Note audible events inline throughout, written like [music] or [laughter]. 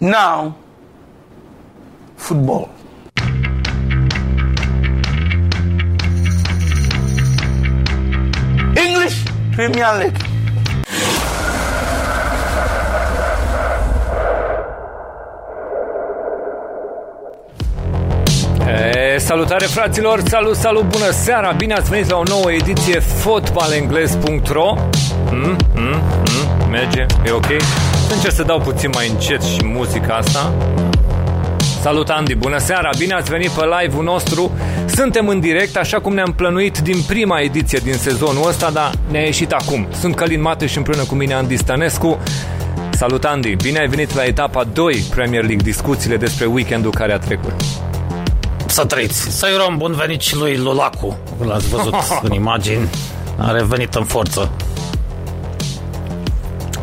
Now, football. English Premier League. E, salutare fraților, salut, salut, bună seara, bine ați venit la o nouă ediție fotbalengles.ro mm, mm, mm, Merge, e ok? Încerc să dau puțin mai încet și muzica asta Salut Andy, bună seara, bine ați venit pe live-ul nostru Suntem în direct, așa cum ne-am plănuit din prima ediție din sezonul ăsta Dar ne-a ieșit acum Sunt Călin Mate și împreună cu mine Andy Stănescu Salut Andy, bine ai venit la etapa 2 Premier League, discuțiile despre weekendul care a trecut Să trăiți. Să-i urăm bun venit și lui Lulacu. L-ați văzut [laughs] în imagini. A revenit în forță.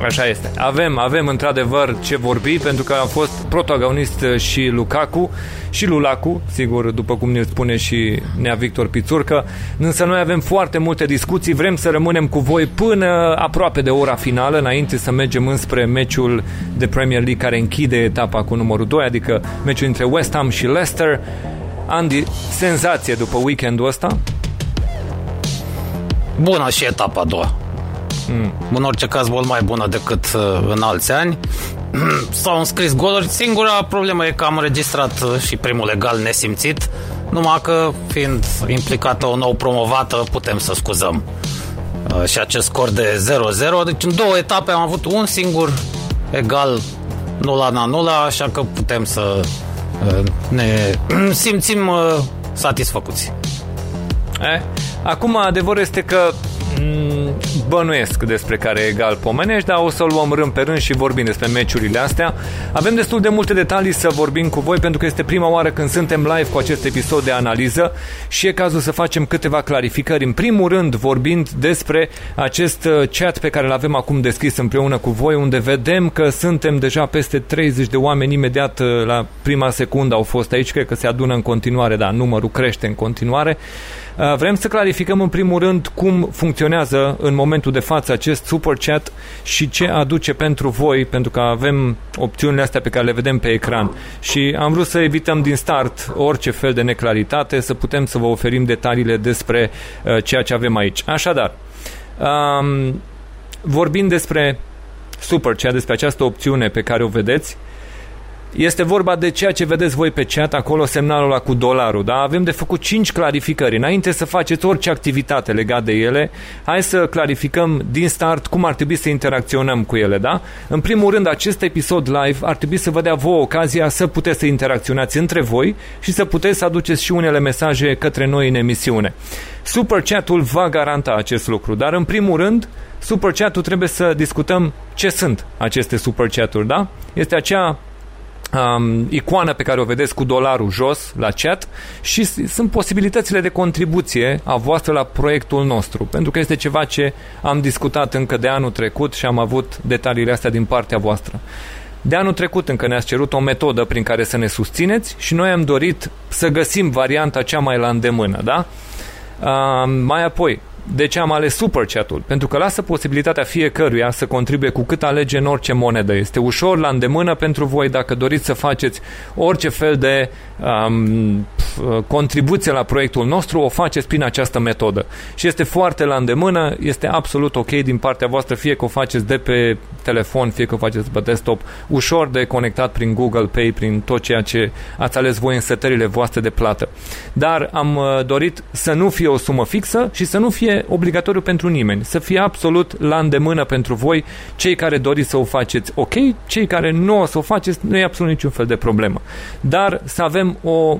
Așa este. Avem, avem într-adevăr ce vorbi pentru că a fost protagonist și Lukaku și Lulacu, sigur, după cum ne spune și Nea Victor Pițurcă. Însă noi avem foarte multe discuții, vrem să rămânem cu voi până aproape de ora finală, înainte să mergem înspre meciul de Premier League care închide etapa cu numărul 2, adică meciul între West Ham și Leicester. Andy, senzație după weekendul ăsta? Bună și etapa a doua. Mm. În orice caz mult mai bună decât uh, în alți ani. [clears throat] S-au înscris goluri. Singura problemă e că am înregistrat uh, și primul legal nesimțit, numai că fiind implicată o nouă promovată putem să scuzăm. Uh, și acest scor de 0-0, deci în două etape am avut un singur egal 0 la 0, așa că putem să uh, ne [clears throat] simțim uh, satisfăcuți. Eh? Acum, adevărul este că mm, bănuiesc despre care egal pomenești, dar o să o luăm rând pe rând și vorbim despre meciurile astea. Avem destul de multe detalii să vorbim cu voi pentru că este prima oară când suntem live cu acest episod de analiză și e cazul să facem câteva clarificări. În primul rând, vorbind despre acest uh, chat pe care îl avem acum deschis împreună cu voi, unde vedem că suntem deja peste 30 de oameni imediat uh, la prima secundă au fost aici, cred că se adună în continuare, dar numărul crește în continuare. Uh, Vrem să clarificăm în primul rând cum funcționează în momentul de față acest super chat și ce aduce pentru voi, pentru că avem opțiunile astea pe care le vedem pe ecran. Și am vrut să evităm din start orice fel de neclaritate, să putem să vă oferim detaliile despre uh, ceea ce avem aici. Așadar, um, vorbind despre super chat, despre această opțiune pe care o vedeți, este vorba de ceea ce vedeți voi pe chat, acolo semnalul ăla cu dolarul, da? Avem de făcut 5 clarificări. Înainte să faceți orice activitate legat de ele, hai să clarificăm din start cum ar trebui să interacționăm cu ele, da? În primul rând, acest episod live ar trebui să vă dea vouă ocazia să puteți să interacționați între voi și să puteți să aduceți și unele mesaje către noi în emisiune. Super chat-ul va garanta acest lucru, dar în primul rând, super chat-ul trebuie să discutăm ce sunt aceste super chat-uri, da? Este acea um, icoană pe care o vedeți cu dolarul jos la chat și sunt posibilitățile de contribuție a voastră la proiectul nostru, pentru că este ceva ce am discutat încă de anul trecut și am avut detaliile astea din partea voastră. De anul trecut încă ne-ați cerut o metodă prin care să ne susțineți și noi am dorit să găsim varianta cea mai la îndemână, da? Uh, mai apoi, de ce am ales Super Chat-ul? Pentru că lasă posibilitatea fiecăruia să contribuie cu cât alege în orice monedă. Este ușor la îndemână pentru voi dacă doriți să faceți orice fel de um, contribuție la proiectul nostru, o faceți prin această metodă. Și este foarte la îndemână, este absolut ok din partea voastră, fie că o faceți de pe telefon, fie că o faceți pe desktop, ușor de conectat prin Google Pay, prin tot ceea ce ați ales voi în setările voastre de plată. Dar am uh, dorit să nu fie o sumă fixă și să nu fie obligatoriu pentru nimeni, să fie absolut la îndemână pentru voi, cei care doriți să o faceți ok, cei care nu o să o faceți, nu e absolut niciun fel de problemă. Dar să avem o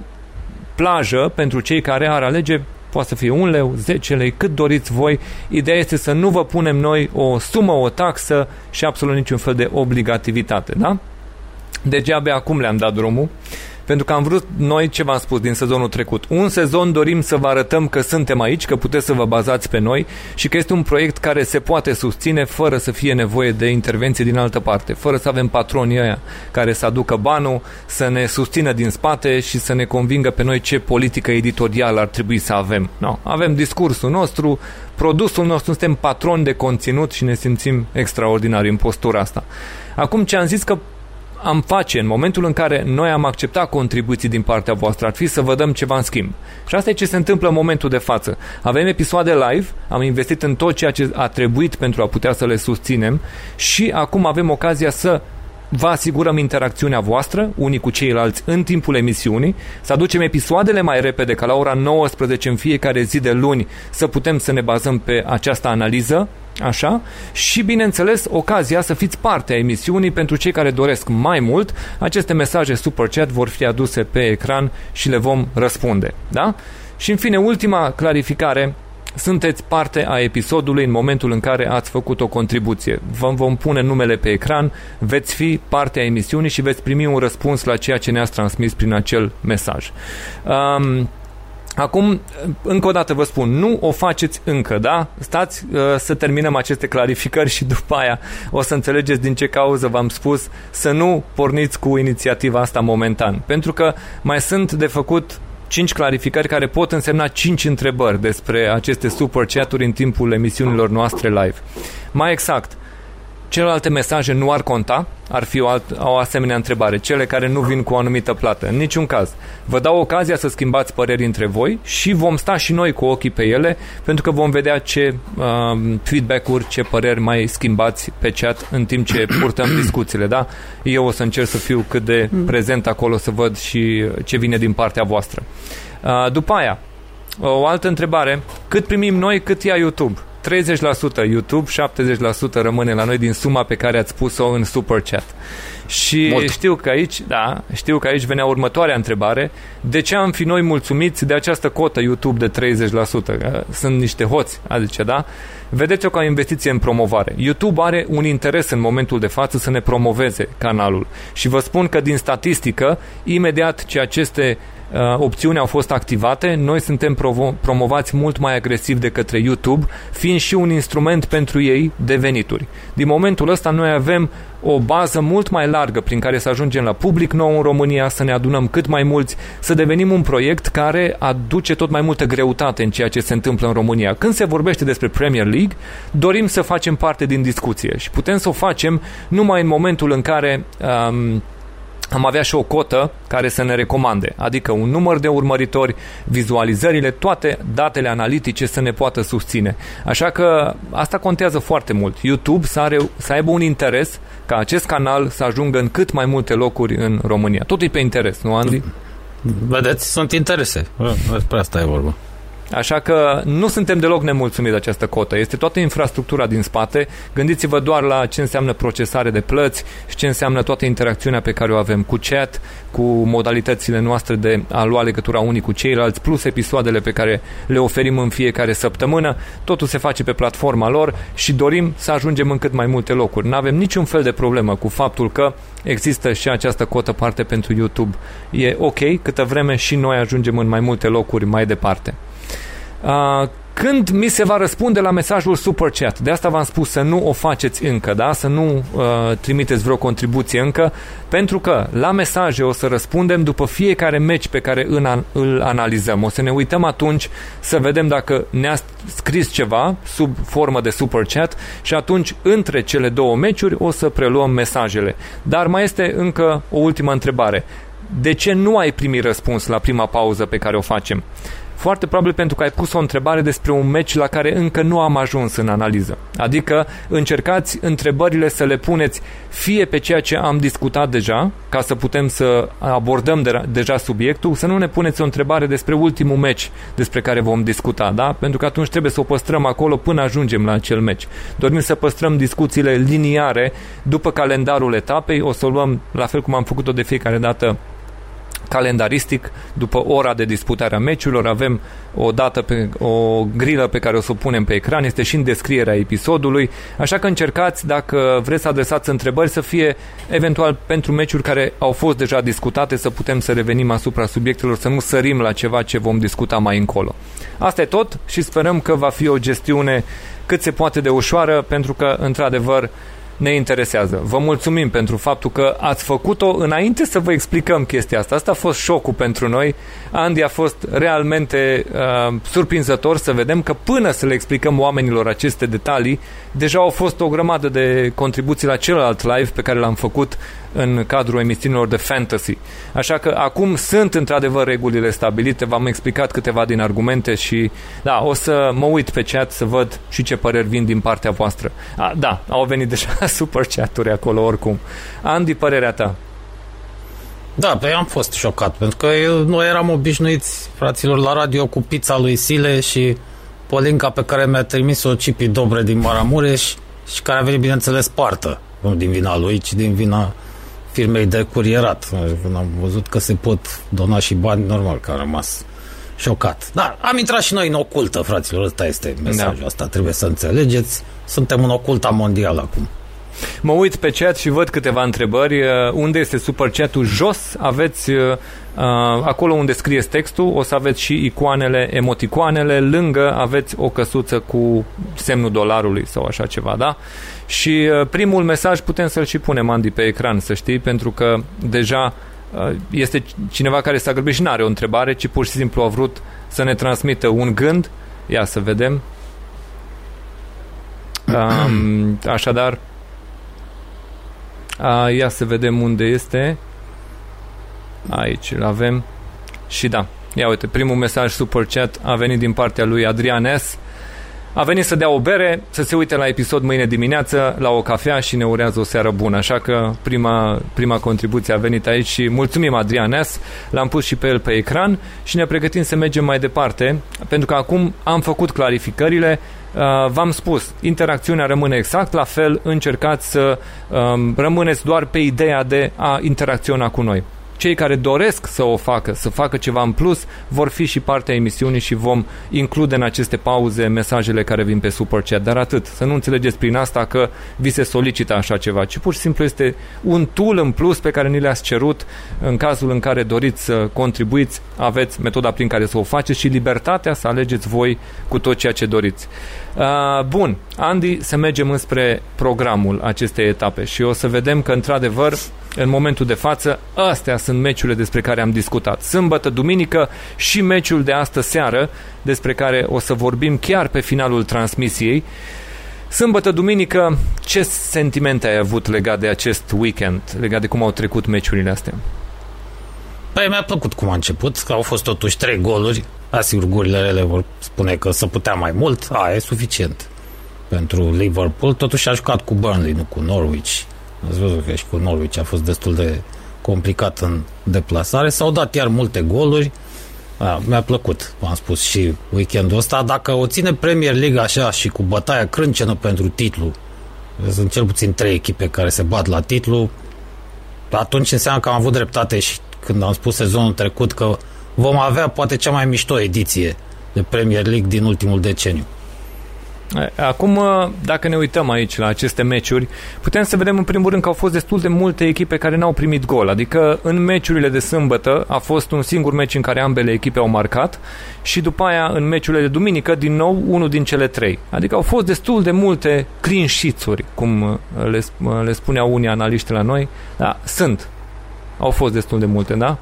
plajă pentru cei care ar alege poate să fie un leu, 10 lei, cât doriți voi. Ideea este să nu vă punem noi o sumă, o taxă și absolut niciun fel de obligativitate, da? Degeaba acum le-am dat drumul pentru că am vrut noi ce v-am spus din sezonul trecut. Un sezon dorim să vă arătăm că suntem aici, că puteți să vă bazați pe noi și că este un proiect care se poate susține fără să fie nevoie de intervenție din altă parte, fără să avem patronii ăia care să aducă banul, să ne susțină din spate și să ne convingă pe noi ce politică editorială ar trebui să avem. No. Avem discursul nostru, produsul nostru, suntem patroni de conținut și ne simțim extraordinari în postura asta. Acum ce am zis că am face în momentul în care noi am acceptat contribuții din partea voastră ar fi să vă dăm ceva în schimb. Și asta e ce se întâmplă în momentul de față. Avem episoade live, am investit în tot ceea ce a trebuit pentru a putea să le susținem și acum avem ocazia să vă asigurăm interacțiunea voastră, unii cu ceilalți, în timpul emisiunii, să aducem episoadele mai repede, ca la ora 19 în fiecare zi de luni, să putem să ne bazăm pe această analiză, așa, și bineînțeles ocazia să fiți parte a emisiunii pentru cei care doresc mai mult, aceste mesaje super chat vor fi aduse pe ecran și le vom răspunde, da? Și în fine, ultima clarificare, sunteți parte a episodului în momentul în care ați făcut o contribuție. Vă vom pune numele pe ecran, veți fi parte a emisiunii și veți primi un răspuns la ceea ce ne-ați transmis prin acel mesaj. Um, Acum, încă o dată vă spun, nu o faceți încă, da? Stați uh, să terminăm aceste clarificări și după aia o să înțelegeți din ce cauză v-am spus să nu porniți cu inițiativa asta momentan. Pentru că mai sunt de făcut 5 clarificări care pot însemna 5 întrebări despre aceste super chaturi în timpul emisiunilor noastre live. Mai exact, celelalte mesaje nu ar conta? Ar fi o, alt, o asemenea întrebare. Cele care nu vin cu o anumită plată. În niciun caz. Vă dau ocazia să schimbați păreri între voi și vom sta și noi cu ochii pe ele pentru că vom vedea ce uh, feedback-uri, ce păreri mai schimbați pe chat în timp ce [coughs] purtăm discuțiile. Da? Eu o să încerc să fiu cât de prezent acolo să văd și ce vine din partea voastră. Uh, după aia, o altă întrebare. Cât primim noi, cât ia YouTube? 30% YouTube, 70% rămâne la noi din suma pe care ați pus-o în Super Chat. Și Mult. știu că aici, da, știu că aici venea următoarea întrebare. De ce am fi noi mulțumiți de această cotă YouTube de 30%? Sunt niște hoți, adice, da? Vedeți-o ca o investiție în promovare. YouTube are un interes în momentul de față să ne promoveze canalul. Și vă spun că din statistică, imediat ce aceste uh, opțiuni au fost activate, noi suntem provo- promovați mult mai agresiv de către YouTube, fiind și un instrument pentru ei de venituri. Din momentul ăsta noi avem o bază mult mai largă prin care să ajungem la public nou în România, să ne adunăm cât mai mulți, să devenim un proiect care aduce tot mai multă greutate în ceea ce se întâmplă în România. Când se vorbește despre Premier League, dorim să facem parte din discuție și putem să o facem numai în momentul în care um, am avea și o cotă care să ne recomande, adică un număr de urmăritori, vizualizările, toate datele analitice să ne poată susține. Așa că asta contează foarte mult. YouTube să, are, să aibă un interes ca acest canal să ajungă în cât mai multe locuri în România. Totul e pe interes, nu, Andy? Vedeți, sunt interese. Despre asta e vorba. Așa că nu suntem deloc nemulțumiți de această cotă. Este toată infrastructura din spate. Gândiți-vă doar la ce înseamnă procesare de plăți și ce înseamnă toată interacțiunea pe care o avem cu chat, cu modalitățile noastre de a lua legătura unii cu ceilalți, plus episoadele pe care le oferim în fiecare săptămână. Totul se face pe platforma lor și dorim să ajungem în cât mai multe locuri. Nu avem niciun fel de problemă cu faptul că există și această cotă parte pentru YouTube. E ok câtă vreme și noi ajungem în mai multe locuri mai departe. Uh, când mi se va răspunde la mesajul Super Chat, de asta v-am spus să nu o faceți încă, da? să nu uh, trimiteți vreo contribuție încă, pentru că la mesaje o să răspundem după fiecare meci pe care îl, îl analizăm. O să ne uităm atunci să vedem dacă ne-a scris ceva sub formă de Super Chat și atunci între cele două meciuri o să preluăm mesajele. Dar mai este încă o ultimă întrebare. De ce nu ai primit răspuns la prima pauză pe care o facem? Foarte probabil pentru că ai pus o întrebare despre un meci la care încă nu am ajuns în analiză. Adică încercați întrebările să le puneți fie pe ceea ce am discutat deja, ca să putem să abordăm de, deja subiectul, să nu ne puneți o întrebare despre ultimul meci despre care vom discuta, da? Pentru că atunci trebuie să o păstrăm acolo până ajungem la acel meci. Dorim să păstrăm discuțiile liniare după calendarul etapei, o să o luăm la fel cum am făcut-o de fiecare dată calendaristic, după ora de disputare a meciurilor, avem o dată, pe, o grilă pe care o să o punem pe ecran, este și în descrierea episodului, așa că încercați, dacă vreți să adresați întrebări, să fie eventual pentru meciuri care au fost deja discutate, să putem să revenim asupra subiectelor, să nu sărim la ceva ce vom discuta mai încolo. Asta e tot și sperăm că va fi o gestiune cât se poate de ușoară, pentru că, într-adevăr, ne interesează. Vă mulțumim pentru faptul că ați făcut-o înainte să vă explicăm chestia asta. Asta a fost șocul pentru noi. Andy a fost realmente uh, surprinzător să vedem că până să le explicăm oamenilor aceste detalii, deja au fost o grămadă de contribuții la celălalt live pe care l-am făcut în cadrul emisiunilor de fantasy. Așa că acum sunt într-adevăr regulile stabilite, v-am explicat câteva din argumente și da, o să mă uit pe chat să văd și ce păreri vin din partea voastră. A, da, au venit deja [laughs] super chat-uri acolo oricum. Andy, părerea ta? Da, pe am fost șocat, pentru că eu, noi eram obișnuiți, fraților, la radio cu pizza lui Sile și Polinca pe care mi-a trimis-o Cipi Dobre din Maramureș și care a venit, bineînțeles, partă. Nu din vina lui, ci din vina firmei de curierat. Când am văzut că se pot dona și bani, normal că a rămas șocat. Da, am intrat și noi în ocultă, fraților, ăsta este mesajul, da. asta trebuie să înțelegeți. Suntem în oculta mondială acum. Mă uit pe chat și văd câteva întrebări. Uh, unde este super chatul? Jos aveți uh, uh, acolo unde scrieți textul, o să aveți și icoanele, emoticoanele, lângă aveți o căsuță cu semnul dolarului sau așa ceva, da? Și uh, primul mesaj putem să-l și punem, Andy, pe ecran, să știi, pentru că deja uh, este cineva care s-a grăbit și nu are o întrebare, ci pur și simplu a vrut să ne transmită un gând. Ia să vedem. Um, [clears throat] așadar, a, ia să vedem unde este. Aici îl avem. Și da, ia uite, primul mesaj super chat a venit din partea lui Adrian S. A venit să dea o bere, să se uite la episod mâine dimineață, la o cafea și ne urează o seară bună. Așa că prima, prima contribuție a venit aici și mulțumim Adrian S. L-am pus și pe el pe ecran și ne pregătim să mergem mai departe, pentru că acum am făcut clarificările, Uh, v-am spus, interacțiunea rămâne exact la fel, încercați să um, rămâneți doar pe ideea de a interacționa cu noi. Cei care doresc să o facă, să facă ceva în plus, vor fi și partea emisiunii și vom include în aceste pauze mesajele care vin pe Super Chat. Dar atât, să nu înțelegeți prin asta că vi se solicită așa ceva, ci pur și simplu este un tool în plus pe care ni le-ați cerut în cazul în care doriți să contribuiți, aveți metoda prin care să o faceți și libertatea să alegeți voi cu tot ceea ce doriți. Uh, bun, Andy, să mergem înspre programul acestei etape și o să vedem că, într-adevăr, în momentul de față, astea sunt meciurile despre care am discutat. Sâmbătă, duminică și meciul de astă seară, despre care o să vorbim chiar pe finalul transmisiei. Sâmbătă, duminică, ce sentimente ai avut legat de acest weekend, legat de cum au trecut meciurile astea? Păi mi-a plăcut cum a început, că au fost totuși trei goluri. Asigur, gurile rele vor spune că să putea mai mult. A, e suficient pentru Liverpool. Totuși a jucat cu Burnley, nu cu Norwich. Ați văzut că și cu Norwich a fost destul de complicat în deplasare. S-au dat iar multe goluri. A, mi-a plăcut, am spus și weekendul ăsta. Dacă o ține Premier League așa și cu bătaia crâncenă pentru titlu, sunt cel puțin trei echipe care se bat la titlu, atunci înseamnă că am avut dreptate și când am spus sezonul trecut că vom avea poate cea mai mișto ediție de Premier League din ultimul deceniu. Acum, dacă ne uităm aici la aceste meciuri, putem să vedem în primul rând că au fost destul de multe echipe care n-au primit gol. Adică în meciurile de sâmbătă a fost un singur meci în care ambele echipe au marcat și după aia în meciurile de duminică din nou unul din cele trei. Adică au fost destul de multe clean sheets-uri, cum le, le spuneau unii analiști la noi. Da, sunt. Au fost destul de multe, da?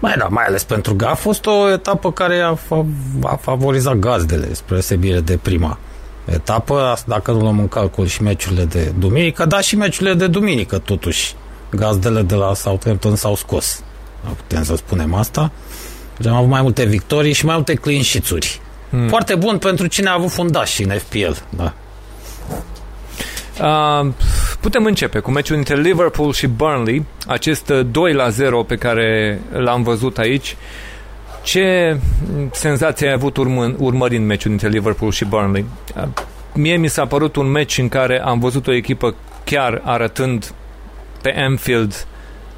Mai da, mai ales pentru că a fost o etapă care a, fa- a favorizat gazdele spre deosebire de prima etapă, dacă nu luăm în calcul și meciurile de duminică, dar și meciurile de duminică totuși gazdele de la Southampton s-au scos. Putem să spunem asta. Deci am avut mai multe victorii și mai multe clean sheets-uri. Hmm. Foarte bun pentru cine a avut fundași în FPL, da. Uh, putem începe cu meciul între Liverpool și Burnley, acest 2 la 0 pe care l-am văzut aici. Ce senzație ai avut urmând, urmărind meciul între Liverpool și Burnley? Uh, mie mi s-a părut un meci în care am văzut o echipă chiar arătând pe Anfield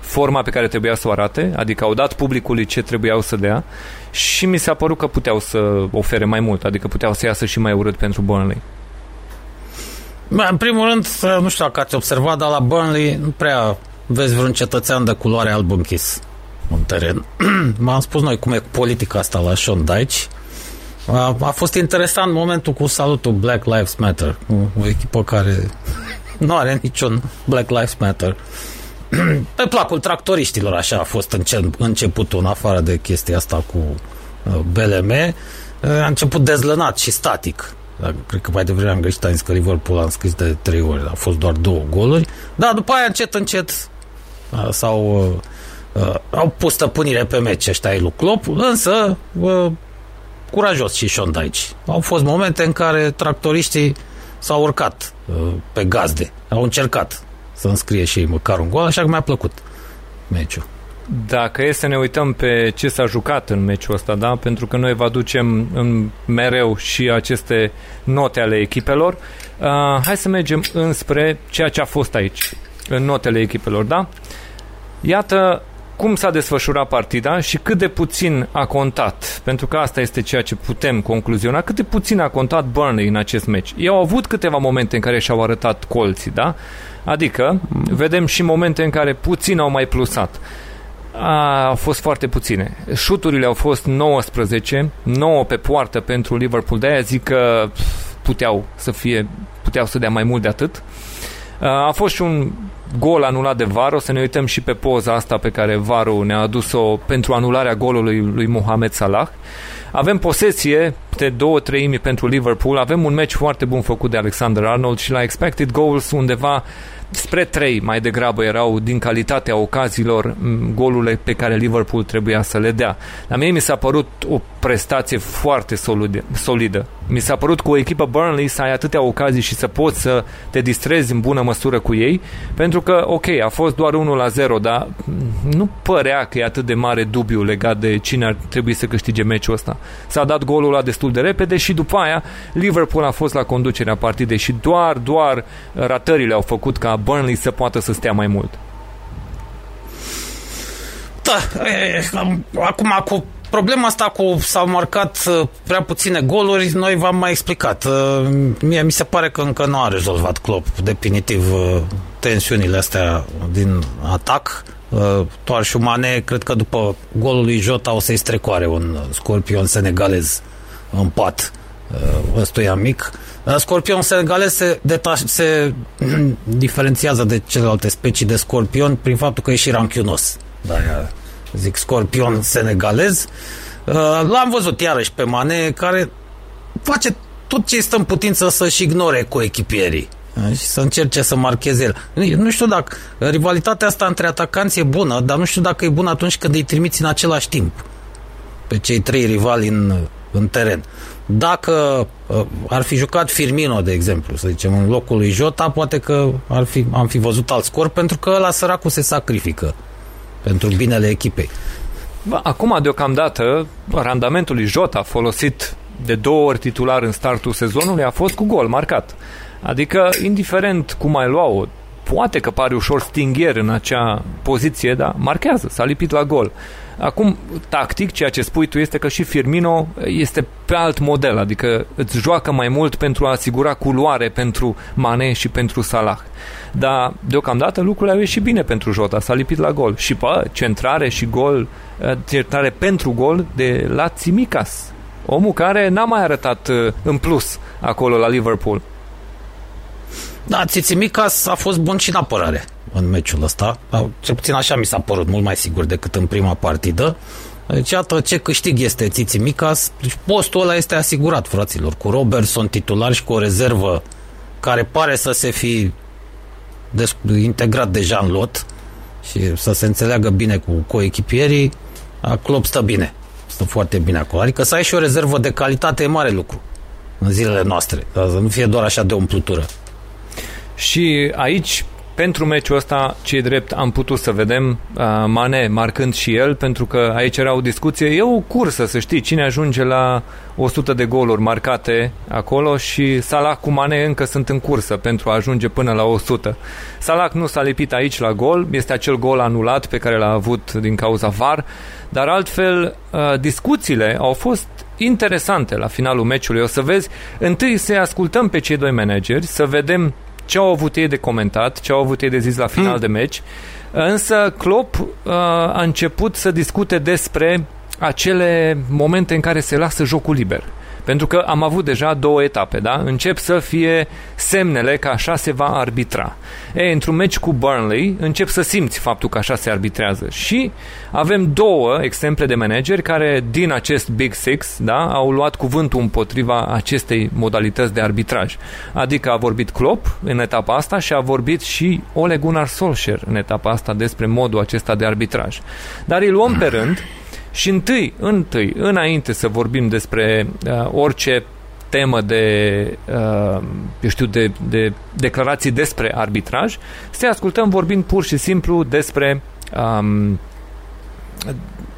forma pe care trebuia să o arate, adică au dat publicului ce trebuiau să dea și mi s-a părut că puteau să ofere mai mult, adică puteau să iasă și mai urât pentru Burnley. În primul rând, nu știu dacă ați observat, dar la Burnley nu prea vezi vreun cetățean de culoare alb închis în teren. [clears throat] M-am spus noi cum e politica asta la Sean Dyche. A, a fost interesant momentul cu salutul Black Lives Matter, o, o echipă care [laughs] nu are niciun Black Lives Matter. [clears throat] Pe placul tractoriștilor așa a fost începutul, în afară de chestia asta cu uh, BLM. Uh, a început dezlănat și static Dar cred că mai devreme am greșit, am zis că Liverpool am scris de trei ori, a fost doar două goluri. Da, după aia încet, încet s-au uh, au pus stăpânire pe meci ăștia ai lui Klopp, însă uh, curajos și Sean aici. Au fost momente în care tractoriștii s-au urcat uh, pe gazde, au încercat să înscrie și ei măcar un gol, așa că mi-a plăcut meciul. Dacă e să ne uităm pe ce s-a jucat în meciul ăsta, da? pentru că noi vă aducem în mereu și aceste note ale echipelor, uh, hai să mergem înspre ceea ce a fost aici, în notele echipelor, da? Iată cum s-a desfășurat partida și cât de puțin a contat, pentru că asta este ceea ce putem concluziona, cât de puțin a contat Burnley în acest meci. Ei au avut câteva momente în care și-au arătat colții, da? Adică, vedem și momente în care puțin au mai plusat. A, au fost foarte puține. Șuturile au fost 19, 9 pe poartă pentru Liverpool, de aia zic că puteau să fie, puteau să dea mai mult de atât. A fost și un gol anulat de VAR, o să ne uităm și pe poza asta pe care VAR-ul ne-a adus-o pentru anularea golului lui Mohamed Salah. Avem posesie de două treimi pentru Liverpool, avem un meci foarte bun făcut de Alexander Arnold și la expected goals undeva spre 3 mai degrabă erau din calitatea ocaziilor golurile pe care Liverpool trebuia să le dea. La mie mi s-a părut o prestație foarte solide, solidă. Mi s-a părut cu o echipă Burnley să ai atâtea ocazii și să poți să te distrezi în bună măsură cu ei, pentru că, ok, a fost doar 1 la 0, dar nu părea că e atât de mare dubiu legat de cine ar trebui să câștige meciul ăsta. S-a dat golul la destul de repede și după aia Liverpool a fost la conducerea partidei și doar, doar ratările au făcut ca Burnley să poată să stea mai mult. Da, e, acum cu problema asta cu s-au marcat uh, prea puține goluri, noi v-am mai explicat. Uh, mie mi se pare că încă nu a rezolvat Klopp definitiv uh, tensiunile astea din atac. Toarș și Mane, cred că după golul lui Jota o să-i strecoare un scorpion senegalez în pat ăstuia mic. Scorpion senegalez se, detaș, se [clears throat] diferențiază de celelalte specii de scorpion prin faptul că e și ranchiunos. Da, zic scorpion senegalez. Uh, l-am văzut iarăși pe Mane, care face tot ce este în putință să-și ignore cu echipierii uh, și să încerce să marcheze el. Nu știu dacă rivalitatea asta între atacanți e bună, dar nu știu dacă e bună atunci când îi trimiți în același timp pe cei trei rivali în, în teren. Dacă uh, ar fi jucat Firmino, de exemplu, să zicem, în locul lui Jota, poate că ar fi, am fi văzut alt scor, pentru că ăla săracul se sacrifică pentru binele echipei. Acum, deocamdată, randamentul lui Jota folosit de două ori titular în startul sezonului a fost cu gol marcat. Adică, indiferent cum ai lua-o, poate că pare ușor stingher în acea poziție, dar marchează, s-a lipit la gol. Acum, tactic, ceea ce spui tu este că și Firmino este pe alt model, adică îți joacă mai mult pentru a asigura culoare pentru Mane și pentru Salah. Dar, deocamdată, lucrurile au ieșit bine pentru Jota, s-a lipit la gol. Și, pă, centrare și gol, eh, centrare pentru gol de la Tsimikas. Omul care n-a mai arătat eh, în plus acolo la Liverpool. Da, Tsițimicas a fost bun și în apărare în meciul ăsta. Cel puțin așa mi s-a părut, mult mai sigur decât în prima partidă. Deci, iată ce câștig este Tsițimicas. Deci, postul ăla este asigurat, fraților, cu Robertson titular și cu o rezervă care pare să se fi integrat deja în lot și să se înțeleagă bine cu coechipierii, Klopp stă bine. Stă foarte bine acolo. Adică să ai și o rezervă de calitate e mare lucru în zilele noastre. Să nu fie doar așa de umplutură. Și aici pentru meciul ăsta, ce drept, am putut să vedem uh, Mane marcând și el, pentru că aici era o discuție, e o cursă, să știi, cine ajunge la 100 de goluri marcate acolo și Salah cu Mane încă sunt în cursă pentru a ajunge până la 100. Salah nu s-a lipit aici la gol, este acel gol anulat pe care l-a avut din cauza VAR, dar altfel uh, discuțiile au fost interesante la finalul meciului. O să vezi, întâi să ascultăm pe cei doi manageri, să vedem ce au avut ei de comentat, ce au avut ei de zis la final hmm. de meci, însă Klopp uh, a început să discute despre acele momente în care se lasă jocul liber. Pentru că am avut deja două etape, da? Încep să fie semnele că așa se va arbitra. E, într-un meci cu Burnley, încep să simți faptul că așa se arbitrează. Și avem două exemple de manageri care, din acest Big Six, da, au luat cuvântul împotriva acestei modalități de arbitraj. Adică a vorbit Klopp în etapa asta și a vorbit și Ole Gunnar Solskjaer în etapa asta despre modul acesta de arbitraj. Dar îi luăm pe rând și întâi, întâi, înainte să vorbim despre uh, orice temă de, uh, eu știu, de, de declarații despre arbitraj, să ascultăm vorbind pur și simplu despre um,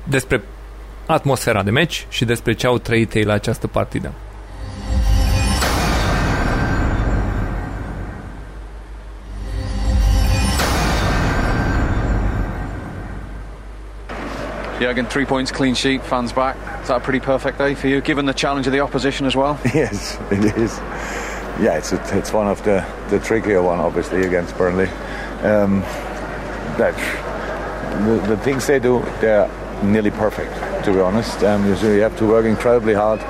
despre atmosfera de meci și despre ce au trăit ei la această partidă. Jurgen, three points, clean sheet, fans back. Is that a pretty perfect day for you, given the challenge of the opposition as well? [laughs] Yes, it is. Yeah, it's a, it's one of the, the trickier one, obviously, against Burnley. Um, that the, the things they do, they're nearly perfect, to be honest. Um, you, you have to work incredibly hard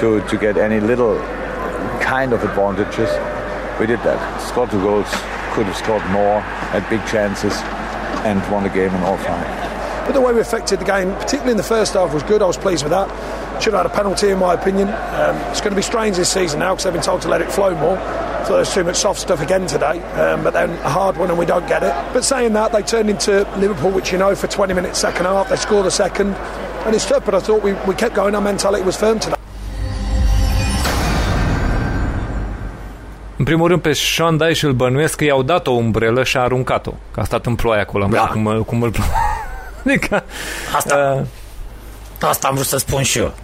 to, to get any little kind of advantages. We did that. Scored two goals, could have scored more, had big chances, and won the game in all five. But the way we affected the game, particularly in the first half, was good. I was pleased with that. Should have had a penalty, in my opinion. Um, it's going to be strange this season now because they've been told to let it flow more. So there's too much soft stuff again today, um, but then a hard one and we don't get it. But saying that, they turned into Liverpool, which you know, for 20 minutes second half. They scored a second, and it's tough. But I thought we, we kept going. Our mentality was firm today. În primul rând, pe Sean Dyche îl bănuiesc că i-au dat o umbrelă și a aruncat-o. Că a stat în ploaie acolo, da. cum, cum îl Adică, Asta, uh, asta am vrut să spun și eu.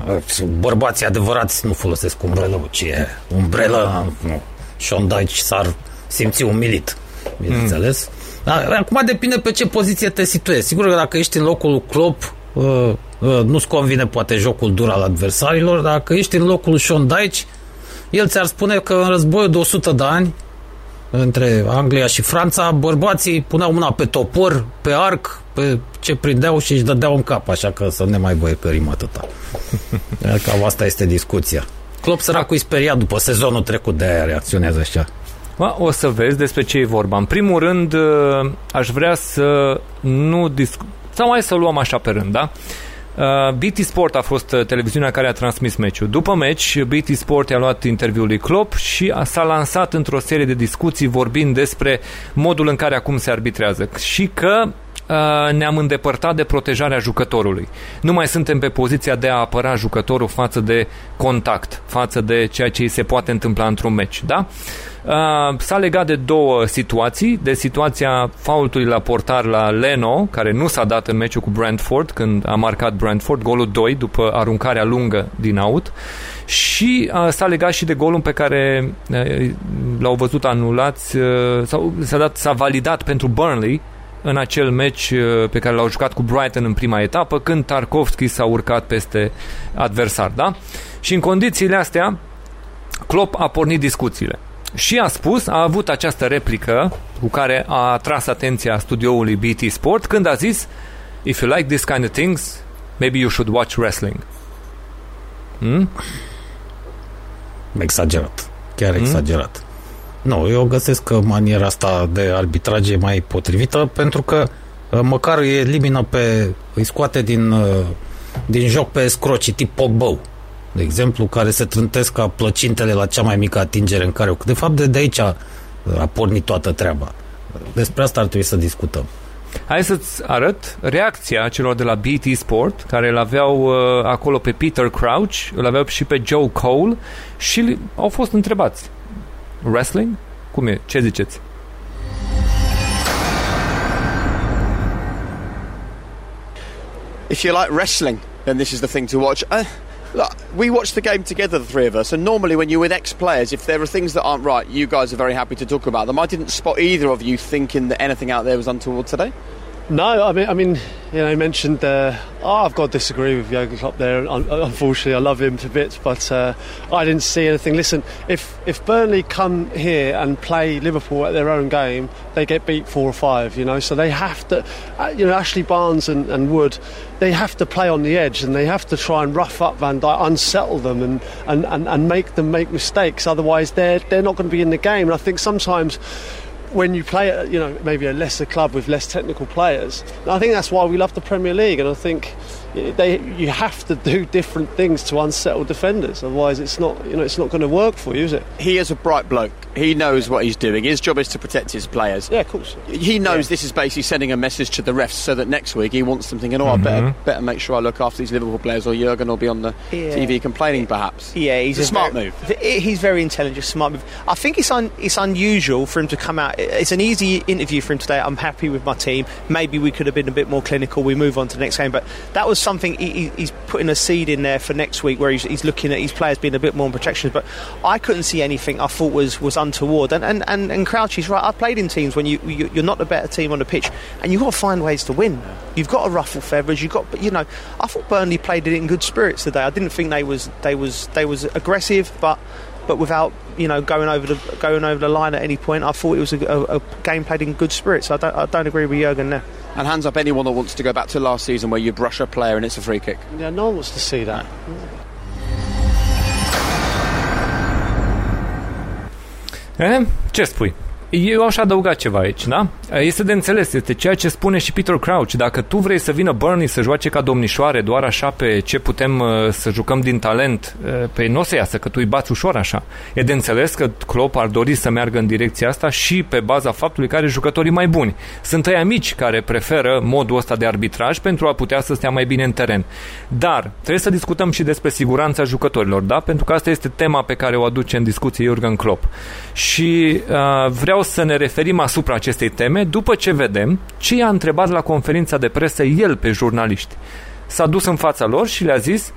Bărbații adevărați nu folosesc umbrelă. Ce e? Umbrelă? Nu. Sean Dyche s-ar simți umilit. Bineînțeles. Mm. Acum depinde pe ce poziție te situezi. Sigur că dacă ești în locul lui Klopp, uh, uh, nu-ți convine poate jocul dur al adversarilor, dacă ești în locul lui Sean Dyche, el ți-ar spune că în războiul de 100 de ani între Anglia și Franța, bărbații puneau mâna pe topor, pe arc, pe ce prindeau și își dădeau în cap, așa că să ne mai voi perim atâta. [laughs] Cam asta este discuția. Klopp săracul speriat după sezonul trecut, de aia reacționează așa. O să vezi despre ce e vorba. În primul rând, uh, aș vrea să nu discut... Sau mai să luăm așa pe rând, da? Uh, BT Sport a fost uh, televiziunea care a transmis meciul. După meci, BT Sport i-a luat interviul lui Klopp și a, s-a lansat într-o serie de discuții vorbind despre modul în care acum se arbitrează și că uh, ne-am îndepărtat de protejarea jucătorului. Nu mai suntem pe poziția de a apăra jucătorul față de contact, față de ceea ce îi se poate întâmpla într-un meci, da? Uh, s-a legat de două situații, de situația faultului la portar la Leno, care nu s-a dat în meciul cu Brentford, când a marcat Brentford, golul 2 după aruncarea lungă din out, și uh, s-a legat și de golul pe care uh, l-au văzut anulați, uh, sau s-a, dat, s-a validat pentru Burnley, în acel meci uh, pe care l-au jucat cu Brighton în prima etapă, când Tarkovski s-a urcat peste adversar, da? Și în condițiile astea, Klopp a pornit discuțiile. Și a spus, a avut această replică cu care a atras atenția studioului BT Sport când a zis If you like this kind of things, maybe you should watch wrestling. Hmm? Exagerat. Chiar hmm? exagerat. Nu, eu găsesc că maniera asta de arbitraj e mai potrivită pentru că uh, măcar îi elimină pe, îi scoate din, uh, din joc pe scroci tip Pogba, de exemplu, care se trântesc ca plăcintele la cea mai mică atingere în care... De fapt, de, de aici a, a pornit toată treaba. Despre asta ar trebui să discutăm. Hai să-ți arăt reacția celor de la BT Sport, care îl aveau uh, acolo pe Peter Crouch, îl aveau și pe Joe Cole și au fost întrebați. Wrestling? Cum e? Ce ziceți? If you like wrestling, then this is the thing to watch. Uh, look, we watch the game together, the three of us, and normally when you're with ex-players, if there are things that aren't right, you guys are very happy to talk about them. I didn't spot either of you thinking that anything out there was untoward today. No, I mean, I mean, you know, mentioned. Uh, oh, I've got to disagree with Jurgen Klopp there. Unfortunately, I love him to bits, but uh, I didn't see anything. Listen, if if Burnley come here and play Liverpool at their own game, they get beat four or five. You know, so they have to. Uh, you know, Ashley Barnes and, and Wood, they have to play on the edge and they have to try and rough up Van Dijk, unsettle them, and, and, and, and make them make mistakes. Otherwise, they're they're not going to be in the game. And I think sometimes when you play at you know maybe a lesser club with less technical players. I think that's why we love the Premier League, and I think they you have to do different things to unsettle defenders. Otherwise, it's not you know it's not going to work for you, is it? He is a bright bloke. He knows what he's doing. His job is to protect his players. Yeah, of course. He knows yeah. this is basically sending a message to the refs so that next week he wants them thinking, "Oh, mm-hmm. I better mm-hmm. better make sure I look after these Liverpool players, or Jurgen will be on the yeah. TV complaining, perhaps." Yeah, he's a, a smart very, move. He's very intelligent, smart move. I think it's un, it's unusual for him to come out. It's an easy interview for him today. I'm happy with my team. Maybe we could have been a bit more clinical. We move on to the next game, but that was something he, he, he's putting a seed in there for next week where he's, he's looking at his players being a bit more in protection. But I couldn't see anything I thought was, was untoward. And, and, and, and Crouchy's right. I've played in teams when you, you, are not the better team on the pitch and you've got to find ways to win. You've got to ruffle feathers. You've got, you know, I thought Burnley played it in good spirits today. I didn't think they was they was they was aggressive, but but without you know going over the going over the line at any point. I thought it was a, a, a game played in good spirits. I don't I don't agree with Jurgen there. And hands up anyone that wants to go back to last season where you brush a player and it's a free kick. Yeah, no one wants to see that. Eh, ce spui? Eu aș adăuga ceva aici, da? Este de înțeles, este ceea ce spune și Peter Crouch. Dacă tu vrei să vină Burnley să joace ca domnișoare, doar așa pe ce putem uh, să jucăm din talent, uh, pe nu o să iasă, că tu îi bați ușor așa. E de înțeles că Klopp ar dori să meargă în direcția asta și pe baza faptului că are jucătorii mai buni. Sunt ăia mici care preferă modul ăsta de arbitraj pentru a putea să stea mai bine în teren. Dar trebuie să discutăm și despre siguranța jucătorilor, da? Pentru că asta este tema pe care o aduce în discuție Jurgen Klopp. Și uh, vreau să ne referim asupra acestei teme după ce vedem ce i-a întrebat la conferința de presă el pe jurnaliști. S-a dus în fața lor și le-a zis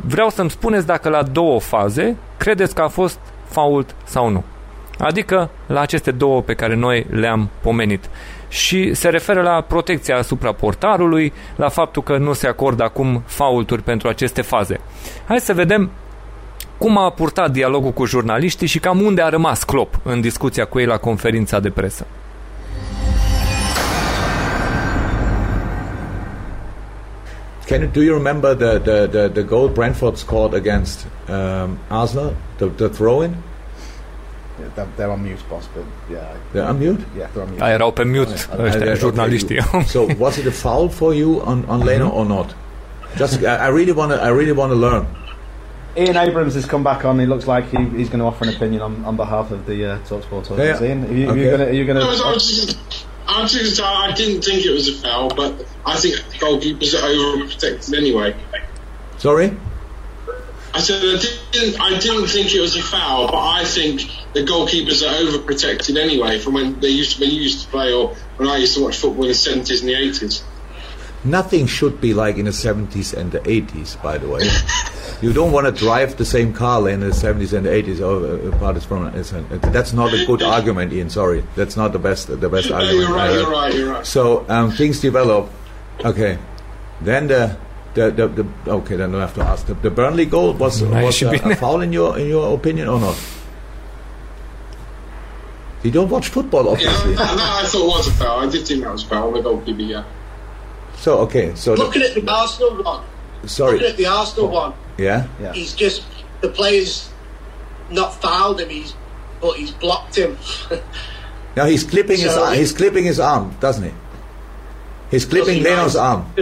vreau să-mi spuneți dacă la două faze credeți că a fost fault sau nu. Adică la aceste două pe care noi le-am pomenit. Și se referă la protecția asupra portarului, la faptul că nu se acordă acum faulturi pentru aceste faze. Hai să vedem cum a purtat dialogul cu jurnaliștii și cam unde a rămas Klopp în discuția cu ei la conferința de presă. Can you, do you remember the, the, the, the goal Brentford scored against um, Arsenal, the, the throw-in? Yeah, they're, they're on mute, boss, but yeah. They're on mute? Yeah, they're on mute. Ah, erau open mute oh, ăștia, jurnaliștii. Okay. [laughs] so, was it a foul for you on, on Leno mm-hmm. or not? Just, I, I really want to, I really want to learn. Ian Abrams has come back on. He looks like he, he's going to offer an opinion on, on behalf of the uh, Talksport audience. Yeah. Ian, are you, okay. are you going to? I, I, just, I didn't think it was a foul, but I think goalkeepers are overprotected anyway. Sorry. I said I didn't. I didn't think it was a foul, but I think the goalkeepers are overprotected anyway from when they used to, when you used to play or when I used to watch football in the seventies and the eighties. Nothing should be like in the seventies and the eighties, by the way. you don't want to drive the same car in the 70s and the 80s. Oh, apart from uh, that's not a good argument, Ian. Sorry, that's not the best the best no, argument. You're right. You're right. You're right. So um, things develop. Okay, then the. The, the, the okay then I have to ask the, the Burnley goal was, was uh, a, a [laughs] foul in your in your opinion or not? You don't watch football, obviously. Yeah, no, I thought it was a foul. I did think that was a foul. The goalkeeper, yeah. So okay, so looking the, at the Arsenal one. Sorry, looking at the Arsenal one. Yeah? yeah. He's just the players not fouled him. He's but he's blocked him. [laughs] now he's clipping so his arm. He's clipping his arm, doesn't he? He's clipping Leno's arm.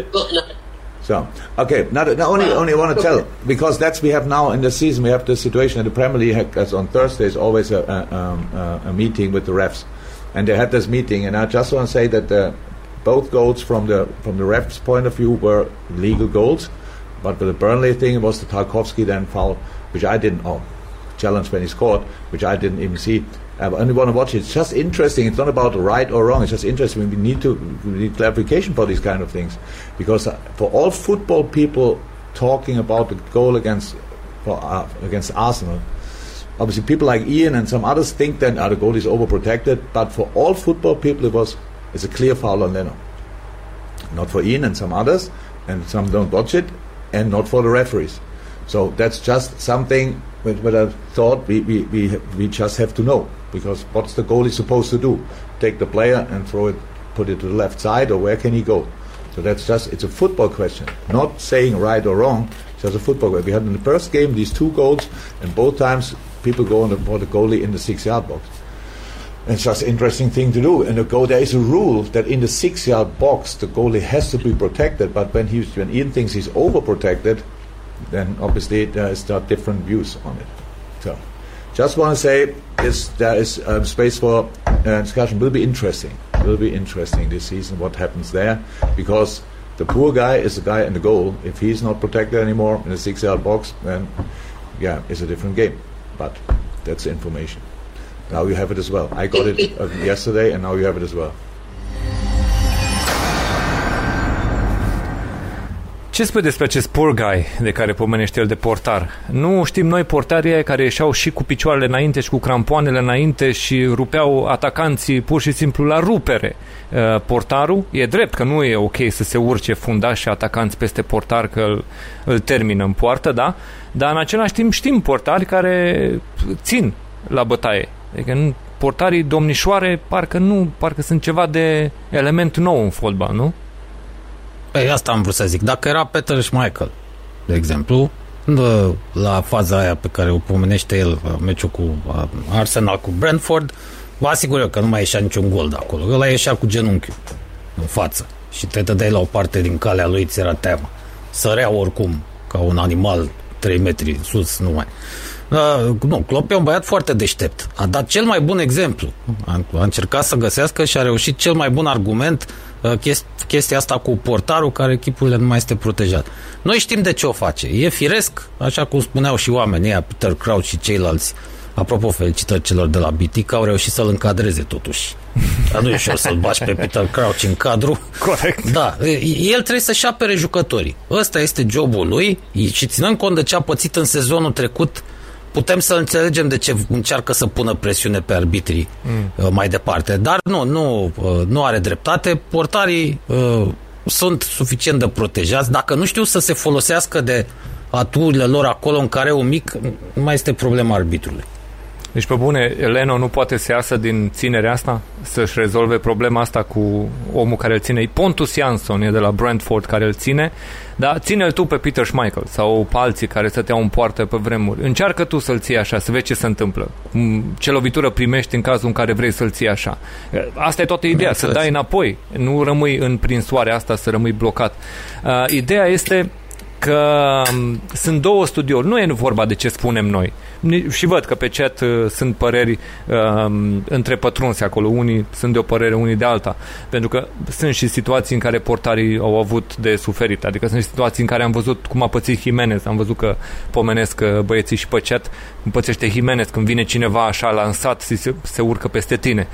So okay, now, now only well, only want to tell because that's we have now in the season we have the situation in the Premier League has on Thursday Thursdays always a, a, um, a, meeting with the refs, and they had this meeting, and I just want to say that the, both goals from the from the refs' point of view were legal goals, but the Burnley thing, it was the Tarkovsky then foul, which I didn't, oh, challenge when he scored, which I didn't even see. I only want to watch it. It's just interesting. It's not about right or wrong. It's just interesting. We need to we need clarification for these kind of things, because uh, for all football people talking about the goal against for, uh, against Arsenal, obviously people like Ian and some others think that uh, the goal is overprotected. But for all football people, it was it's a clear foul on Leno. not for Ian and some others, and some don't watch it, and not for the referees. So that's just something that I thought we, we, we, we just have to know because what's the goalie supposed to do? Take the player and throw it, put it to the left side, or where can he go? So that's just it's a football question, not saying right or wrong. Just a football question. We had in the first game these two goals, and both times people go on the, for the goalie in the six-yard box. It's just an interesting thing to do. And the goal, there is a rule that in the six-yard box the goalie has to be protected. But when he when Ian thinks he's overprotected, then obviously there is there different views on it. So, just want to say there is um, space for uh, discussion. Will be interesting. Will be interesting this season what happens there because the poor guy is the guy in the goal. If he's not protected anymore in the six-yard box, then yeah, it's a different game. But that's information. Now you have it as well. I got it [laughs] uh, yesterday, and now you have it as well. Ce spui despre acest poor guy de care pomenește el de portar? Nu știm noi portarii care ieșeau și cu picioarele înainte și cu crampoanele înainte și rupeau atacanții pur și simplu la rupere. Uh, portarul e drept că nu e ok să se urce fundași și atacanți peste portar că îl, îl termină în poartă, da? Dar în același timp știm portari care țin la bătaie. Adică nu, portarii domnișoare parcă nu, parcă sunt ceva de element nou în fotbal, nu? Păi asta am vrut să zic. Dacă era Peter Schmeichel, de exemplu, la faza aia pe care o pomenește el, meciul cu Arsenal, cu Brentford, vă asigur eu că nu mai ieșea niciun gol de acolo. Ăla ieșea cu genunchiul în față și te dădeai la o parte din calea lui, ți era teamă. Sărea oricum, ca un animal 3 metri sus, nu mai. Uh, nu, Klopp e un băiat foarte deștept. A dat cel mai bun exemplu. A, a încercat să găsească și a reușit cel mai bun argument uh, chesti, chestia asta cu portarul care echipurile nu mai este protejat. Noi știm de ce o face. E firesc, așa cum spuneau și oamenii, Peter Crouch și ceilalți, Apropo, felicitări celor de la BT că au reușit să-l încadreze totuși. Dar nu e ușor să-l bași pe Peter Crouch în cadru. Corect. Da, el trebuie să-și apere jucătorii. Ăsta este jobul lui și ținând cont de ce a pățit în sezonul trecut, putem să înțelegem de ce încearcă să pună presiune pe arbitrii mm. Uh, mai departe. Dar nu, nu, uh, nu are dreptate. Portarii uh, sunt suficient de protejați. Dacă nu știu să se folosească de aturile lor acolo în care un mic, nu mai este problema arbitrului. Deci, pe bune, Leno nu poate să iasă din ținerea asta? Să-și rezolve problema asta cu omul care îl ține? Pontus Jansson e de la Brentford care îl ține, dar ține-l tu pe Peter Schmeichel sau pe alții care stăteau în poartă pe vremuri. Încearcă tu să-l ții așa, să vezi ce se întâmplă. Ce lovitură primești în cazul în care vrei să-l ții așa. Asta e toată ideea, să dai înapoi. Nu rămâi în prinsoarea asta, să rămâi blocat. Uh, ideea este că um, sunt două studiouri. Nu e vorba de ce spunem noi. Și văd că pe chat uh, sunt păreri uh, între pătrunse acolo. Unii sunt de o părere, unii de alta. Pentru că sunt și situații în care portarii au avut de suferit. Adică sunt situații în care am văzut cum a pățit Jimenez. Am văzut că pomenesc uh, băieții și pe chat cum pățește Jimenez când vine cineva așa lansat și se, se urcă peste tine.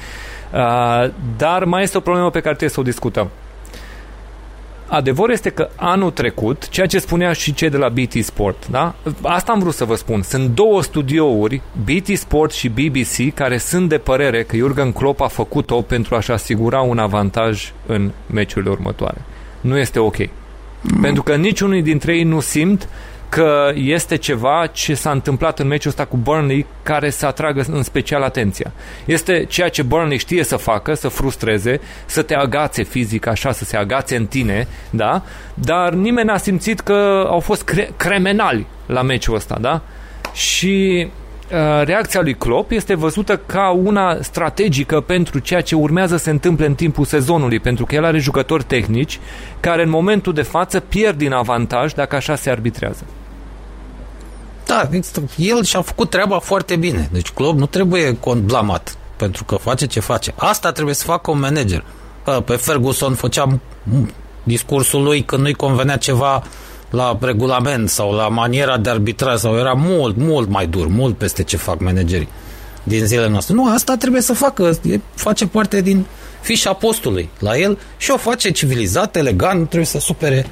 Uh, dar mai este o problemă pe care trebuie să o discutăm. Adevărul este că anul trecut, ceea ce spunea și cei de la BT Sport, da? Asta am vrut să vă spun. Sunt două studiouri, BT Sport și BBC, care sunt de părere că Jurgen Klopp a făcut-o pentru a-și asigura un avantaj în meciurile următoare. Nu este ok. Mm. Pentru că niciunul dintre ei nu simt că este ceva ce s-a întâmplat în meciul ăsta cu Burnley care să atragă în special atenția. Este ceea ce Burnley știe să facă, să frustreze, să te agațe fizic așa, să se agațe în tine, da? Dar nimeni n-a simțit că au fost cre- cremenali la meciul ăsta, da? Și Uh, reacția lui Klopp este văzută ca una strategică pentru ceea ce urmează să se întâmple în timpul sezonului, pentru că el are jucători tehnici care în momentul de față pierd din avantaj dacă așa se arbitrează. Da, el și-a făcut treaba foarte bine. Deci Klopp nu trebuie blamat pentru că face ce face. Asta trebuie să facă un manager. Pe Ferguson făcea discursul lui când nu-i convenea ceva la regulament sau la maniera de arbitraj sau era mult, mult mai dur, mult peste ce fac managerii din zilele noastre. Nu, asta trebuie să facă, e, face parte din fișa postului la el și o face civilizat, elegant, nu trebuie să supere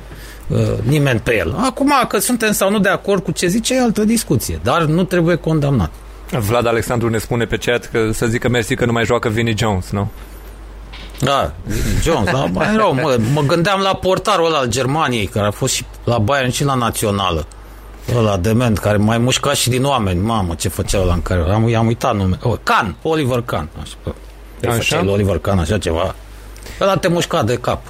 uh, nimeni pe el. Acum, că suntem sau nu de acord cu ce zice, e altă discuție, dar nu trebuie condamnat. Vlad Alexandru ne spune pe chat că să zică mersi că nu mai joacă Vinnie Jones, nu? Da, Jones, da, mai rău, mă, mă gândeam la portarul ăla al Germaniei, care a fost și la Bayern și la Națională. Ăla dement, care mai mușca și din oameni. Mamă, ce făcea ăla în care... Am, i-am uitat nume. Oh, Can, Oliver Can. Așa, așa? Oliver Can, așa ceva. Ăla te mușca de cap.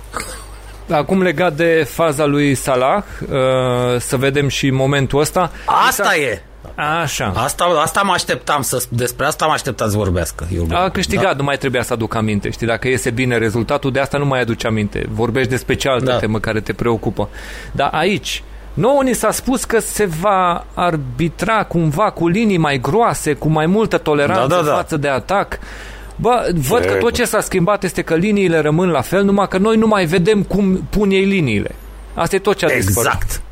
Acum legat de faza lui Salah, uh, să vedem și momentul ăsta. Asta e! Așa. Asta, asta mă așteptam să, despre asta mă așteptam să vorbească. Eu, a câștigat, da? nu mai trebuia să aduc aminte. Știi, dacă iese bine rezultatul, de asta nu mai aduce aminte. Vorbești despre cealaltă da. temă care te preocupă. Dar aici, Nouă ni s-a spus că se va arbitra cumva cu linii mai groase, cu mai multă toleranță da, da, da. față de atac. Bă, văd ce că tot ce s-a schimbat este că liniile rămân la fel, numai că noi nu mai vedem cum pun ei liniile. Asta e tot ce a exact. dispărut.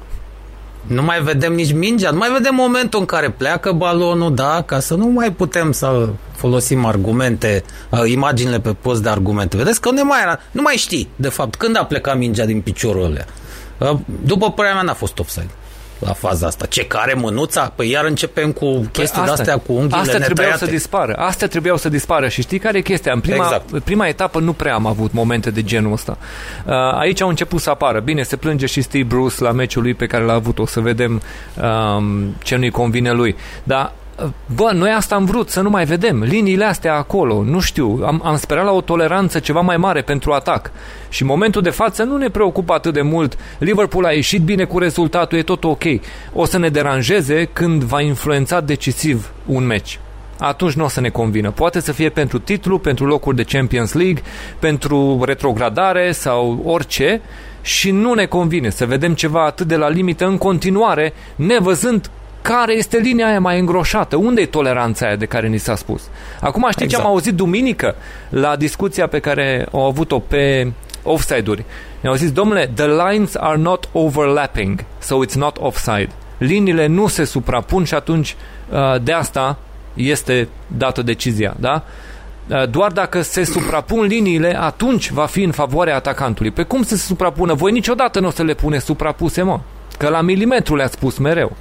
Nu mai vedem nici mingea, nu mai vedem momentul în care pleacă balonul, da, ca să nu mai putem să folosim argumente, uh, imaginile pe post de argumente. Vedeți că nu mai era, nu mai știi, de fapt, când a plecat mingea din piciorul ăla. Uh, după părerea mea n-a fost offside la faza asta. Ce care mânuța? Păi iar începem cu păi chestii păi de-astea cu unghiile Astea trebuiau să dispară. Astea trebuiau să dispară. Și știi care e chestia? În prima, exact. prima etapă nu prea am avut momente de genul ăsta. Uh, aici au început să apară. Bine, se plânge și Steve Bruce la meciul lui pe care l-a avut. O să vedem um, ce nu-i convine lui. Dar Bă, noi asta am vrut, să nu mai vedem. Liniile astea acolo, nu știu, am, am sperat la o toleranță ceva mai mare pentru atac. Și în momentul de față nu ne preocupă atât de mult. Liverpool a ieșit bine cu rezultatul, e tot ok. O să ne deranjeze când va influența decisiv un meci atunci nu o să ne convină. Poate să fie pentru titlu, pentru locuri de Champions League, pentru retrogradare sau orice și nu ne convine să vedem ceva atât de la limită în continuare, nevăzând care este linia aia mai îngroșată? Unde e toleranța aia de care ni s-a spus? Acum știi exact. ce am exact. auzit duminică la discuția pe care au avut-o pe offside-uri? Ne-au zis, domnule, the lines are not overlapping, so it's not offside. Liniile nu se suprapun și atunci uh, de asta este dată decizia, da? Uh, doar dacă se suprapun liniile, atunci va fi în favoarea atacantului. Pe cum să se suprapună? Voi niciodată nu o să le pune suprapuse, mă. Că la milimetru le-ați spus mereu.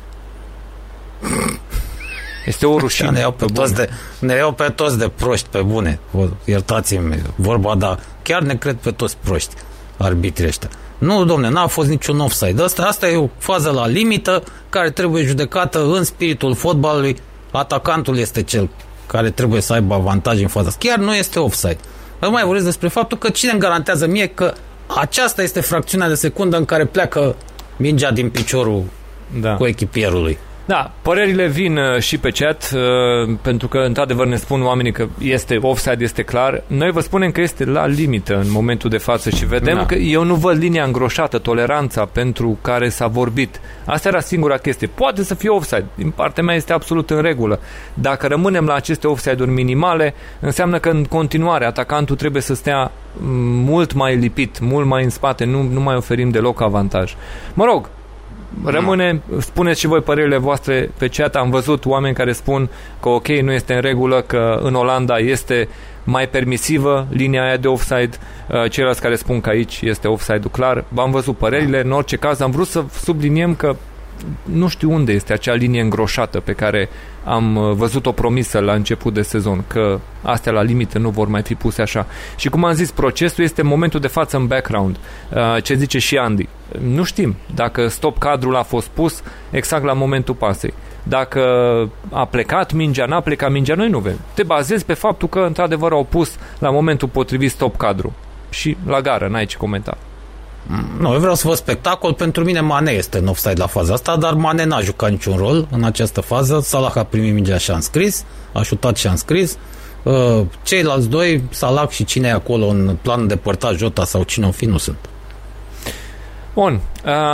Este o rușine. Ne iau pe, pe toți de, ne iau pe toți de proști, pe bune. Iertați-mi vorba, dar chiar ne cred pe toți proști arbitrii ăștia. Nu, domne, n-a fost niciun offside. Asta, asta e o fază la limită care trebuie judecată în spiritul fotbalului. Atacantul este cel care trebuie să aibă avantaj în faza asta. Chiar nu este offside. Nu mai vorbesc despre faptul că cine îmi garantează mie că aceasta este fracțiunea de secundă în care pleacă mingea din piciorul da. cu echipierului. Da, părerile vin uh, și pe chat, uh, pentru că într-adevăr ne spun oamenii că este offside, este clar. Noi vă spunem că este la limită în momentul de față și vedem da. că eu nu văd linia îngroșată, toleranța pentru care s-a vorbit. Asta era singura chestie. Poate să fie offside, din partea mea este absolut în regulă. Dacă rămânem la aceste offside-uri minimale, înseamnă că în continuare atacantul trebuie să stea mm, mult mai lipit, mult mai în spate, nu, nu mai oferim deloc avantaj. Mă rog, rămâne, spuneți și voi părerile voastre pe chat. Am văzut oameni care spun că ok, nu este în regulă, că în Olanda este mai permisivă linia aia de offside, uh, ceilalți care spun că aici este offside-ul clar. V-am văzut părerile, în orice caz am vrut să subliniem că nu știu unde este acea linie îngroșată pe care am uh, văzut-o promisă la început de sezon, că astea la limită nu vor mai fi puse așa. Și cum am zis, procesul este momentul de față în background. Uh, ce zice și Andy? Nu știm dacă stop cadrul a fost pus exact la momentul pasei. Dacă a plecat mingea, n-a plecat mingea, noi nu vedem. Te bazezi pe faptul că într-adevăr au pus la momentul potrivit stop cadru. Și la gară, n-ai ce comenta. Nu, eu vreau să văd spectacol. Pentru mine Mane este în offside la faza asta, dar Mane n-a jucat niciun rol în această fază. Salah a primit mingea și a înscris, a șutat și a înscris. Uh, ceilalți doi, Salah și cine e acolo în plan de părtaj, Jota sau cine o fi, nu sunt. Bun,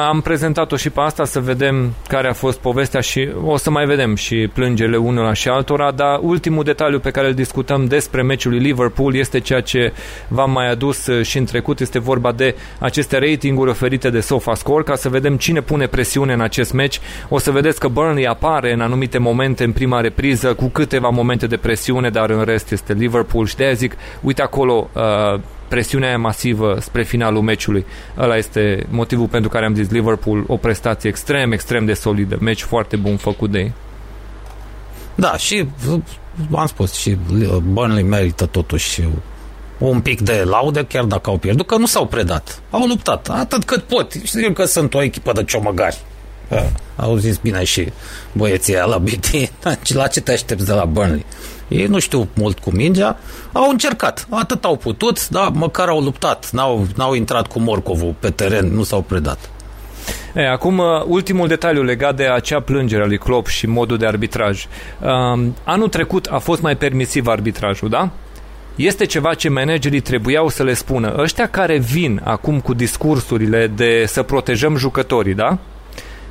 am prezentat-o și pe asta să vedem care a fost povestea și o să mai vedem și plângele unora și altora, dar ultimul detaliu pe care îl discutăm despre meciul lui Liverpool este ceea ce v-am mai adus și în trecut, este vorba de aceste ratinguri oferite de SofaScore ca să vedem cine pune presiune în acest meci. O să vedeți că Burnley apare în anumite momente în prima repriză cu câteva momente de presiune, dar în rest este Liverpool și de aia zic, uite acolo uh, presiunea aia masivă spre finalul meciului. Ăla este motivul pentru care am zis Liverpool, o prestație extrem, extrem de solidă. Meci foarte bun făcut de ei. Da, și am spus, și Burnley merită totuși un pic de laude, chiar dacă au pierdut, că nu s-au predat. Au luptat, atât cât pot. Știu că sunt o echipă de ciomăgari. Au zis bine și băieții la [laughs] BT, la ce te aștepți de la Burnley? Ei nu știu mult cu mingea, au încercat, atât au putut, dar măcar au luptat, n-au, n-au intrat cu morcovul pe teren, nu s-au predat. E, acum, uh, ultimul detaliu legat de acea plângere a lui Klopp și modul de arbitraj. Um, anul trecut a fost mai permisiv arbitrajul, da? Este ceva ce managerii trebuiau să le spună. Ăștia care vin acum cu discursurile de să protejăm jucătorii, da?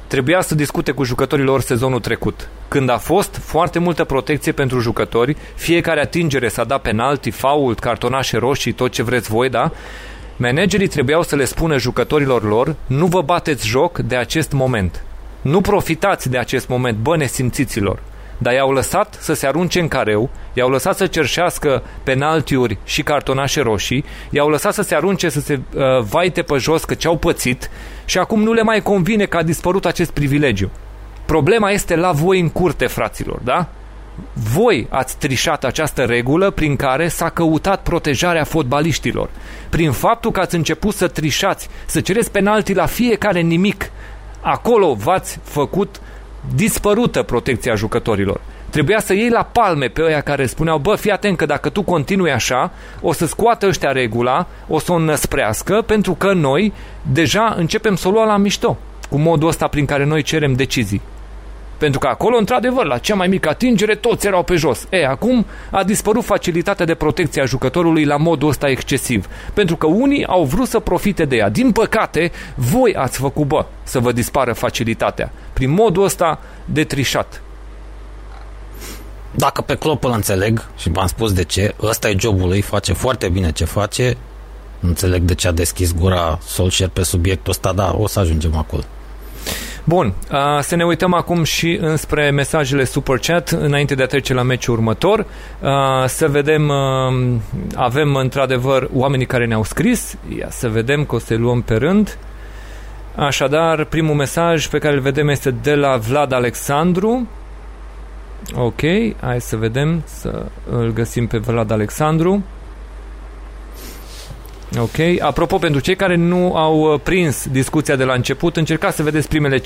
Trebuia să discute cu jucătorii lor sezonul trecut. Când a fost foarte multă protecție pentru jucători, fiecare atingere s-a dat penalti, fault, cartonașe roșii, tot ce vreți voi, da? Managerii trebuiau să le spună jucătorilor lor, nu vă bateți joc de acest moment. Nu profitați de acest moment, bă nesimțiților. Dar i-au lăsat să se arunce în careu, i-au lăsat să cerșească penaltiuri și cartonașe roșii, i-au lăsat să se arunce, să se uh, vaite pe jos că ce-au pățit și acum nu le mai convine că a dispărut acest privilegiu. Problema este la voi în curte, fraților, da? Voi ați trișat această regulă prin care s-a căutat protejarea fotbaliștilor. Prin faptul că ați început să trișați, să cereți penalti la fiecare nimic, acolo v-ați făcut dispărută protecția jucătorilor. Trebuia să iei la palme pe ăia care spuneau, bă, fii atent că dacă tu continui așa, o să scoată ăștia regula, o să o năsprească, pentru că noi deja începem să o luăm la mișto, cu modul ăsta prin care noi cerem decizii. Pentru că acolo, într-adevăr, la cea mai mică atingere, toți erau pe jos. E, acum a dispărut facilitatea de protecție a jucătorului la modul ăsta excesiv. Pentru că unii au vrut să profite de ea. Din păcate, voi ați făcut, bă, să vă dispară facilitatea. Prin modul ăsta de trișat. Dacă pe Klopp îl înțeleg și v-am spus de ce, ăsta e jobul lui, face foarte bine ce face, nu înțeleg de ce a deschis gura Solskjaer pe subiectul ăsta, dar o să ajungem acolo. Bun, să ne uităm acum și înspre mesajele Super Chat înainte de a trece la meciul următor. Să vedem, avem într-adevăr oamenii care ne-au scris, ia să vedem că o să luăm pe rând. Așadar, primul mesaj pe care îl vedem este de la Vlad Alexandru. Ok, hai să vedem, să îl găsim pe Vlad Alexandru. Ok. Apropo, pentru cei care nu au uh, prins discuția de la început, încercați să vedeți primele 5-10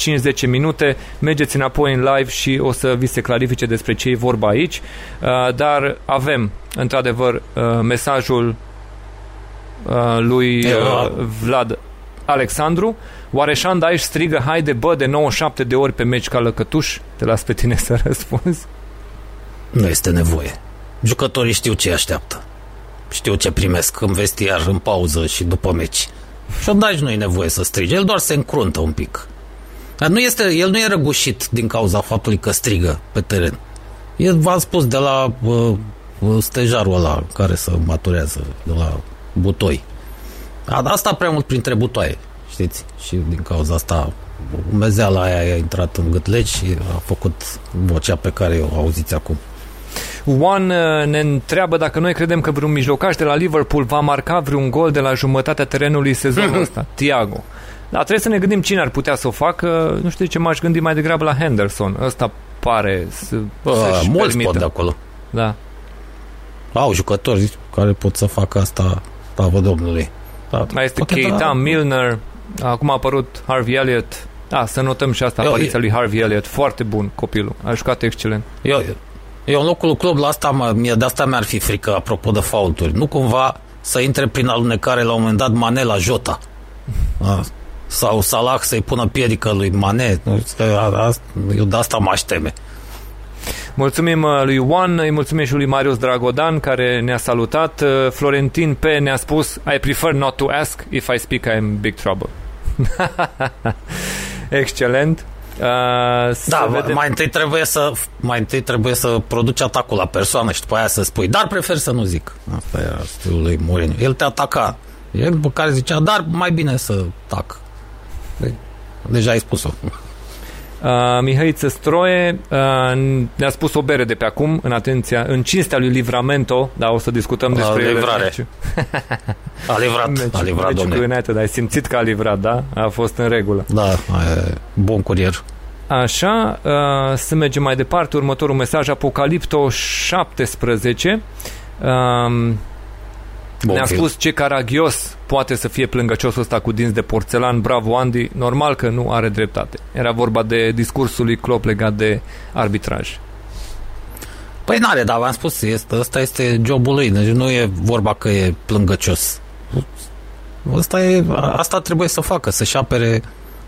minute, mergeți înapoi în live și o să vi se clarifice despre ce e vorba aici. Uh, dar avem, într-adevăr, uh, mesajul lui Vlad Alexandru. Oare Șanda aici strigă haide bă de 97 de ori pe meci ca lăcătuș? Te las pe tine să [laughs] răspunzi. Nu este nevoie. Jucătorii știu ce așteaptă știu ce primesc în vestiar, în pauză și după meci. Și dai nu e nevoie să strige, el doar se încruntă un pic. Dar nu este, el nu e răgușit din cauza faptului că strigă pe teren. El v-am spus de la uh, stejarul ăla care să maturează, de la butoi. Asta prea mult printre butoaie, știți? Și din cauza asta umezeala aia a intrat în gâtleci și a făcut vocea pe care o auziți acum. One uh, ne întreabă dacă noi credem că vreun mijlocaș de la Liverpool va marca vreun gol de la jumătatea terenului sezonul [laughs] ăsta. Thiago. Dar trebuie să ne gândim cine ar putea să o facă. Nu știu de ce m-aș gândi mai degrabă la Henderson. Ăsta pare să Bă, mulți pot de acolo. Da. Au jucători care pot să facă asta, slavă Domnului. Da, mai este Keita, da. Milner, acum a apărut Harvey Elliott. Da, să notăm și asta, apariția lui Harvey Elliott. Foarte bun copilul, a jucat excelent. Eu, eu în locul club la asta, mă, mie, de asta mi-ar fi frică, apropo de faulturi. Nu cumva să intre prin alunecare la un moment dat Mane la Jota. A, sau Salah să-i pună piedică lui Mane. Eu de asta mă teme. Mulțumim uh, lui Juan, îi mulțumim și lui Marius Dragodan care ne-a salutat. Uh, Florentin P. ne-a spus I prefer not to ask if I speak I am big trouble. [laughs] Excelent. Uh, da, vedem... mai întâi trebuie să mai întâi trebuie să produci atacul la persoană și după aia să spui, dar prefer să nu zic. Asta era stilul lui Mourinho. El te ataca. El după care zicea, dar mai bine să tac. Deja ai spus-o. Uh, Mihăiță Stroie uh, ne-a spus o bere de pe acum, în atenția, în cinstea lui Livramento, dar o să discutăm despre el. Livrare. A [laughs] livrat, meci, a livrat, domnule. United, ai simțit că a livrat, da? A fost în regulă. Da, e bun curier. Așa, uh, să mergem mai departe. Următorul mesaj, Apocalipto 17. Uh, Bun Ne-a film. spus ce caragios poate să fie plângăciosul ăsta cu dinți de porțelan. Bravo, Andy. Normal că nu are dreptate. Era vorba de discursul lui Klopp legat de arbitraj. Păi n-are, dar v-am spus, este, ăsta este jobul lui, deci nu e vorba că e plângăcios. Asta, e, asta trebuie să facă, să-și apere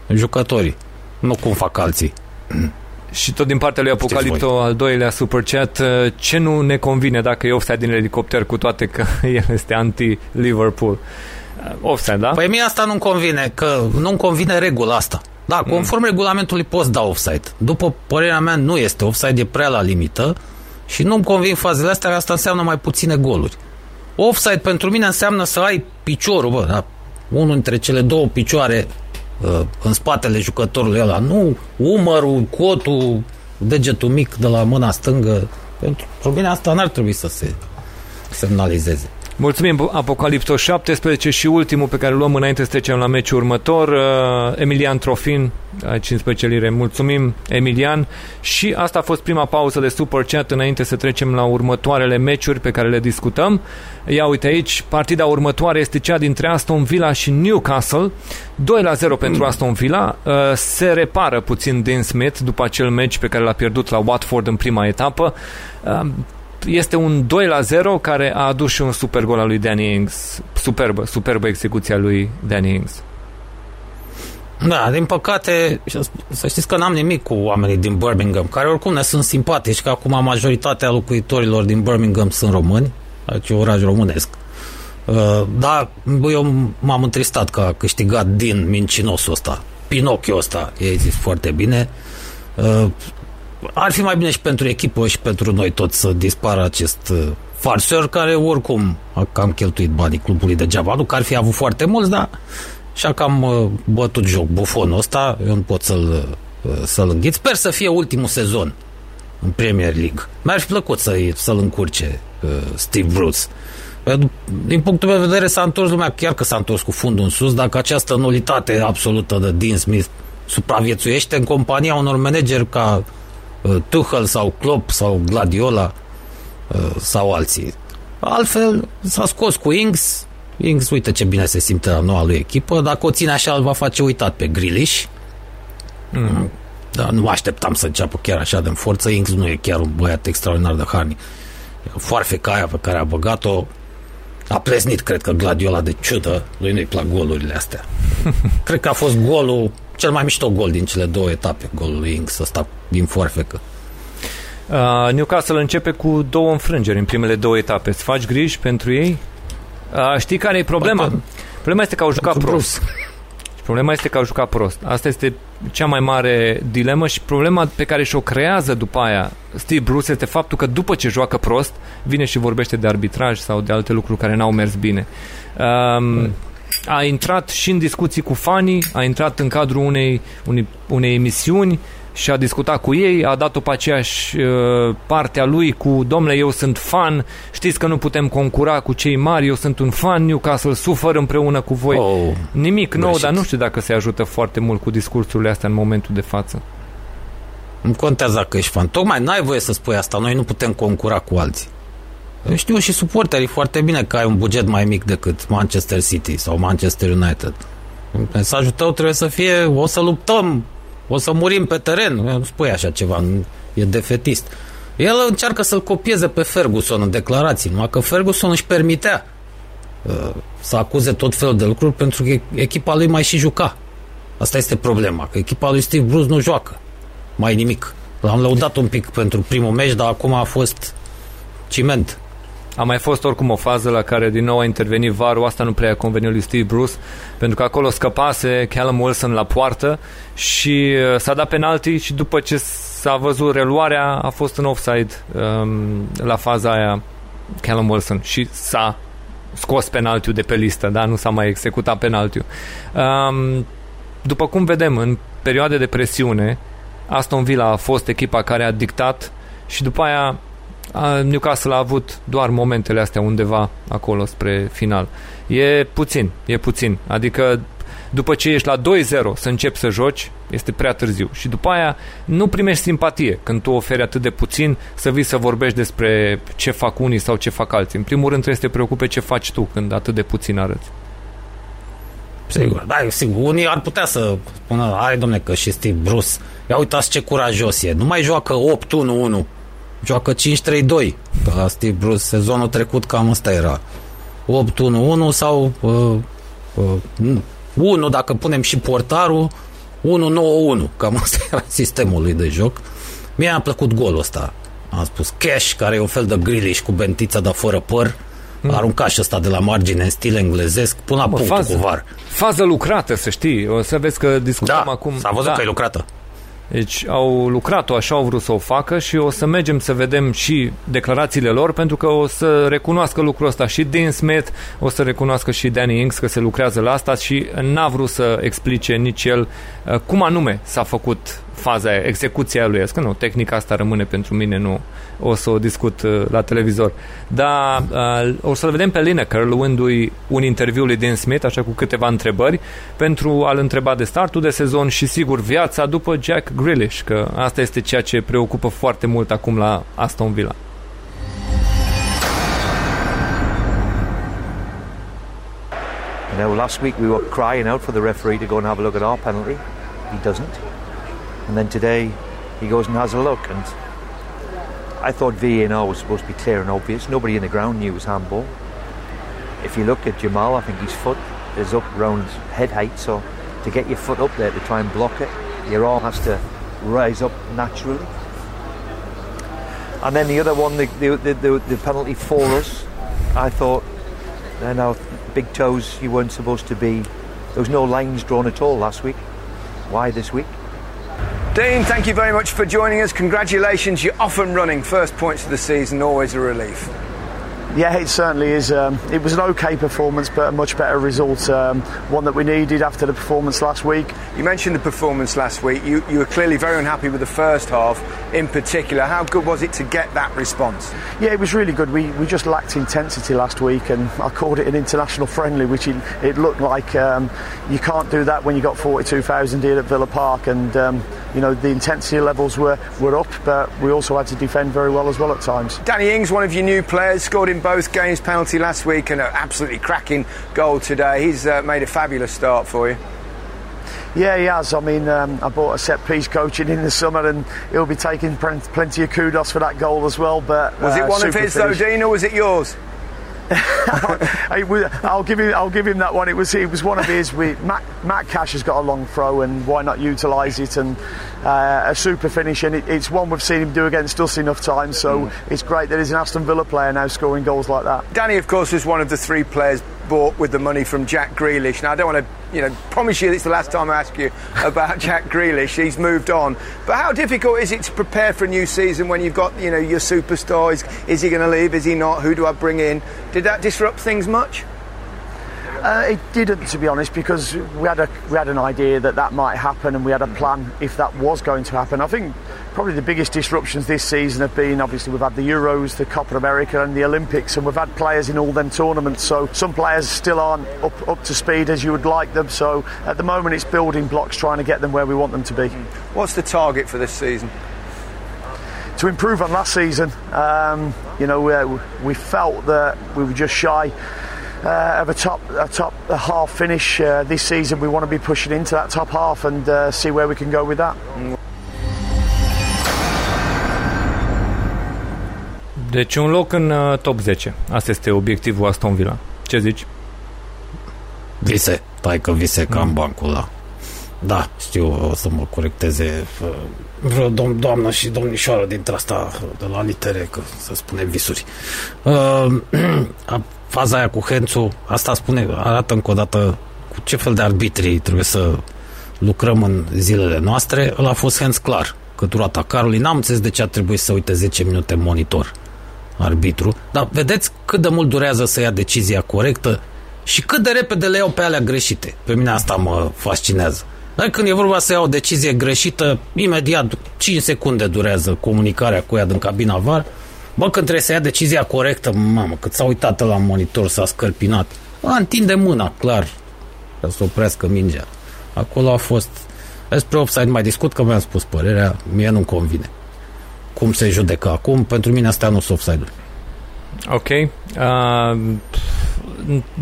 jucătorii, nu cum fac alții. [clears throat] Și tot din partea lui Apocalipto, al doilea super chat, uh, ce nu ne convine dacă e offside din elicopter, cu toate că [laughs] el este anti-Liverpool? Uh, offside, da? Păi mie asta nu-mi convine, că nu-mi convine regula asta. Da, mm. conform mm. regulamentului poți da offside. După părerea mea nu este offside, e prea la limită și nu-mi convin fazele astea, asta înseamnă mai puține goluri. Offside pentru mine înseamnă să ai piciorul, bă, da, unul dintre cele două picioare uh, în spatele jucătorului ăla, nu umărul, cotul, degetul mic de la mâna stângă. Pentru mine asta n-ar trebui să se semnalizeze. Mulțumim, Apocalipto 17 și ultimul pe care îl luăm înainte să trecem la meciul următor, uh, Emilian Trofin, 15 lire. Mulțumim, Emilian. Și asta a fost prima pauză de Super Chat înainte să trecem la următoarele meciuri pe care le discutăm. Ia uite aici, partida următoare este cea dintre Aston Villa și Newcastle. 2 la 0 pentru Aston Villa. Uh, se repară puțin Dean Smith după acel meci pe care l-a pierdut la Watford în prima etapă. Uh, este un 2 la 0 care a adus și un super gol al lui Danny Ings. Superbă, superbă execuția lui Danny Ings. Da, din păcate, să știți că n-am nimic cu oamenii din Birmingham, care oricum ne sunt simpatici, că acum majoritatea locuitorilor din Birmingham sunt români, aici e oraș românesc. Uh, da, eu m-am întristat că a câștigat din mincinosul ăsta, Pinocchio ăsta, ei zis foarte bine. Uh, ar fi mai bine și pentru echipă și pentru noi toți să dispară acest uh, farseur care oricum a cam cheltuit banii clubului degeaba. Nu că ar fi avut foarte mulți, dar și că am uh, bătut joc bufonul ăsta, eu nu pot să-l, uh, să-l înghit. Sper să fie ultimul sezon în Premier League. Mi-ar fi plăcut să, să-l încurce uh, Steve Bruce. Din punctul meu de vedere s-a întors lumea, chiar că s-a întors cu fundul în sus, dacă această nulitate absolută de Dean Smith supraviețuiește în compania unor manageri ca Uh, Tuchel sau Klopp sau Gladiola uh, sau alții. Altfel s-a scos cu Ings, Ings, uite ce bine se simte la noua lui echipă, dacă o ține așa îl va face uitat pe Grilish. Mm. Dar nu așteptam să înceapă chiar așa de forță. Ings nu e chiar un băiat extraordinar de harnic. Foarfeca aia pe care a băgat-o a plesnit, cred că, Gladiola de ciudă. Lui nu-i plac golurile astea. [laughs] cred că a fost golul cel mai mișto gol din cele două etape, golul lui Ings, ăsta din foarfecă. Uh, Newcastle începe cu două înfrângeri în primele două etape. Îți faci griji pentru ei? Uh, știi care e problema? Poate. Problema este că au jucat prost. Problema este că au jucat prost. Asta este cea mai mare dilemă și problema pe care și-o creează după aia Steve Bruce este faptul că după ce joacă prost, vine și vorbește de arbitraj sau de alte lucruri care n-au mers bine. Um, mm a intrat și în discuții cu fanii, a intrat în cadrul unei, unei, unei emisiuni și a discutat cu ei, a dat-o pe aceeași uh, parte a lui cu domnule, eu sunt fan, știți că nu putem concura cu cei mari, eu sunt un fan, Newcastle sufăr împreună cu voi. Oh, Nimic nou, dar nu știu dacă se ajută foarte mult cu discursurile astea în momentul de față. Nu contează că ești fan. Tocmai n-ai voie să spui asta. Noi nu putem concura cu alții. Știu și suporterii foarte bine că ai un buget mai mic decât Manchester City sau Manchester United. Mesajul tău trebuie să fie o să luptăm, o să murim pe teren. Nu spui așa ceva, e defetist. El încearcă să-l copieze pe Ferguson în declarații, numai că Ferguson își permitea uh, să acuze tot felul de lucruri pentru că echipa lui mai și juca. Asta este problema, că echipa lui Steve Bruce nu joacă mai nimic. L-am lăudat un pic pentru primul meci, dar acum a fost ciment. A mai fost oricum o fază la care din nou a intervenit varul, asta nu prea a convenit lui Steve Bruce, pentru că acolo scăpase Callum Wilson la poartă și uh, s-a dat penalti și după ce s-a văzut reluarea a fost în offside um, la faza aia Callum Wilson și s-a scos penaltiul de pe listă, da? nu s-a mai executat penaltiul. Um, după cum vedem, în perioade de presiune, Aston Villa a fost echipa care a dictat și după aia Newcastle a avut doar momentele astea undeva acolo spre final. E puțin, e puțin. Adică după ce ești la 2-0 să începi să joci, este prea târziu. Și după aia nu primești simpatie când tu oferi atât de puțin să vii să vorbești despre ce fac unii sau ce fac alții. În primul rând trebuie să te preocupe ce faci tu când atât de puțin arăți. Sigur, da, sigur. Unii ar putea să spună, hai domne că și Steve Bruce, ia uitați ce curajos e, nu mai joacă 8-1-1, joacă 5-3-2. Că Steve Bruce sezonul trecut cam asta era. 8-1-1 sau uh, uh, 1 dacă punem și portarul, 1-9-1. Cam asta [laughs] era sistemul lui de joc. Mie a plăcut golul ăsta. Am spus Cash, care e un fel de grilish cu bentița, dar fără păr. Mm. Aruncaș și ăsta de la margine în stil englezesc, până la punctul fază, cu var. Fază lucrată, să știi. O să vezi că discutăm da, acum. s-a văzut da. că e lucrată. Deci au lucrat-o, așa au vrut să o facă și o să mergem să vedem și declarațiile lor, pentru că o să recunoască lucrul ăsta și Dean Smith, o să recunoască și Danny Ings că se lucrează la asta și n-a vrut să explice nici el uh, cum anume s-a făcut faza aia, execuția lui. Că nu, tehnica asta rămâne pentru mine, nu o să o discut uh, la televizor. Dar uh, o să-l vedem pe Lineker luându-i un interviu lui Dean Smith, așa cu câteva întrebări, pentru a-l întreba de startul de sezon și sigur viața după Jack Grealish, că asta este ceea ce preocupă foarte mult acum la Aston Villa. You know, last week we were crying out for the referee to go and have a look at our penalty. He doesn't. And then today he goes and has a look. And I thought VAR was supposed to be clear and obvious. Nobody in the ground knew it was handball. If you look at Jamal, I think his foot is up round head height. So to get your foot up there to try and block it, your arm has to rise up naturally. And then the other one, the, the, the, the penalty for us, I thought, then our big toes, you weren't supposed to be. There was no lines drawn at all last week. Why this week? Dean, thank you very much for joining us. Congratulations, you're off and running. First points of the season, always a relief. Yeah, it certainly is. Um, it was an okay performance, but a much better result. Um, one that we needed after the performance last week. You mentioned the performance last week. You, you were clearly very unhappy with the first half in particular. How good was it to get that response? Yeah, it was really good. We, we just lacked intensity last week, and I called it an international friendly, which it, it looked like um, you can't do that when you got 42,000 here at Villa Park. And um, you know the intensity levels were, were up, but we also had to defend very well as well at times. Danny Ings, one of your new players, scored in both games, penalty last week and an absolutely cracking goal today. He's uh, made a fabulous start for you. Yeah, he has. I mean, um, I bought a set piece coaching in the summer, and he'll be taking plenty of kudos for that goal as well. But was it uh, one of his finish. though, Dean, or was it yours? [laughs] I'll give him. I'll give him that one. It was. It was one of his. We, Matt, Matt Cash has got a long throw, and why not utilise it? And uh, a super finish, and it, it's one we've seen him do against us enough times. So mm. it's great that he's an Aston Villa player now scoring goals like that. Danny, of course, is one of the three players bought with the money from Jack Grealish. Now, I don't want to, you know, promise you it's the last time I ask you about [laughs] Jack Grealish. He's moved on. But how difficult is it to prepare for a new season when you've got, you know, your superstar? Is, is he going to leave? Is he not? Who do I bring in? Did that disrupt things much? Uh, it didn't, to be honest, because we had a we had an idea that that might happen, and we had a plan if that was going to happen. I think probably the biggest disruptions this season have been obviously we've had the Euros, the Copa America, and the Olympics, and we've had players in all them tournaments. So some players still aren't up up to speed as you would like them. So at the moment, it's building blocks, trying to get them where we want them to be. What's the target for this season? To improve on last season, um, you know, we, we felt that we were just shy uh, of a top a top a half finish uh, this season. We want to be pushing into that top half and uh, see where we can go with that. Deci un loc în uh, top 10. Asta este obiectivul Aston Villa. Ce zici? Vise. Tai că vise cam mm. bancul ăla. Da, știu, o să mă corecteze vreo dom- doamnă și domnișoară dintre asta de la litere, că să spune visuri. Uh, [clears throat] faza aia cu Hențu, asta spune, arată încă o dată cu ce fel de arbitrii trebuie să lucrăm în zilele noastre. Ăla a fost Hens clar, că durata carului. N-am înțeles de ce a trebuit să uite 10 minute monitor arbitru, dar vedeți cât de mult durează să ia decizia corectă și cât de repede le iau pe alea greșite. Pe mine asta mă fascinează. Dar când e vorba să iau o decizie greșită, imediat 5 secunde durează comunicarea cu ea din cabina VAR. Bă, când trebuie să ia decizia corectă, mamă, cât s-a uitat la monitor, s-a scărpinat. A, întinde mâna, clar. ca să oprească mingea. Acolo a fost despre offside mai discut că mi-am spus părerea, mie nu-mi convine. Cum se judecă acum, pentru mine astea nu sunt offside-uri. Ok. Uh,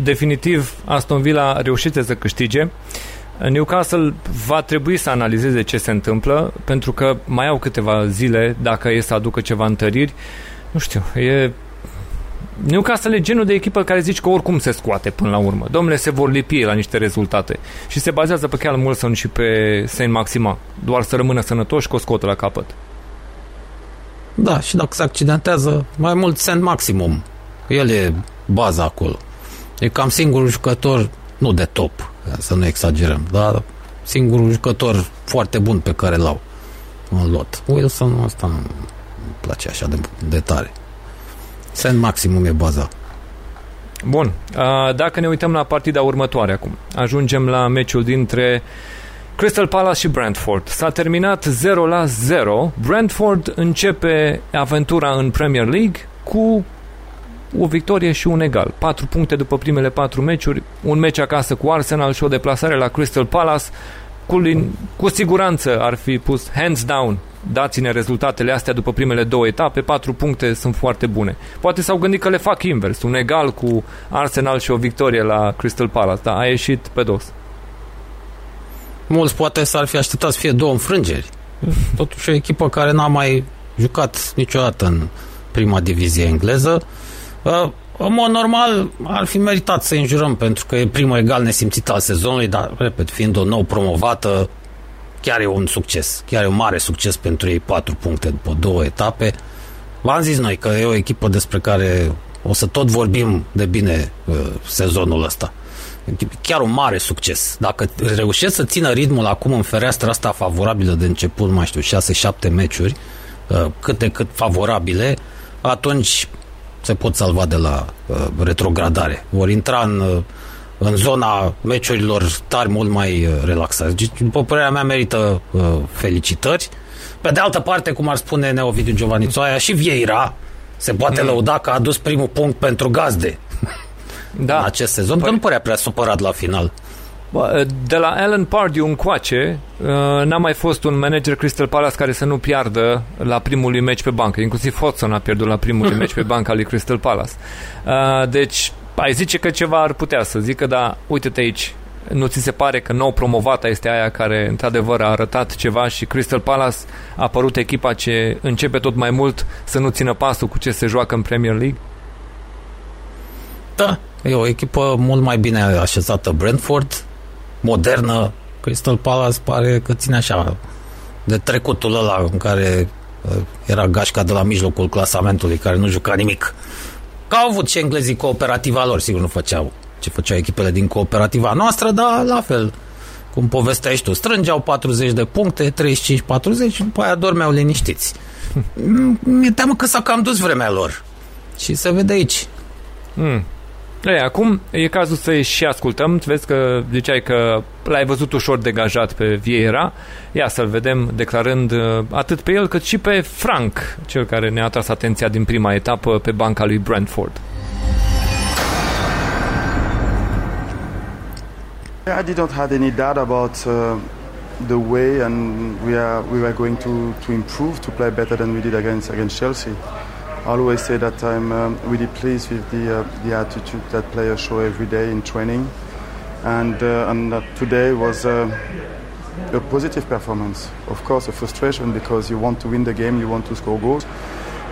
definitiv, Aston Villa reușește să câștige. Newcastle va trebui să analizeze ce se întâmplă, pentru că mai au câteva zile dacă e să aducă ceva întăriri. Nu știu, e Newcastle e genul de echipă care zici că oricum se scoate până la urmă. Domnule, se vor lipi la niște rezultate. Și se bazează pe Callum Wilson și pe Saint Maxima. Doar să rămână sănătoși că o scotă la capăt. Da, și dacă se accidentează, mai mult Saint Maximum. El e baza acolo. E cam singurul jucător, nu de top, să nu exagerăm, dar singurul jucător foarte bun pe care l-au în lot. Wilson, asta nu îmi place așa de, de tare. Saint Maximum e baza. Bun. Dacă ne uităm la partida următoare acum, ajungem la meciul dintre Crystal Palace și Brentford. S-a terminat 0 la 0. Brentford începe aventura în Premier League cu o victorie și un egal. 4 puncte după primele 4 meciuri, un meci acasă cu Arsenal și o deplasare la Crystal Palace. Cu, cu siguranță ar fi pus hands down dați-ne rezultatele astea după primele două etape, patru puncte sunt foarte bune. Poate s-au gândit că le fac invers, un egal cu Arsenal și o victorie la Crystal Palace, dar a ieșit pe dos. Mulți poate s-ar fi așteptat să fie două înfrângeri. Totuși o echipă care n-a mai jucat niciodată în prima divizie engleză. Uh, în mod normal ar fi meritat să înjurăm pentru că e primul egal nesimțit al sezonului, dar, repet, fiind o nou promovată, chiar e un succes, chiar e un mare succes pentru ei, patru puncte după două etape. V-am zis noi că e o echipă despre care o să tot vorbim de bine uh, sezonul ăsta. Chiar un mare succes. Dacă reușești să țină ritmul acum în fereastra asta favorabilă de început, mai știu, 6-7 meciuri, uh, cât de cât favorabile, atunci se pot salva de la uh, retrogradare. Vor intra în uh, în zona meciurilor tari mult mai uh, relaxați. Deci, după părerea mea, merită uh, felicitări. Pe de altă parte, cum ar spune Neovidiu Giovanițoaia, și Vieira se poate mm. lăuda că a adus primul punct pentru gazde da. în acest sezon, păi... că nu părea prea supărat la final. De la Alan Pardew încoace, uh, n-a mai fost un manager Crystal Palace care să nu piardă la primul meci pe bancă. Inclusiv Hodgson a pierdut la primul meci pe [laughs] banca lui Crystal Palace. Deci, ai zice că ceva ar putea să zică, dar uite-te aici, nu ți se pare că nou promovata este aia care într-adevăr a arătat ceva și Crystal Palace a apărut echipa ce începe tot mai mult să nu țină pasul cu ce se joacă în Premier League? Da, e o echipă mult mai bine așezată Brentford, modernă. Crystal Palace pare că ține așa de trecutul ăla în care uh, era gașca de la mijlocul clasamentului care nu juca nimic. Că au avut și englezii cooperativa lor, sigur nu făceau ce făceau echipele din cooperativa noastră, dar la fel, cum povestești tu, strângeau 40 de puncte, 35-40 și după aia dormeau liniștiți. [laughs] Mi-e teamă că s-a cam dus vremea lor. Și se vede aici. Mm. Ei, acum e cazul să și ascultăm. Vezi că ziceai că l-ai văzut ușor degajat pe Vieira. Ia să-l vedem declarând uh, atât pe el cât și pe Frank, cel care ne-a atras atenția din prima etapă pe banca lui Brentford. I didn't have any doubt about uh, the way and we are we were going to to improve to play better than we did against against Chelsea. I always say that I'm um, really pleased with the, uh, the attitude that players show every day in training. And, uh, and uh, today was uh, a positive performance. Of course, a frustration because you want to win the game, you want to score goals.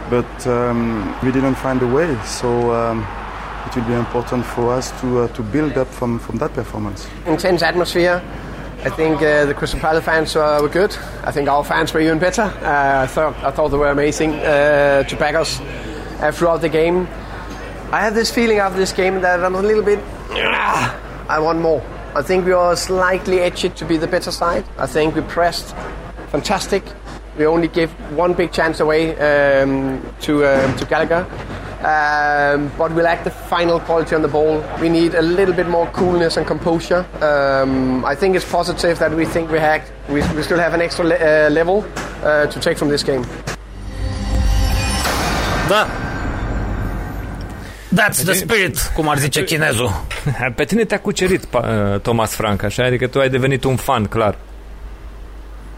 But um, we didn't find a way. So um, it will be important for us to, uh, to build up from, from that performance. Intense atmosphere I think uh, the Crystal Palace fans uh, were good. I think our fans were even better. Uh, I thought I thought they were amazing uh, to back us uh, throughout the game. I have this feeling after this game that I'm a little bit. Ah, I want more. I think we were slightly edgy to be the better side. I think we pressed fantastic. We only gave one big chance away um, to um, to Gallagher. Um, but we lack the final quality on the ball. We need a little bit more coolness and composure. Um, I think it's positive that we think we, have, we, we still have an extra le- uh, level uh, to take from this game. Da. That's the spirit, cum ar zice chinezul. [laughs] Pe tine te-a cucerit uh, Thomas Frank, așa? Adică tu ai devenit un fan, clar.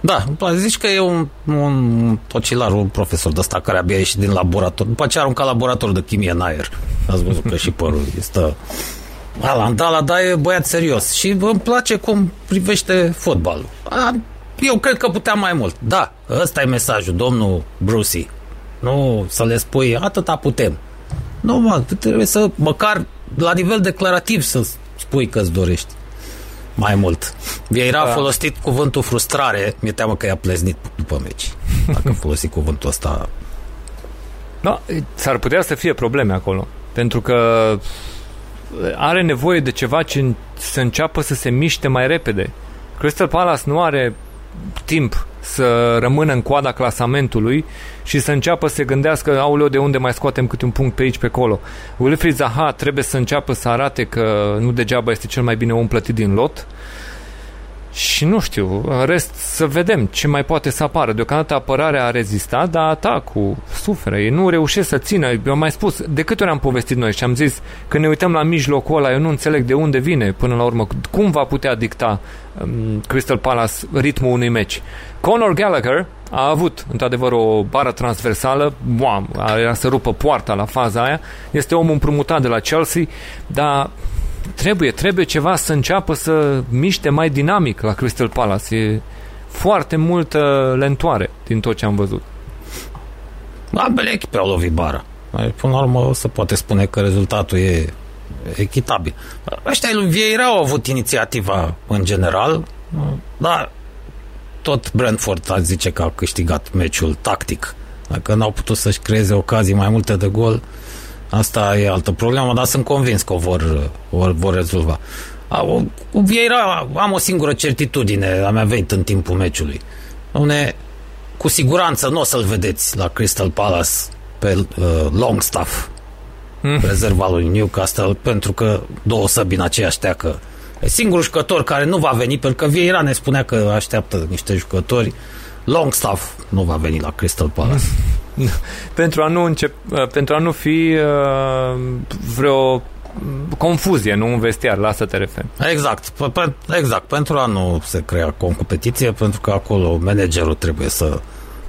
Da, zici că e un, un tocilar, un profesor de ăsta care abia ieșit din laborator. După ce arunca laborator de chimie în aer. Ați văzut că și părul este... Alan Dala, da, e băiat serios și îmi place cum privește fotbalul. Eu cred că putea mai mult. Da, ăsta e mesajul, domnul Brucey. Nu să le spui, atâta putem. Nu, mă, trebuie să, măcar la nivel declarativ să spui că-ți dorești mai mult. Vieira a da. folosit cuvântul frustrare, mi-e teamă că i-a pleznit după meci. Dacă folosit cuvântul ăsta... Da, s-ar putea să fie probleme acolo. Pentru că are nevoie de ceva ce să înceapă să se miște mai repede. Crystal Palace nu are timp să rămână în coada clasamentului și să înceapă să se gândească, auleo, de unde mai scoatem câte un punct pe aici, pe acolo. Wilfried Zaha trebuie să înceapă să arate că nu degeaba este cel mai bine om plătit din lot și nu știu, în rest să vedem ce mai poate să apară. Deocamdată apărarea a rezistat, dar atacul suferă. Ei nu reușesc să țină. Eu am mai spus, de câte ori am povestit noi și am zis, că ne uităm la mijlocul ăla, eu nu înțeleg de unde vine până la urmă. Cum va putea dicta um, Crystal Palace ritmul unui meci? Conor Gallagher a avut, într-adevăr, o bară transversală, boam, era să rupă poarta la faza aia. Este omul împrumutat de la Chelsea, dar trebuie, trebuie ceva să înceapă să miște mai dinamic la Crystal Palace. E foarte multă lentoare din tot ce am văzut. Ambele echipe au lovit bara. Până la urmă se poate spune că rezultatul e echitabil. Ăștia lui Vieira au avut inițiativa în general, dar tot Brentford a zice că a câștigat meciul tactic. Dacă n-au putut să-și creeze ocazii mai multe de gol, Asta e altă problemă, dar sunt convins că o vor, o vor rezolva. Cu Vieira am o singură certitudine, a mea venit în timpul meciului. Une, cu siguranță nu o să-l vedeți la Crystal Palace pe uh, Longstaff, mm. rezerva lui Newcastle, pentru că două săbi în aceeași teacă. E singurul jucător care nu va veni, pentru că Vieira ne spunea că așteaptă niște jucători. Longstaff nu va veni la Crystal Palace. [laughs] pentru, a nu încep, uh, pentru a nu fi uh, vreo confuzie, nu un vestiar, la asta te referi. Exact, exact, pentru a nu se crea competiție, pentru că acolo managerul trebuie să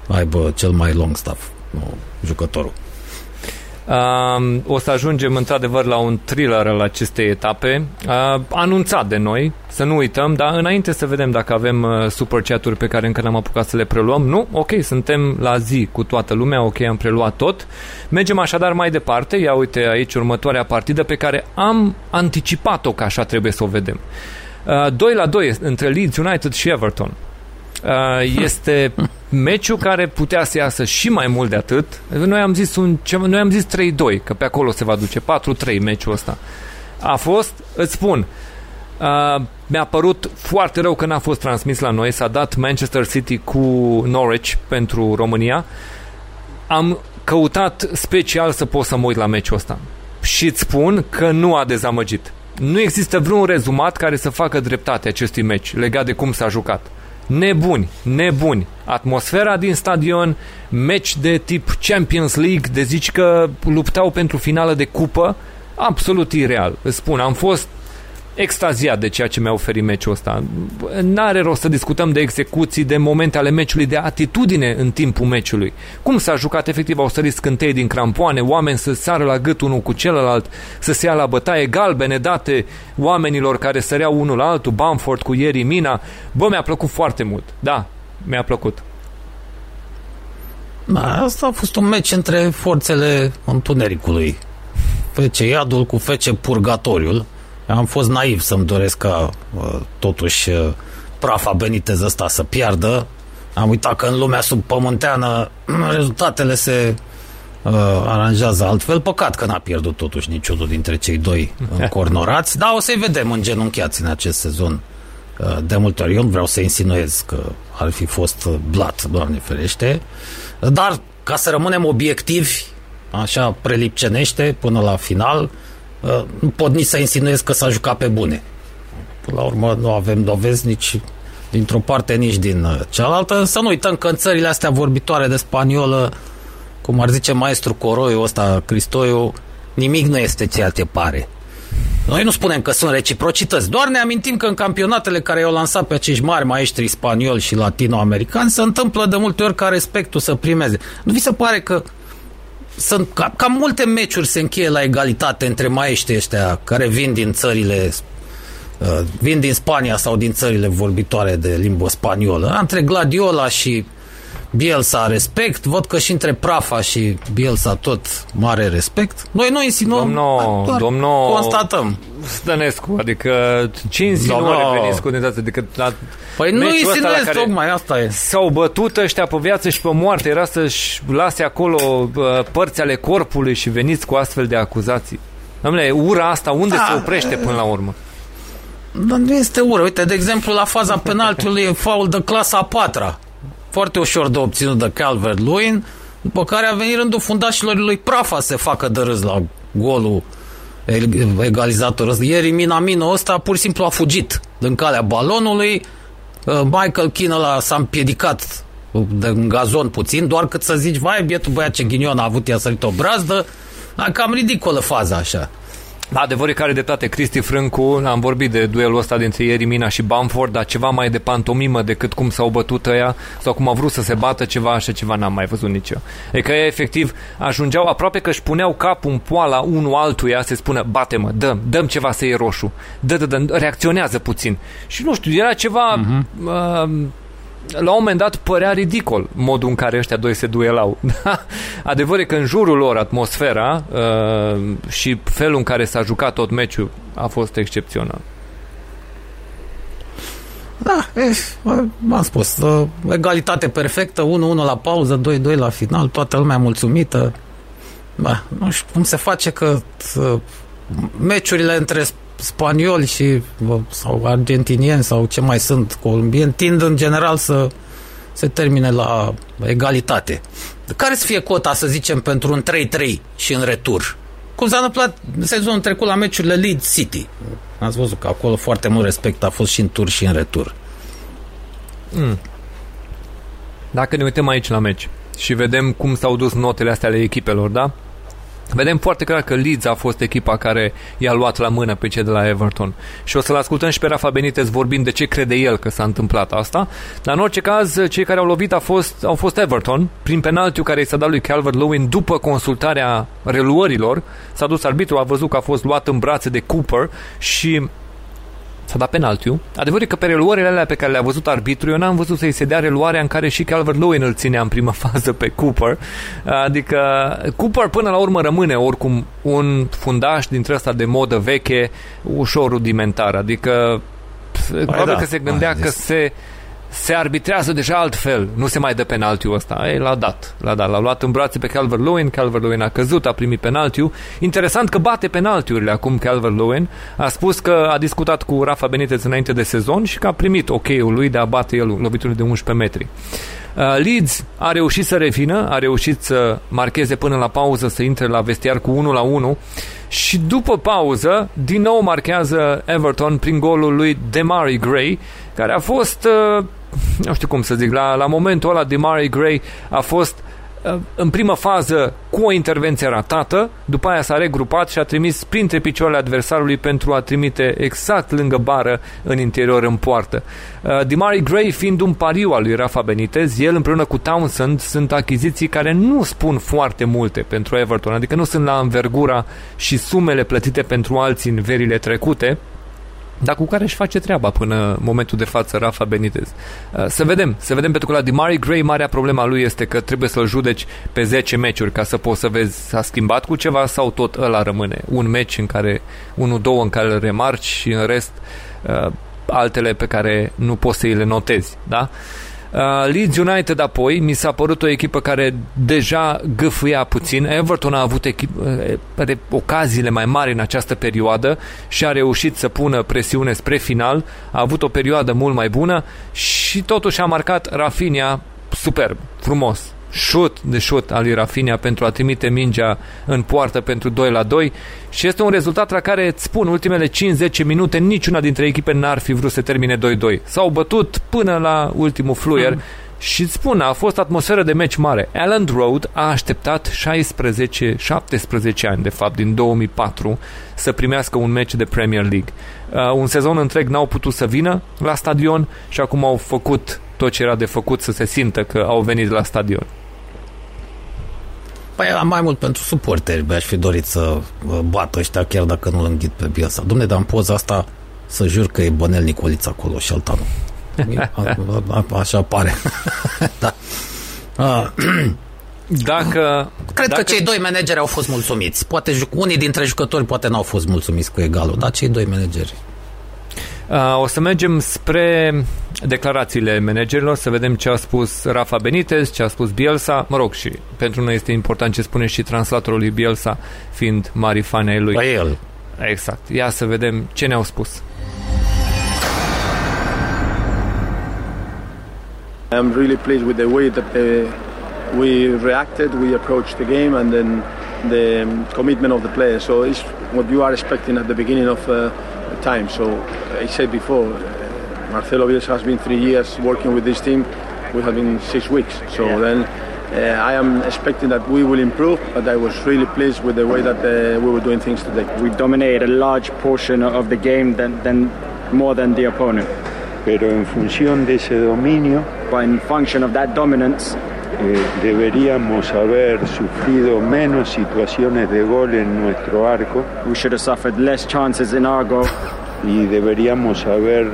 aibă cel mai long staff, nu jucătorul. Uh, o să ajungem într-adevăr la un thriller al acestei etape, uh, anunțat de noi, să nu uităm, dar înainte să vedem dacă avem uh, super chat-uri pe care încă n-am apucat să le preluăm. Nu? Ok, suntem la zi cu toată lumea, ok, am preluat tot. Mergem așadar mai departe, ia uite aici următoarea partidă pe care am anticipat-o că așa trebuie să o vedem. Uh, 2 la 2 între Leeds United și Everton. Uh, este meciul care putea să iasă și mai mult de atât. Noi am zis, un, noi am zis 3-2, că pe acolo se va duce 4-3 meciul ăsta. A fost, îți spun, uh, mi-a părut foarte rău că n-a fost transmis la noi, s-a dat Manchester City cu Norwich pentru România. Am căutat special să pot să mă uit la meciul ăsta. Și îți spun că nu a dezamăgit. Nu există vreun rezumat care să facă dreptate acestui meci legat de cum s-a jucat nebuni, nebuni. Atmosfera din stadion, meci de tip Champions League, de zici că luptau pentru finală de cupă, absolut ireal. Îți spun, am fost extaziat de ceea ce mi-a oferit meciul ăsta. N-are rost să discutăm de execuții, de momente ale meciului, de atitudine în timpul meciului. Cum s-a jucat efectiv, au sărit scântei din crampoane, oameni să sară la gât unul cu celălalt, să se ia la bătaie, galbene date oamenilor care săreau unul la altul, Bamford cu Ieri Mina. Bă, mi-a plăcut foarte mult. Da, mi-a plăcut. Da, asta a fost un meci între forțele întunericului. Fece Iadul cu Fece Purgatoriul am fost naiv să-mi doresc ca uh, totuși uh, Prafa Benitez ăsta să piardă. Am uitat că în lumea subpământeană [clears throat] rezultatele se uh, aranjează altfel. Păcat că n-a pierdut totuși niciunul dintre cei doi [laughs] cornorați, dar o să-i vedem în genunchiați în acest sezon. Uh, de multe ori eu nu vreau să insinuez că ar fi fost blat, doamne ferește, dar ca să rămânem obiectivi, așa prelipcenește până la final, Uh, nu pot nici să insinuez că s-a jucat pe bune. Până la urmă nu avem dovezi nici dintr-o parte, nici din uh, cealaltă. Să nu uităm că în țările astea vorbitoare de spaniolă, cum ar zice maestru Coroiu ăsta, Cristoiu, Nimic nu este ceea ce pare. Noi nu spunem că sunt reciprocități, doar ne amintim că în campionatele care i-au lansat pe acești mari maestri spanioli și latinoamericani se întâmplă de multe ori ca respectul să primeze. Nu vi se pare că sunt cam, cam multe meciuri se încheie la egalitate între maestri ăștia care vin din țările uh, vin din Spania sau din țările vorbitoare de limbă spaniolă. Între Gladiola și Bielsa respect, văd că și între Prafa și Bielsa tot mare respect. Noi nu insinuăm, domnul, doar domnul constatăm. Stănescu, adică ce insinuare veniți cu adică la Păi nu insinuez, tocmai asta e. S-au bătut ăștia pe viață și pe moarte, era să-și lase acolo părți ale corpului și veniți cu astfel de acuzații. Domnule, ura asta unde da, se oprește până la urmă? Dar nu este ură. Uite, de exemplu, la faza penaltiului e faul de clasa a patra foarte ușor de obținut de Calvert-Lewin, după care a venit rândul fundașilor lui Prafa să se facă de râs la golul egalizator. Ieri Minamino ăsta pur și simplu a fugit din calea balonului, uh, Michael Keane s-a împiedicat de gazon puțin, doar cât să zici, vai, bietul băiat ce ghinion a avut, i-a sărit o brazdă, cam ridicolă faza așa. Adevărul care de toate, Cristi Frâncu, am vorbit de duelul ăsta dintre ieri Mina și Bamford, dar ceva mai de pantomimă decât cum s-au bătut ăia sau cum au vrut să se bată ceva, așa ceva n-am mai văzut nici eu. E că ei efectiv ajungeau aproape că își puneau capul în poala unul altuia să spună bate-mă, dăm, dăm ceva să e roșu, dă, dă, dă, reacționează puțin. Și nu știu, era ceva uh-huh. uh, la un moment dat părea ridicol modul în care ăștia doi se duelau. [laughs] Adevărul e că în jurul lor atmosfera uh, și felul în care s-a jucat tot meciul a fost excepțional. Da, m-am spus, uh, egalitate perfectă, 1-1 la pauză, 2-2 la final, toată lumea mulțumită. Da, nu știu cum se face că uh, meciurile între spanioli și sau argentinieni sau ce mai sunt colombieni tind în general să se termine la egalitate. Care să fie cota, să zicem, pentru un 3-3 și în retur? Cum s-a întâmplat sezonul trecut la meciurile Leeds City. Ați văzut că acolo foarte mult respect a fost și în tur și în retur. Mm. Dacă ne uităm aici la meci și vedem cum s-au dus notele astea ale echipelor, da? Vedem foarte clar că Leeds a fost echipa care i-a luat la mână pe cei de la Everton. Și o să-l ascultăm și pe Rafa Benitez vorbind de ce crede el că s-a întâmplat asta. Dar în orice caz, cei care au lovit a fost, au fost Everton, prin penaltiul care i s-a dat lui Calvert-Lewin după consultarea reluărilor. S-a dus arbitru, a văzut că a fost luat în brațe de Cooper și S-a dat penaltiu. Adevărul că pe reluările alea pe care le-a văzut arbitru, eu n-am văzut să-i se dea reluarea în care și Calvert-Lewin îl ținea în prima [laughs] fază pe Cooper. Adică Cooper până la urmă rămâne oricum un fundaș dintre ăsta de modă veche, ușor rudimentar. Adică păi probabil da, că se gândea că se se arbitrează deja altfel. Nu se mai dă penaltiul ăsta. Ei, l-a dat. L-a dat. L-a luat în brațe pe Calvert-Lewin. Calvert-Lewin a căzut, a primit penaltiul. Interesant că bate penaltiurile acum Calvert-Lewin. A spus că a discutat cu Rafa Benitez înainte de sezon și că a primit ok-ul lui de a bate el loviturile de 11 metri. Uh, Leeds a reușit să revină, a reușit să marcheze până la pauză, să intre la vestiar cu 1 la 1 și după pauză, din nou marchează Everton prin golul lui Demari Gray, care a fost uh, nu știu cum să zic, la, la momentul ăla de Murray Gray a fost uh, în primă fază cu o intervenție ratată, după aia s-a regrupat și a trimis printre picioarele adversarului pentru a trimite exact lângă bară în interior în poartă. Uh, Dimari Gray fiind un pariu al lui Rafa Benitez, el împreună cu Townsend sunt achiziții care nu spun foarte multe pentru Everton, adică nu sunt la învergura și sumele plătite pentru alții în verile trecute, dar cu care își face treaba până momentul de față Rafa Benitez. Uh, să vedem, să vedem pentru că la Dimari Gray marea problema lui este că trebuie să-l judeci pe 10 meciuri ca să poți să vezi s-a schimbat cu ceva sau tot ăla rămâne. Un meci în care, unul, două în care îl remarci și în rest uh, altele pe care nu poți să îi le notezi, da? Uh, Leeds United apoi mi s-a părut o echipă care deja gâfâia puțin. Everton a avut echip- uh, ocaziile mai mari în această perioadă și a reușit să pună presiune spre final. A avut o perioadă mult mai bună și totuși a marcat Rafinha superb, frumos șut de șut al lui Rafinha pentru a trimite mingea în poartă pentru 2 la 2 și este un rezultat la care îți spun ultimele 5-10 minute niciuna dintre echipe n-ar fi vrut să termine 2-2. S-au bătut până la ultimul fluier mm. Și îți spun, a fost atmosferă de meci mare. Allen Road a așteptat 16-17 ani, de fapt, din 2004, să primească un meci de Premier League. Uh, un sezon întreg n-au putut să vină la stadion și acum au făcut tot ce era de făcut să se simtă că au venit la stadion. Păi mai mult pentru suporteri, mi-aș fi dorit să bată ăștia chiar dacă nu-l înghit pe Bielsa. Domne, dar în poza asta să jur că e Bănel Nicolița acolo și alta nu. Așa pare. [laughs] da. [clears throat] Dacă... Cred dacă... că cei doi manageri au fost mulțumiți. Poate unii dintre jucători poate n-au fost mulțumiți cu egalul, dar cei doi manageri. Uh, o să mergem spre declarațiile managerilor, să vedem ce a spus Rafa Benitez, ce a spus Bielsa. Mă rog, și pentru noi este important ce spune și translatorul lui Bielsa, fiind mari fani ai lui. La el. Exact. Ia să vedem ce ne-au spus. I'm really pleased with the way that the, we reacted, we approached the game, and then the commitment of the players. So it's what you are expecting at the beginning of uh, time. So I said before, uh, Marcelo Bielsa has been three years working with this team. We have been six weeks. So yeah. then uh, I am expecting that we will improve, but I was really pleased with the way that uh, we were doing things today. We dominated a large portion of the game than, than more than the opponent. Pero en función de ese dominio, But in function of that dominance, eh, deberíamos haber sufrido menos situaciones de gol en nuestro arco we should have suffered less chances in our goal. y deberíamos haber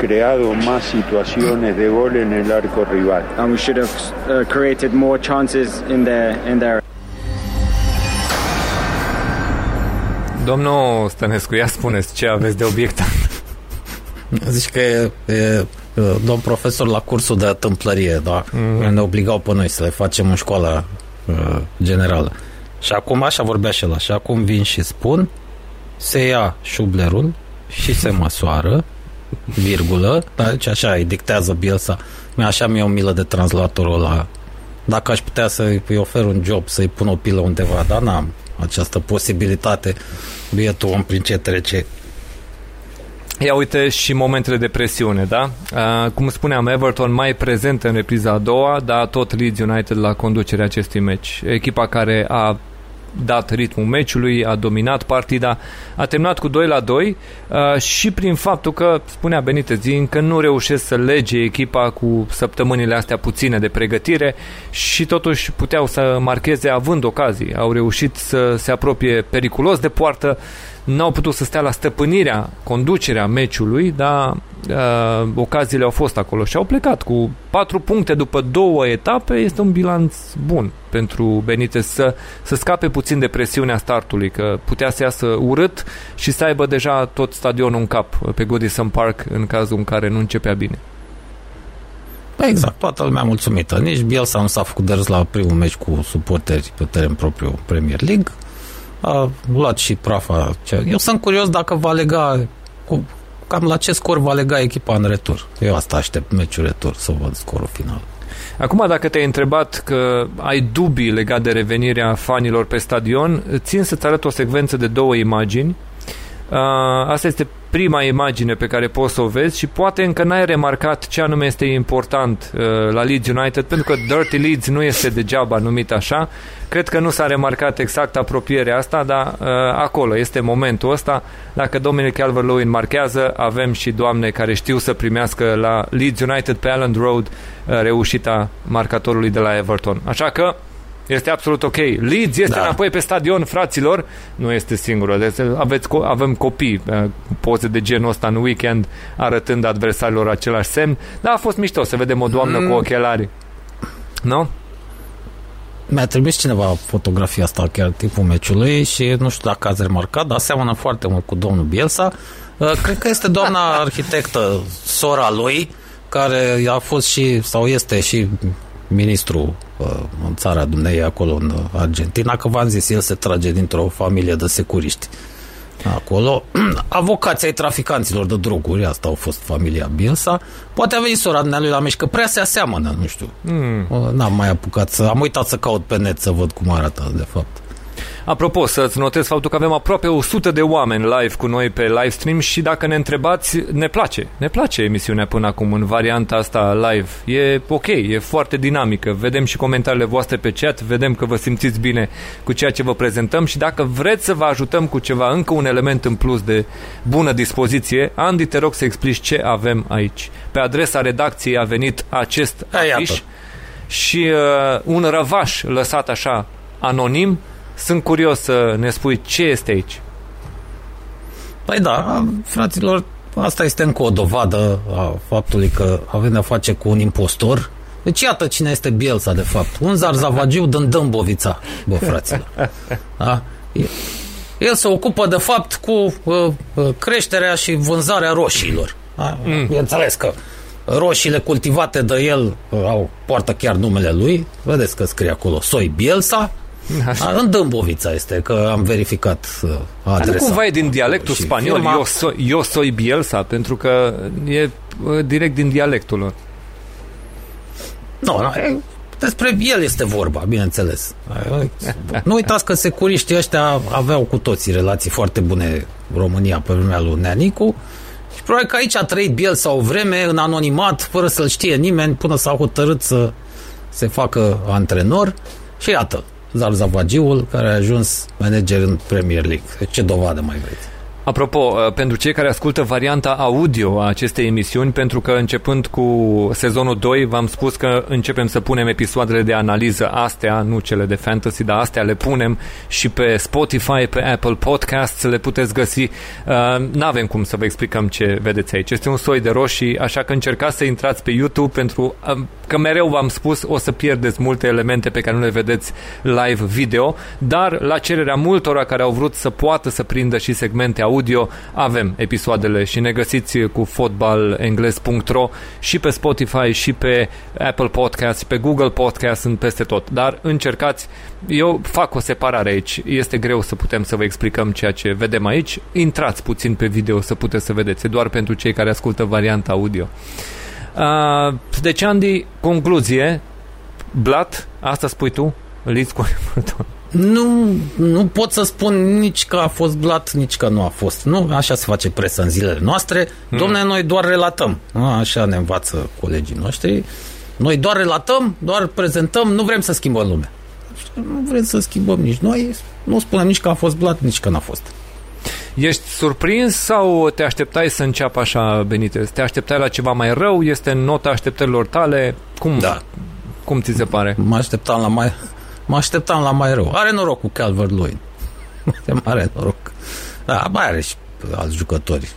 creado más situaciones de gol en el arco rival. And we should have uh, created more chances in their in their Domnul Stănescu, ia spuneți ce aveți de obiectat. Zici că e, e domn profesor la cursul de tâmplărie, da? Mm-hmm. Ne obligau pe noi să le facem în școala uh, generală. Și acum așa vorbea și la. Și acum vin și spun se ia șublerul și se măsoară virgulă, da? deci așa îi dictează Bielsa. Mi așa mi-e o milă de translatorul ăla. Dacă aș putea să-i ofer un job, să-i pun o pilă undeva, dar n-am această posibilitate. Bietul om prin ce trece. Ia uite și momentele de presiune, da? Uh, cum spuneam, Everton mai prezent în repriza a doua, dar tot Leeds United la conducerea acestui meci. Echipa care a dat ritmul meciului, a dominat partida, a terminat cu 2 la 2 uh, și prin faptul că, spunea Benitez, încă nu reușesc să lege echipa cu săptămânile astea puține de pregătire și totuși puteau să marcheze având ocazii. Au reușit să se apropie periculos de poartă, n-au putut să stea la stăpânirea, conducerea meciului, dar uh, ocaziile au fost acolo și au plecat cu 4 puncte după două etape, este un bilanț bun pentru Benitez să, să scape puțin de presiunea startului, că putea să iasă urât și să aibă deja tot stadionul în cap pe Goodison Park în cazul în care nu începea bine. Exact, toată lumea mulțumită. Nici Bielsa nu s-a făcut de râs la primul meci cu suporteri pe teren propriu Premier League. A luat și prafa. Eu sunt curios dacă va lega cu, cam la ce scor va lega echipa în retur. Eu asta aștept meciul retur, să văd scorul final. Acum, dacă te-ai întrebat că ai dubii legat de revenirea fanilor pe stadion, țin să-ți arăt o secvență de două imagini. Uh, asta este prima imagine pe care poți să o vezi și poate încă n-ai remarcat ce anume este important uh, la Leeds United, pentru că Dirty Leeds nu este degeaba numit așa. Cred că nu s-a remarcat exact apropierea asta, dar uh, acolo este momentul ăsta. Dacă Dominic Calvert-Lewin marchează, avem și doamne care știu să primească la Leeds United pe Allen Road uh, reușita marcatorului de la Everton. Așa că este absolut ok. Leeds este da. înapoi pe stadion, fraților. Nu este singură. Deci aveți, avem copii uh, poze de genul ăsta în weekend arătând adversarilor același semn. Dar a fost mișto să vedem o doamnă mm. cu ochelari. Nu? Mi-a trimis cineva fotografia asta chiar timpul meciului și nu știu dacă ați remarcat, dar seamănă foarte mult cu domnul Bielsa. Uh, cred că este doamna [laughs] arhitectă, sora lui, care a fost și, sau este și ministru uh, în țara dumnei acolo în Argentina, că v-am zis, el se trage dintr-o familie de securiști acolo. [clears throat] Avocații ai traficanților de droguri, asta au fost familia Bielsa. Poate a venit sora lui la meci, că prea se aseamănă, nu știu. Mm. N-am mai apucat să... Am uitat să caut pe net să văd cum arată, de fapt. Apropo, să-ți notez faptul că avem aproape 100 de oameni live cu noi pe live stream și dacă ne întrebați, ne place. Ne place emisiunea până acum în varianta asta live. E ok, e foarte dinamică. Vedem și comentariile voastre pe chat, vedem că vă simțiți bine cu ceea ce vă prezentăm și dacă vreți să vă ajutăm cu ceva, încă un element în plus de bună dispoziție, Andy, te rog să explici ce avem aici. Pe adresa redacției a venit acest afiș și uh, un răvaș lăsat așa anonim sunt curios să ne spui ce este aici. Păi da, fraților, asta este încă o dovadă a faptului că avem de-a face cu un impostor. Deci iată cine este Bielsa, de fapt. Un zarzavagiu din Dâmbovița, bă, fraților. [laughs] Da? El se ocupă, de fapt, cu uh, uh creșterea și vânzarea roșiilor. Da? Mm. Înțeles că roșiile cultivate de el uh, au, poartă chiar numele lui. Vedeți că scrie acolo Soi Bielsa. Așa. În Dâmbovița este, că am verificat uh, adresa. Nu cumva e din dialectul spaniol, firma... eu, so, eu soy Bielsa, pentru că e uh, direct din dialectul lor. Nu, no, despre el este vorba, bineînțeles. nu uitați că securiștii ăștia aveau cu toții relații foarte bune România pe vremea lui Neanicu și probabil că aici a trăit Bielsa o vreme în anonimat, fără să-l știe nimeni, până s-a hotărât să se facă antrenor și iată, Zarzavagiul, care a ajuns manager în Premier League. Ce dovadă mai vreți? Apropo, uh, pentru cei care ascultă varianta audio a acestei emisiuni, pentru că începând cu sezonul 2, v-am spus că începem să punem episoadele de analiză astea, nu cele de fantasy, dar astea le punem și pe Spotify, pe Apple Podcasts, le puteți găsi. Uh, nu avem cum să vă explicăm ce vedeți aici. Este un soi de roșii, așa că încercați să intrați pe YouTube pentru uh, că mereu v-am spus o să pierdeți multe elemente pe care nu le vedeți live video, dar la cererea multora care au vrut să poată să prindă și segmente audio, avem episoadele și ne găsiți cu fotbalengles.ro și pe Spotify și pe Apple Podcast, pe Google Podcast, sunt peste tot. Dar încercați, eu fac o separare aici. Este greu să putem să vă explicăm ceea ce vedem aici. Intrați puțin pe video să puteți să vedeți. E doar pentru cei care ascultă varianta audio. Uh, deci, Andy, concluzie, Blat, asta spui tu? Liți cu [laughs] nu, nu pot să spun nici că a fost blat, nici că nu a fost. Nu, așa se face presă în zilele noastre. Hmm. Domne, noi doar relatăm. Așa ne învață colegii noștri. Noi doar relatăm, doar prezentăm, nu vrem să schimbăm lumea. Nu vrem să schimbăm nici noi, nu spunem nici că a fost blat, nici că n-a fost. Ești surprins sau te așteptai să înceapă așa, Benitez? Te așteptai la ceva mai rău? Este nota așteptărilor tale? Cum, da. cum ți se pare? Mă așteptam la mai, mă așteptam la mai rău. Are noroc cu Calvert-Lewin. Are mare noroc. Da, mai are și alți jucători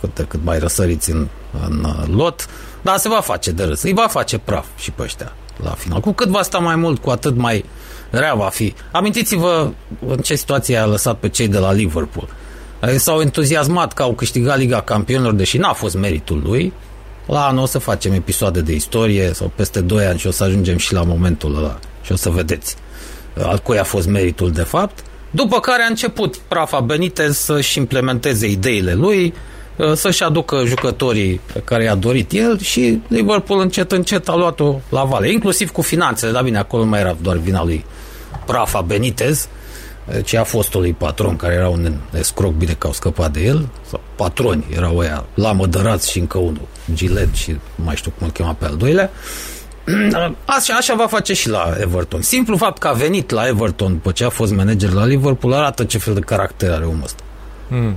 cât, cât mai răsăriți în, în uh, lot. Dar se va face de râs. Îi va face praf și pe ăștia la final. Cu cât va sta mai mult, cu atât mai rea va fi. Amintiți-vă în ce situație a lăsat pe cei de la Liverpool s-au entuziasmat că au câștigat Liga Campionilor, deși n-a fost meritul lui. La anul o să facem episoade de istorie sau peste 2 ani și o să ajungem și la momentul ăla și o să vedeți al cui a fost meritul de fapt. După care a început Prafa Benitez să-și implementeze ideile lui, să-și aducă jucătorii pe care i-a dorit el și Liverpool încet încet a luat-o la vale, inclusiv cu finanțele, dar bine, acolo mai era doar vina lui Prafa Benitez, ce a fostului patron, care era un escroc, bine că au scăpat de el, sau patroni erau ăia, la mădărați și încă unul, Gilet și mai știu cum îl chema pe al doilea. [clears throat] Așa, așa va face și la Everton. Simplu fapt că a venit la Everton după ce a fost manager la Liverpool arată ce fel de caracter are omul ăsta. Hmm.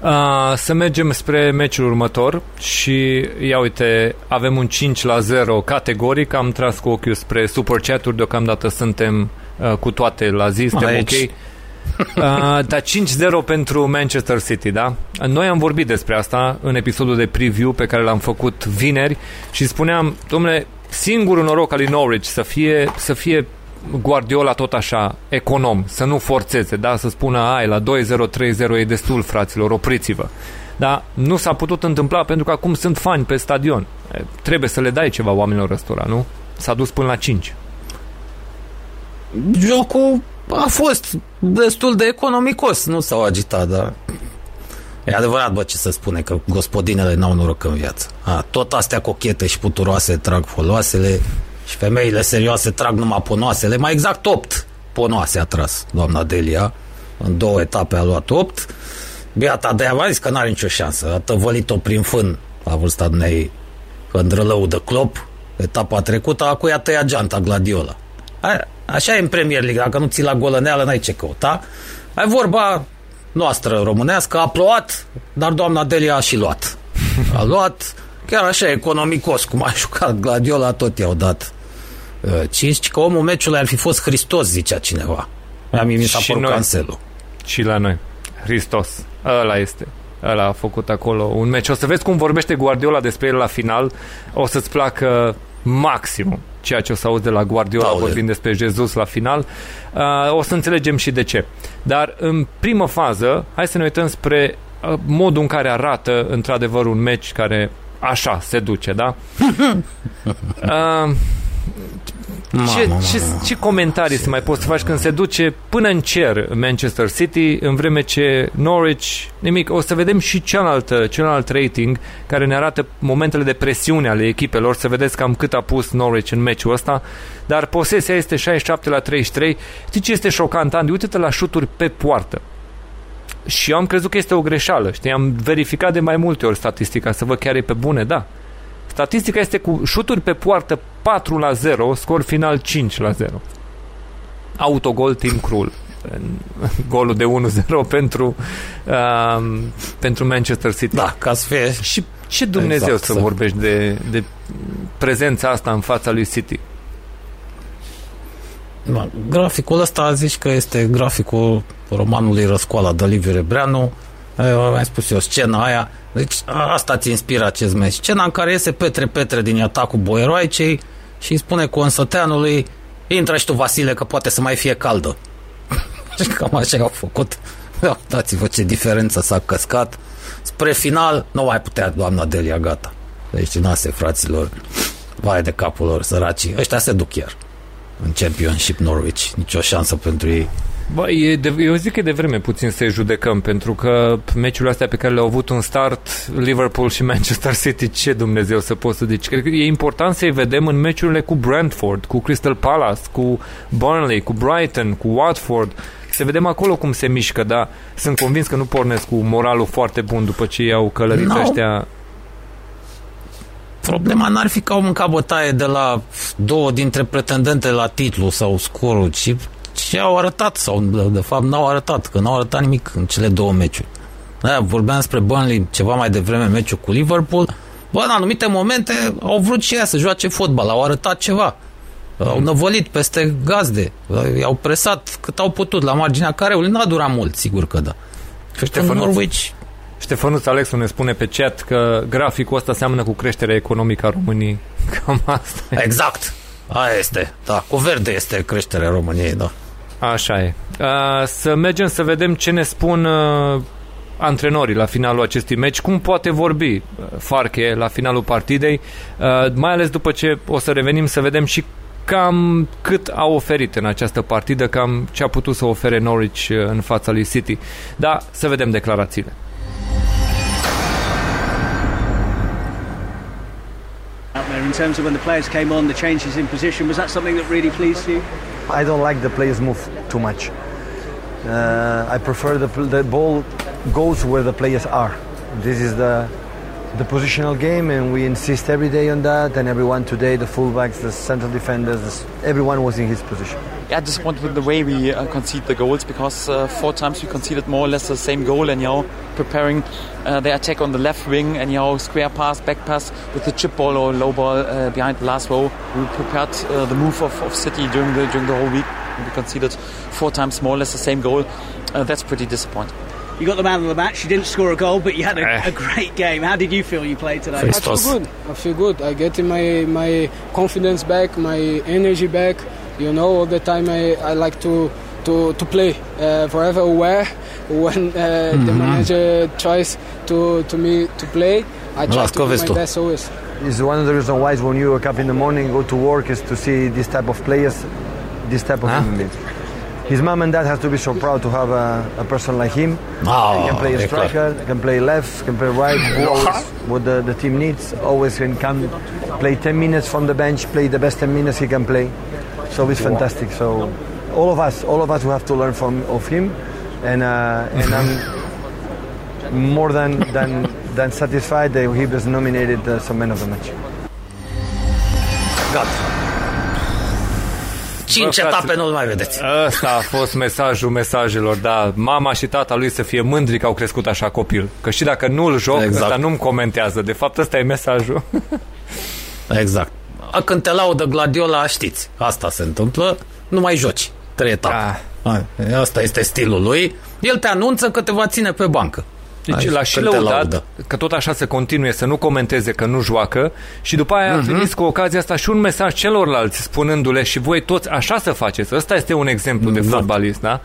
Uh, să mergem spre meciul următor și ia uite, avem un 5 la 0 categoric, am tras cu ochiul spre super chat-uri, deocamdată suntem Uh, cu toate la zi, suntem Aici. ok. Uh, dar 5-0 pentru Manchester City, da? Noi am vorbit despre asta în episodul de preview pe care l-am făcut vineri și spuneam, domnule, singurul noroc al lui Norwich să fie, să fie Guardiola tot așa, econom, să nu forțeze, da? Să spună, ai, la 2-0, 3-0 e destul, fraților, opriți-vă. Dar nu s-a putut întâmpla pentru că acum sunt fani pe stadion. Trebuie să le dai ceva oamenilor răstura, nu? S-a dus până la 5 jocul a fost destul de economicos, nu s-au agitat, dar... E adevărat, bă, ce să spune, că gospodinele n-au noroc în viață. A, tot astea cochete și puturoase trag foloasele și femeile serioase trag numai ponoasele, mai exact opt. ponoase a tras doamna Delia. În două etape a luat 8. Beata de a zis că n-are nicio șansă. A tăvălit-o prin fân la vârsta ei Hândrălău de clop. Etapa trecută, acum i-a tăiat geanta Gladiola. A, așa e în Premier League, dacă nu ții la golăneală, n-ai ce căuta. Ai vorba noastră românească, a plouat, dar doamna Delia a și luat. A luat, chiar așa, economicos, cum a [laughs] jucat Gladiola, tot i-au dat uh, 5, că omul meciului ar fi fost Hristos, zicea cineva. Mi-a mi s-a Și părut noi. cancelul. Și la noi. Hristos. Ăla este. Ăla a făcut acolo un meci. O să vezi cum vorbește Guardiola despre el la final. O să-ți placă maximum ceea ce o să auzi de la Guardiola Aoleu. vorbind despre Jesus la final. Uh, o să înțelegem și de ce. Dar în primă fază, hai să ne uităm spre uh, modul în care arată într-adevăr un meci care așa se duce, da? [laughs] uh, ce, ce, ce comentarii să mai poți să faci când se duce până în cer Manchester City, în vreme ce Norwich, nimic. O să vedem și cealaltă, celălalt rating care ne arată momentele de presiune ale echipelor, să vedeți cam cât a pus Norwich în meciul ăsta, dar posesia este 67 la 33. Știi ce este șocant, Andy? Uite-te la șuturi pe poartă. Și eu am crezut că este o greșeală, știi? Am verificat de mai multe ori statistica să văd chiar e pe bune, da. Statistica este cu șuturi pe poartă 4 la 0, scor final 5 la 0. Autogol Tim Krul. [laughs] Golul de 1-0 pentru, uh, pentru Manchester City. Da, ca să fie... Și ce Dumnezeu Exact, să să- vorbești de, de prezența asta în fața lui City? Da, graficul ăsta zici că este graficul romanului Răscoala de Liviu Rebreanu. Am spus eu, scena aia. Deci a- asta ți inspiră acest meci. Scena în care iese Petre Petre din atacul Boieroaicei și îi spune Consăteanului intră și tu, Vasile, că poate să mai fie caldă. Și [laughs] cam așa au făcut. Da, Dați-vă ce diferență s-a căscat. Spre final, nu mai putea doamna Delia, gata. Deci, nase, fraților, vai de capul lor, săracii. Ăștia se duc chiar în Championship Norwich. Nicio șansă pentru ei. Bă, e de, eu zic că e de vreme puțin să-i judecăm, pentru că meciurile astea pe care le-au avut un start, Liverpool și Manchester City, ce Dumnezeu să poți să zici. Cred că e important să-i vedem în meciurile cu Brentford, cu Crystal Palace, cu Burnley, cu Brighton, cu Watford. Să vedem acolo cum se mișcă, dar sunt convins că nu pornesc cu moralul foarte bun după ce i-au călărit No. ăștia. Problema n-ar fi că au mâncat bătaie de la două dintre pretendente la titlu sau scorul, ci ce au arătat sau de, de fapt n-au arătat, că n-au arătat nimic în cele două meciuri. Da, vorbeam despre Burnley ceva mai devreme meciul cu Liverpool. Bă, în anumite momente au vrut și ea să joace fotbal, au arătat ceva. Au năvălit peste gazde, i-au presat cât au putut la marginea careului. N-a durat mult, sigur că da. Și Ștefănuț. Norwich Ștefănuț Alexu ne spune pe chat că graficul ăsta seamănă cu creșterea economică a României. [laughs] Cam asta e. Exact. Aia este. Da, cu verde este creșterea României, da. Așa e. Uh, să mergem să vedem ce ne spun uh, antrenorii la finalul acestui meci, cum poate vorbi uh, Farche la finalul partidei, uh, mai ales după ce o să revenim să vedem și cam cât a oferit în această partidă, cam ce a putut să ofere Norwich uh, în fața lui City. Da, să vedem declarațiile. out there in terms of when the players came on, the changes in position. Was that something that really pleased you? I don't like the players move too much. Uh, I prefer the, the ball goes where the players are. This is the the positional game, and we insist every day on that. And everyone today, the fullbacks, the central defenders, everyone was in his position. Yeah, disappointed with the way we uh, concede the goals because uh, four times we conceded more or less the same goal and know preparing uh, the attack on the left wing and know square pass, back pass with the chip ball or low ball uh, behind the last row. We prepared uh, the move of, of City during the during the whole week. We conceded four times more or less the same goal. Uh, that's pretty disappointing. You got the man of the match. You didn't score a goal, but you had a, a great game. How did you feel you played today? I feel good. I feel good. I get my my confidence back, my energy back. You know, all the time I, I like to to, to play uh, forever aware [laughs] when uh, the Mhm. manager tries to, to me to play. I try to do my best always. Is one of the reasons why when you wake up in the morning, go to work, is to see this type of players, this type of human beings. His mom and dad has to be so proud to have a, a person like him. Oh, he can play a very clever. striker, can play left, can play right, always what the, the team needs. Always can come, play 10 minutes from the bench, play the best 10 minutes he can play. So it's fantastic. So all of us, all of us, we have to learn from of him, and uh, and I'm [laughs] more than than than satisfied that he was nominated as a man of the match. Gata. Cinci Bă, etape frate, nu mai vedeți. Ăsta a fost mesajul mesajelor, da. Mama și tata lui să fie mândri că au crescut așa copil. Că și dacă nu-l joc, Exact. exact. ăsta nu-mi comentează. De fapt, ăsta e mesajul. [laughs] Exact. A, Când te laudă Gladiola, știți, asta se întâmplă, nu mai joci. Trei etape. Ah. Asta este stilul lui. El te anunță că te va ține pe bancă. Deci Hai, l-a și când te lăudat laudă. că tot așa se continue să nu comenteze că nu joacă și după aia a Mhm. trimis cu ocazia asta și un mesaj celorlalți spunându-le și voi toți așa să faceți. Ăsta este un exemplu Exact. de fotbalist, da?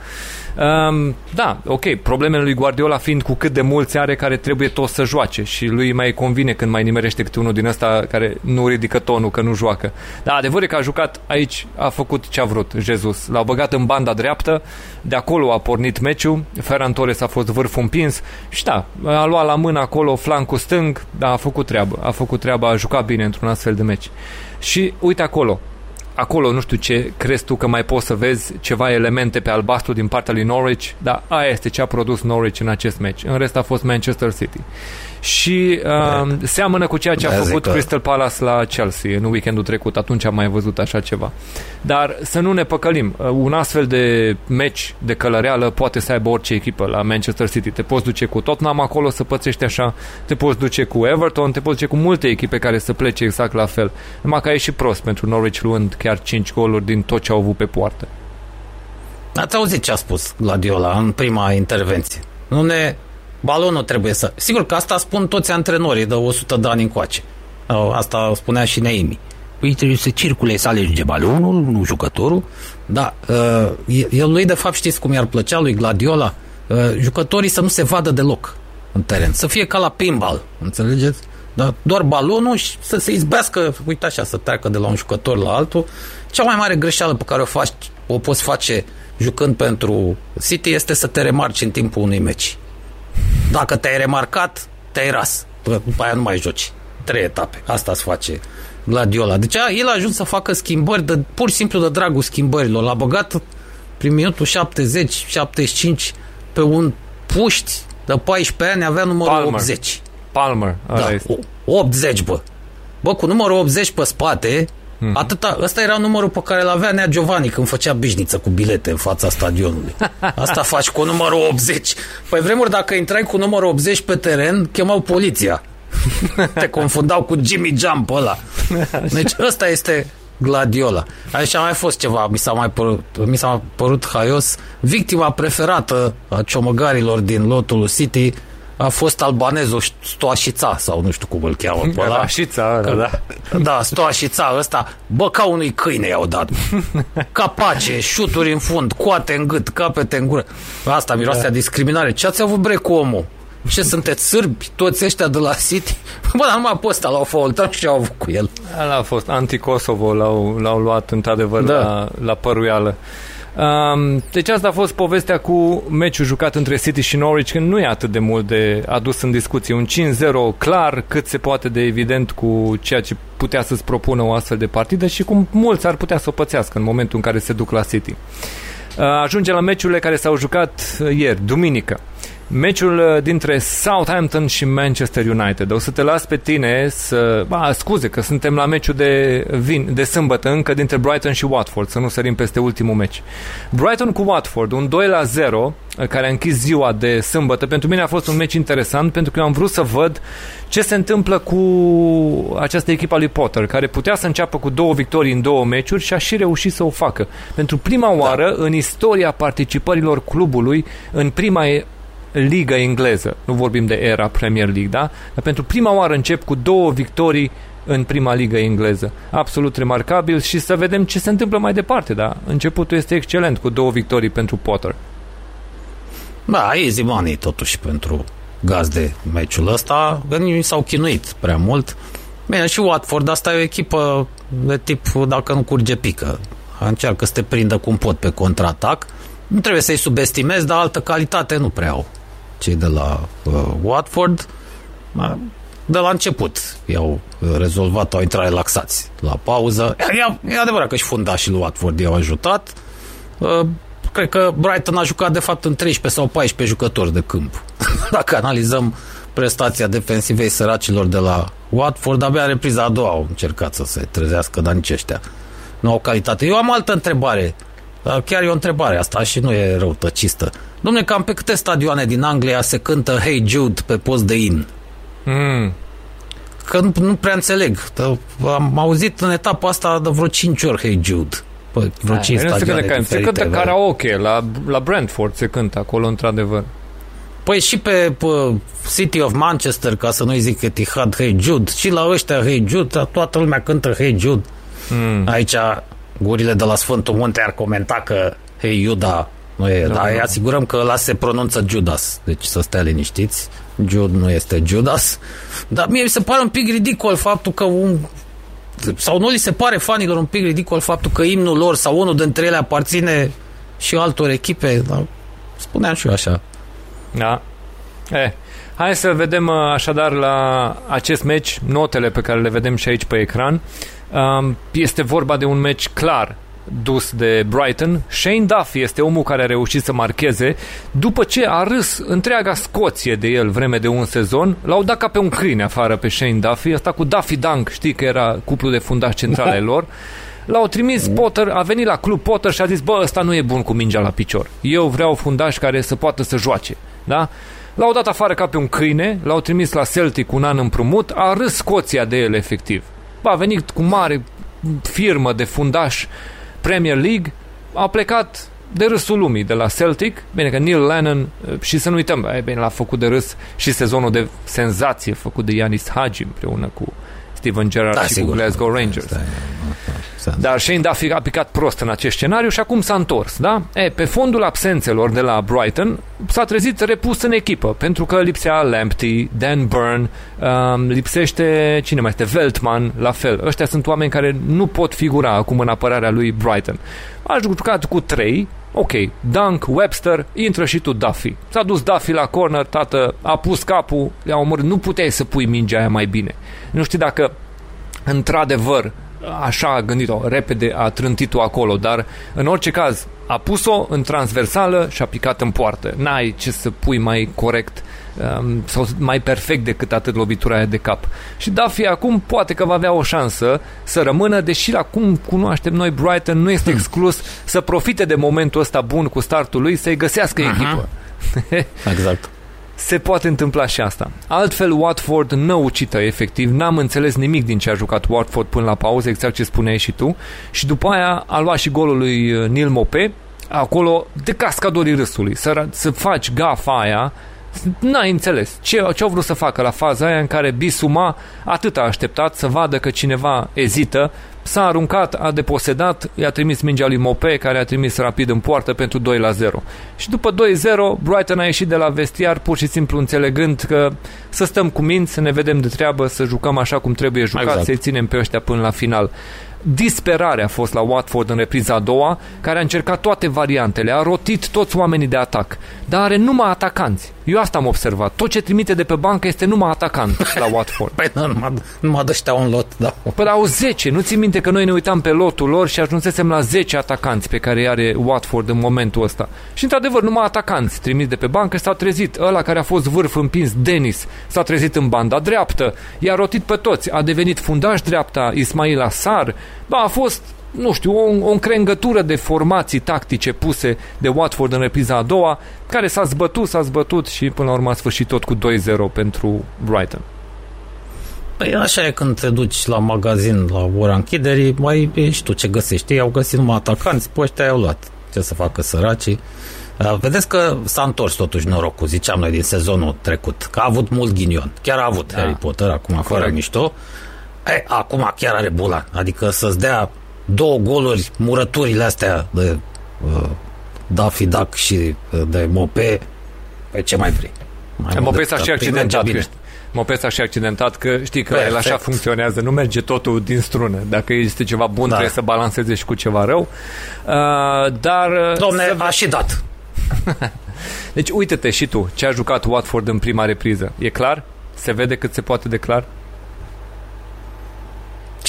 Um, da, ok, problemele lui Guardiola fiind cu cât de mulți are care trebuie toți să joace și lui mai convine când mai nimerește câte unul din ăsta care nu ridică tonul că nu joacă. Dar adevărul e că a jucat aici, a făcut ce a vrut Jesus. L-au băgat în banda dreaptă, de acolo a pornit meciul, Ferran Torres a fost vârful împins și da, a luat la mână acolo flancul stâng, dar a făcut treabă, a făcut treaba, a jucat bine într-un astfel de meci. Și uite acolo, acolo nu știu ce crezi tu că mai poți să vezi ceva elemente pe albastru din partea lui Norwich, dar aia este ce a produs Norwich în acest meci. În rest a fost Manchester City. Și uh, seamănă cu ceea ce a Da, zic făcut că- Crystal Palace la Chelsea în weekendul trecut. Atunci am mai văzut așa ceva. Dar să nu ne păcălim. Uh, Un astfel de meci de călăreală poate să aibă orice echipă la Manchester City. Te poți duce cu Tottenham acolo să pățești așa, te poți duce cu Everton, te poți duce cu multe echipe care să plece exact la fel. Numai că e și prost pentru Norwich luând chiar 5 goluri din tot ce au avut pe poartă. Ați auzit ce a spus Gladiola în prima intervenție. Nu ne... Balonul trebuie să... Sigur că asta spun toți antrenorii de 100 de ani încoace. Au, Asta spunea și Neimi. Păi trebuie să circule, să alege balonul, nu jucătorul. Da, uh, el lui de fapt știți cum i-ar plăcea lui Gladiola? Uh, jucătorii să nu se vadă deloc în teren. Să fie ca la pinball, înțelegeți? Da, doar balonul și să se izbească, uite așa, să treacă de la un jucător la altul. Cea mai mare greșeală pe care o, faci, o poți face jucând pentru City este să te remarci în timpul unui meci. Dacă te-ai remarcat, te-ai ras. După aia nu mai joci. Trei etape. Asta îți face Gladiola. Deci a, el a ajuns să facă schimbări de, pur și simplu de dragul schimbărilor. L-a băgat prin minutul 70-75 pe un puști de 14 ani avea numărul Palmer. 80. Palmer, ăla Da, este. 80, bă. Bă, cu numărul 80 pe spate, Mhm. atâta, ăsta era numărul pe care îl avea Nea Giovanni când făcea bișniță cu bilete în fața stadionului. Asta faci cu numărul 80. Păi vremuri dacă intrai cu numărul 80 pe teren, chemau poliția. Te confundau cu Jimmy Jump ăla. Deci ăsta este Gladiola. Aici a mai fost ceva, mi s-a mai părut, mi s-a părut haios. Victima preferată a ciomăgarilor din lotul City a fost albanezul Stoașița sau nu știu cum îl cheamă pe ăla. Rașița, ăla, da. Da, Stoașița ăsta, bă, ca unui câine i-au dat. [laughs] Capace, șuturi în fund, coate în gât, capete în gură. Asta miroase a discriminare. Ce ați avut bre cu omul? Ce sunteți sârbi, toți ăștia de la City? [laughs] Bă, dar numai pe ăsta l-au faultat și ce au avut cu el. Ăla a fost anti-Kosovo, l-au, l-au luat într-adevăr Da. la, la păruială. Um, deci asta a fost povestea cu meciul jucat între City și Norwich, când nu e atât de mult de adus în discuție. Un 5-0 clar, cât se poate de evident cu ceea ce putea să-ți propună o astfel de partidă și cum mulți ar putea să o pățească în momentul în care se duc la City. Uh, Ajunge la meciurile care s-au jucat uh, ieri, duminică. Meciul uh, dintre Southampton și Manchester United. O să te las pe tine să... Ba, scuze că suntem la meciul de, vin, de sâmbătă încă dintre Brighton și Watford, să nu sărim peste ultimul meci. Brighton cu Watford, un 2 la 0 uh, care a închis ziua de sâmbătă. Pentru mine a fost un meci interesant pentru că eu am vrut să văd ce se întâmplă cu această echipă a lui Potter, care putea să înceapă cu două victorii în două meciuri și a și reușit să o facă. Pentru prima oară în istoria participărilor clubului în prima e- ligă engleză, nu vorbim de era Premier League, da? Dar pentru prima oară încep cu două victorii în prima ligă engleză. Absolut remarcabil și să vedem ce se întâmplă mai departe, da? Începutul este excelent cu două victorii pentru Potter. Da, easy money totuși pentru gazde meciul ăsta. Gândii s-au chinuit prea mult. Bine, și Watford, asta e o echipă de tip dacă nu curge pică. Încearcă să te prindă cum pot pe contraatac. Nu trebuie să-i subestimezi, dar altă calitate nu prea au cei de la uh, Watford. Ma, De la început i-au uh, rezolvat, au intrat relaxați la pauză. E, e adevărat că și fundașii lui Watford i-au ajutat. Uh, cred că Brighton a jucat de fapt în 13 sau 14 jucători de câmp. [laughs] Dacă analizăm prestația defensivei săracilor de la Watford, abia repriza a doua au încercat să se trezească, dar nici ăștia nu au calitate. Eu am altă întrebare. Chiar e o întrebare asta și nu e răutăcistă. Domne, cam pe câte stadioane din Anglia se cântă Hey Jude pe post de in? Mm. Că nu, nu prea înțeleg. Am auzit în etapa asta de vreo 5 ori Hey Jude. Păi, vreo 5 stadioane se, se cântă karaoke la, la Brentford, se cântă acolo într-adevăr. Păi și pe, pe City of Manchester, ca să nu-i zic Etihad Hey Jude, și la ăștia Hey Jude, toată lumea cântă Hey Jude. Mm. Aici gurile de la Sfântul Munte ar comenta că Hey Iuda nu e, da, dar îi asigurăm că ăla se pronunță Judas, deci să stea liniștiți. Jude nu este Judas. Dar mie mi se pare un pic ridicol faptul că un sau nu li se pare fanilor un pic ridicol faptul că imnul lor sau unul dintre ele aparține și altor echipe. Dar spuneam și eu așa. Da. Eh, hai să vedem uh, așadar la acest meci notele pe care le vedem și aici pe ecran. Um, este vorba de un meci clar dus de Brighton. Shane Duffy este omul care a reușit să marcheze după ce a râs întreaga Scoție de el vreme de un sezon. L-au dat ca pe un câine afară pe Shane Duffy, asta cu Duffy Dunk, știi că era cuplul de fundași centrale [laughs] lor. L-au trimis Potter, a venit la club Potter și a zis, bă, ăsta nu e bun cu mingea la picior. Eu vreau fundaș care să poată să joace. Da? L-au dat afară ca pe un câine, l-au trimis la Celtic un an împrumut, a râs Scoția de el efectiv. A venit cu mare firmă de fundaș Premier League, a plecat de râsul lumii de la Celtic, bine că Neil Lennon și să nu uităm, e bine, l-a făcut de râs și sezonul de senzație făcut de Yanis Hagi împreună cu Steven Gerrard da, și sigur. cu Glasgow Rangers. Da, Dar Shane Duffy a picat prost în acest scenariu și acum s-a întors, da? E, pe fondul absențelor de la Brighton s-a trezit repus în echipă, pentru că lipsea Lamptey, Dan Burn, um, lipsește, cine mai este, Veltman, la fel. Ăștia sunt oameni care nu pot figura acum în apărarea lui Brighton. Aș jucat cu trei, ok, Dunk, Webster, intră și tu Duffy. S-a dus Duffy la corner, tată, a pus capul, le-a omorât. Nu puteai să pui mingea aia mai bine. Nu știu dacă într-adevăr așa a gândit-o, repede a trântit-o acolo, dar în orice caz a pus-o în transversală și a picat în poartă. N-ai ce să pui mai corect um, sau mai perfect decât atât lovitura aia de cap. Și Duffy acum poate că va avea o șansă să rămână, deși la cum cunoaștem noi Brighton nu este hmm. exclus să profite de momentul ăsta bun cu startul lui să-i găsească uh-huh. echipă. exact [laughs] se poate întâmpla și asta. Altfel, Watford năucită, efectiv, n-am înțeles nimic din ce a jucat Watford până la pauză, exact ce spuneai și tu, și după aia a luat și golul lui uh, Neil Mope, acolo de cascadorii râsului, să, să faci gafa aia, n-ai înțeles ce, ce au vrut să facă la faza aia în care Bisuma atât a așteptat să vadă că cineva ezită s-a aruncat, a deposedat, i-a trimis mingea lui Mope, care a trimis rapid în poartă pentru 2 la 0. Și după 2-0, Brighton a ieșit de la vestiar pur și simplu înțelegând că să stăm cu minți, să ne vedem de treabă, să jucăm așa cum trebuie jucat, exact. să-i ținem pe ăștia până la final disperare a fost la Watford în repriza a doua, care a încercat toate variantele, a rotit toți oamenii de atac, dar are numai atacanți. Eu asta am observat. Tot ce trimite de pe bancă este numai atacant la Watford. [laughs] Păi nu, numai, numai dăștea un lot, da. Păi au 10. Nu ți minte că noi ne uitam pe lotul lor și ajunsesem la 10 atacanți pe care are Watford în momentul ăsta. Și într-adevăr, numai atacanți trimiți de pe bancă s-au trezit. Ăla care a fost vârf împins, Denis, s-a trezit în banda dreaptă, i-a rotit pe toți, a devenit fundaș dreapta Ismail Asar, Ba, a fost nu știu, o, o încrengătură de formații tactice puse de Watford în repriza a doua, care s-a zbătut, s-a zbătut și până la urmă a sfârșit tot cu 2-0 pentru Brighton. Păi așa e când te duci la magazin la ora închiderii, mai ești tu ce găsești. Ei au găsit numai atacanți, pe ăștia au luat. Ce să facă săracii? Vedeți că s-a întors totuși norocul, ziceam noi din sezonul trecut, că a avut mult ghinion. Chiar a avut da. Harry Potter, acum Corect. fără mișto. E, acum chiar are bula. Adică să-ți dea două goluri, murăturile astea de uh, Daffy Duck și uh, de Mope, pe ce mai vrei? Mai Mope s-a și accidentat. Că, Mope s-a și accidentat, că știi că Perfect. el așa funcționează, nu merge totul din strună. Dacă este ceva bun, da. trebuie să balanceze și cu ceva rău. Uh, dar... Uh, Domne, să... a și dat. [laughs] deci uite-te și tu, ce a jucat Watford în prima repriză. E clar? Se vede cât se poate de clar?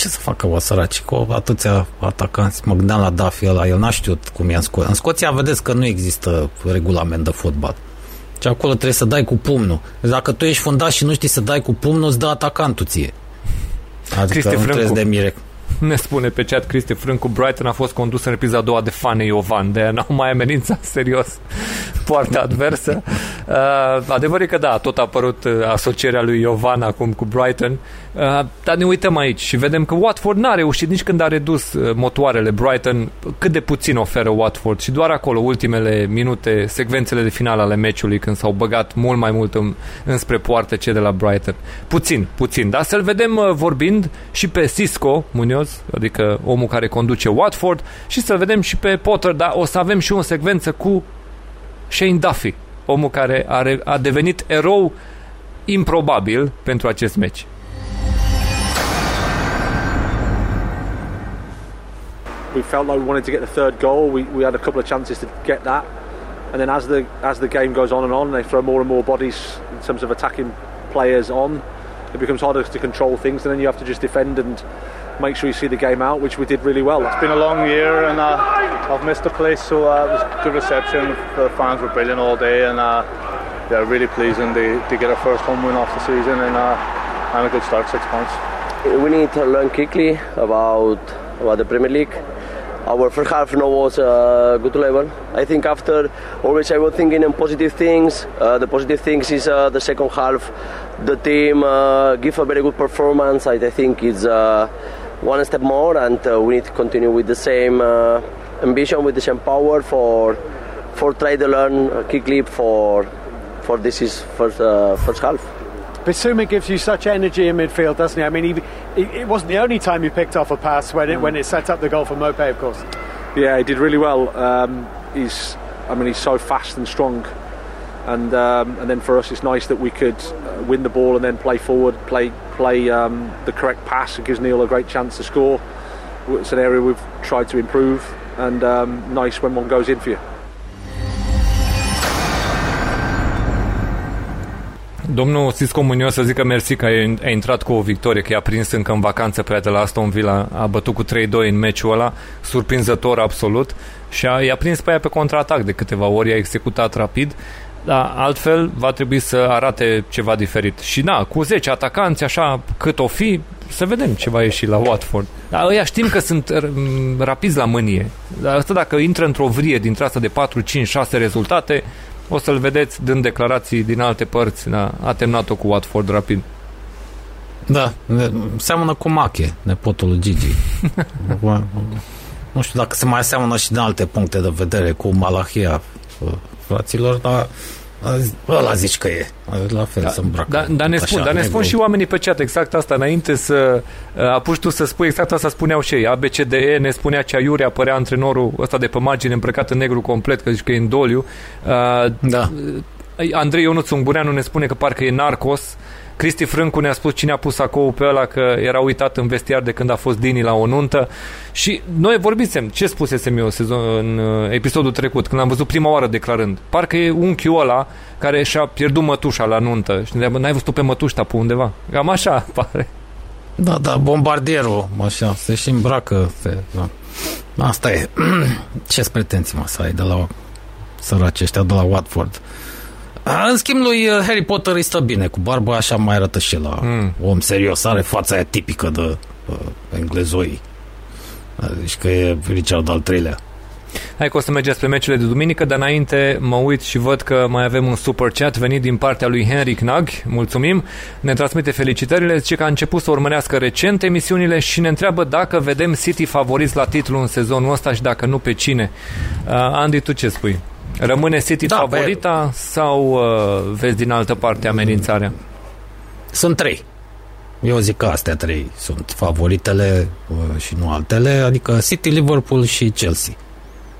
Ce să facă o săraci cu atâția atacanți? Mă gândeam la Dafi ăla, el n-a știut cum e în Scoția. În Scoția vedeți că nu există regulament de fotbal. Și acolo trebuie să dai cu pumnul. Dacă tu ești fundat și nu știi să dai cu pumnul, îți dă atacantul ție. Adică Cristi nu trebuie de mire. Ne spune pe chat Cristi Frâncu, Brighton a fost condus în repriza a doua de Fane Iovan, de n-au mai amenințat serios [laughs] poarta adversă. Uh, adevărul e că da, tot a apărut uh, asocierea lui Iovan acum cu Brighton, uh, dar ne uităm aici și vedem că Watford n-a reușit nici când a redus uh, motoarele Brighton, cât de puțin oferă Watford și doar acolo, ultimele minute, secvențele de final ale meciului, când s-au băgat mult mai mult în, înspre poartă cei de la Brighton. Puțin, puțin, dar să-l vedem uh, vorbind și pe Cisco Munoz, adică omul care conduce Watford, și să-l vedem și pe Potter, dar o să avem și o secvență cu Shane Duffy, omul care are, a devenit erou improbabil pentru acest meci. We felt like we wanted to get the third goal. We, we had a couple of chances to get that, and then as the as the game goes on and on, they throw more and more bodies in terms of attacking players on. It becomes harder to control things, and then you have to just defend and make sure you see the game out, which we did really well. It's been a long year, and uh, I've missed the place, so uh, it was good reception. The fans were brilliant all day, and uh, yeah, really pleasing to, to get our first home win off the season and, uh, and a good start, six points. We need to learn quickly about about the Premier League. Our first half now was a good level. I think after always I was thinking in positive things. Uh, the positive things is uh, the second half. The team uh, give a very good performance. I, I think it's uh, one step more, and uh, we need to continue with the same uh, ambition, with the same power for for try to learn quickly for for this is first uh, first half. Bissouma gives you such energy in midfield, doesn't he? I mean, he, it wasn't the only time he picked off a pass when it when it set up the goal for Mope, of course. Yeah, he did really well. Um, he's, I mean, he's so fast and strong, and um, and then for us, it's nice that we could uh, win the ball and then play forward, play play um, the correct pass. It gives Neil a great chance to score. It's an area we've tried to improve, and um, nice when one goes in for you. Domnul Sisco Munoz să zică mersi că a intrat cu o victorie, că i-a prins încă în vacanță prea de la Aston Villa, a bătut cu 3-2 în meciul ăla, surprinzător absolut, și a, i-a prins pe aia pe contraatac de câteva ori, a executat rapid, dar altfel va trebui să arate ceva diferit. Și da, cu 10 atacanți, așa cât o fi, să vedem ce va ieși la Watford. Dar ăia știm că sunt rapizi la mânie. Dar asta dacă intră într-o vrie dintre asta de 4, 5, 6 rezultate, o să-l vedeți dând declarații din alte părți. Da, a terminat-o cu Watford rapid. Da, seamănă cu Mache, nepotul lui Gigi. [laughs] nu știu dacă se mai seamănă și din alte puncte de vedere cu Malahia fraților, dar ăla zici că e. La fel da, să îmbracă. Da, dar ne spun, dar ne spun și oamenii pe chat exact asta. Înainte să apuci tu să spui exact asta spuneau și ei. ABCDE ne spunea ce aiure apărea antrenorul ăsta de pe margine îmbrăcat în negru complet, că zici că e în doliu. Da. Andrei Ionuț Ungureanu ne spune că parcă e narcos. Cristi Frâncu ne-a spus cine a pus acou pe ăla că era uitat în vestiar de când a fost Dini la o nuntă și noi vorbisem, ce spusesem eu sezon, în episodul trecut, când am văzut prima oară declarând, parcă e unchiul ăla care și-a pierdut mătușa la nuntă și ne n-ai văzut pe mătușta pe undeva? Cam așa [laughs] pare. Da, da, bombardierul, așa, se și îmbracă pe, da. Asta e. [clears throat] Ce-ți pretenții, mă, să ai de la săraci ăștia de la Watford? În schimb, lui Harry Potter îi stă bine, cu barba așa mai arată și la mm. om serios, are fața aia tipică de uh, englezoi. Deci că e Richard al treilea. Hai că o să mergem spre meciurile de duminică, dar înainte mă uit și văd că mai avem un super chat venit din partea lui Henry Knag. Mulțumim! Ne transmite felicitările, zice că a început să urmărească recent emisiunile și ne întreabă dacă vedem City favoriți la titlu în sezonul ăsta și dacă nu pe cine. Uh, Andy, tu ce spui? Rămâne City da, favorita be... sau uh, vezi din altă parte amenințarea? Sunt trei. Eu zic că astea trei sunt favoritele uh, și nu altele, adică City, Liverpool și Chelsea.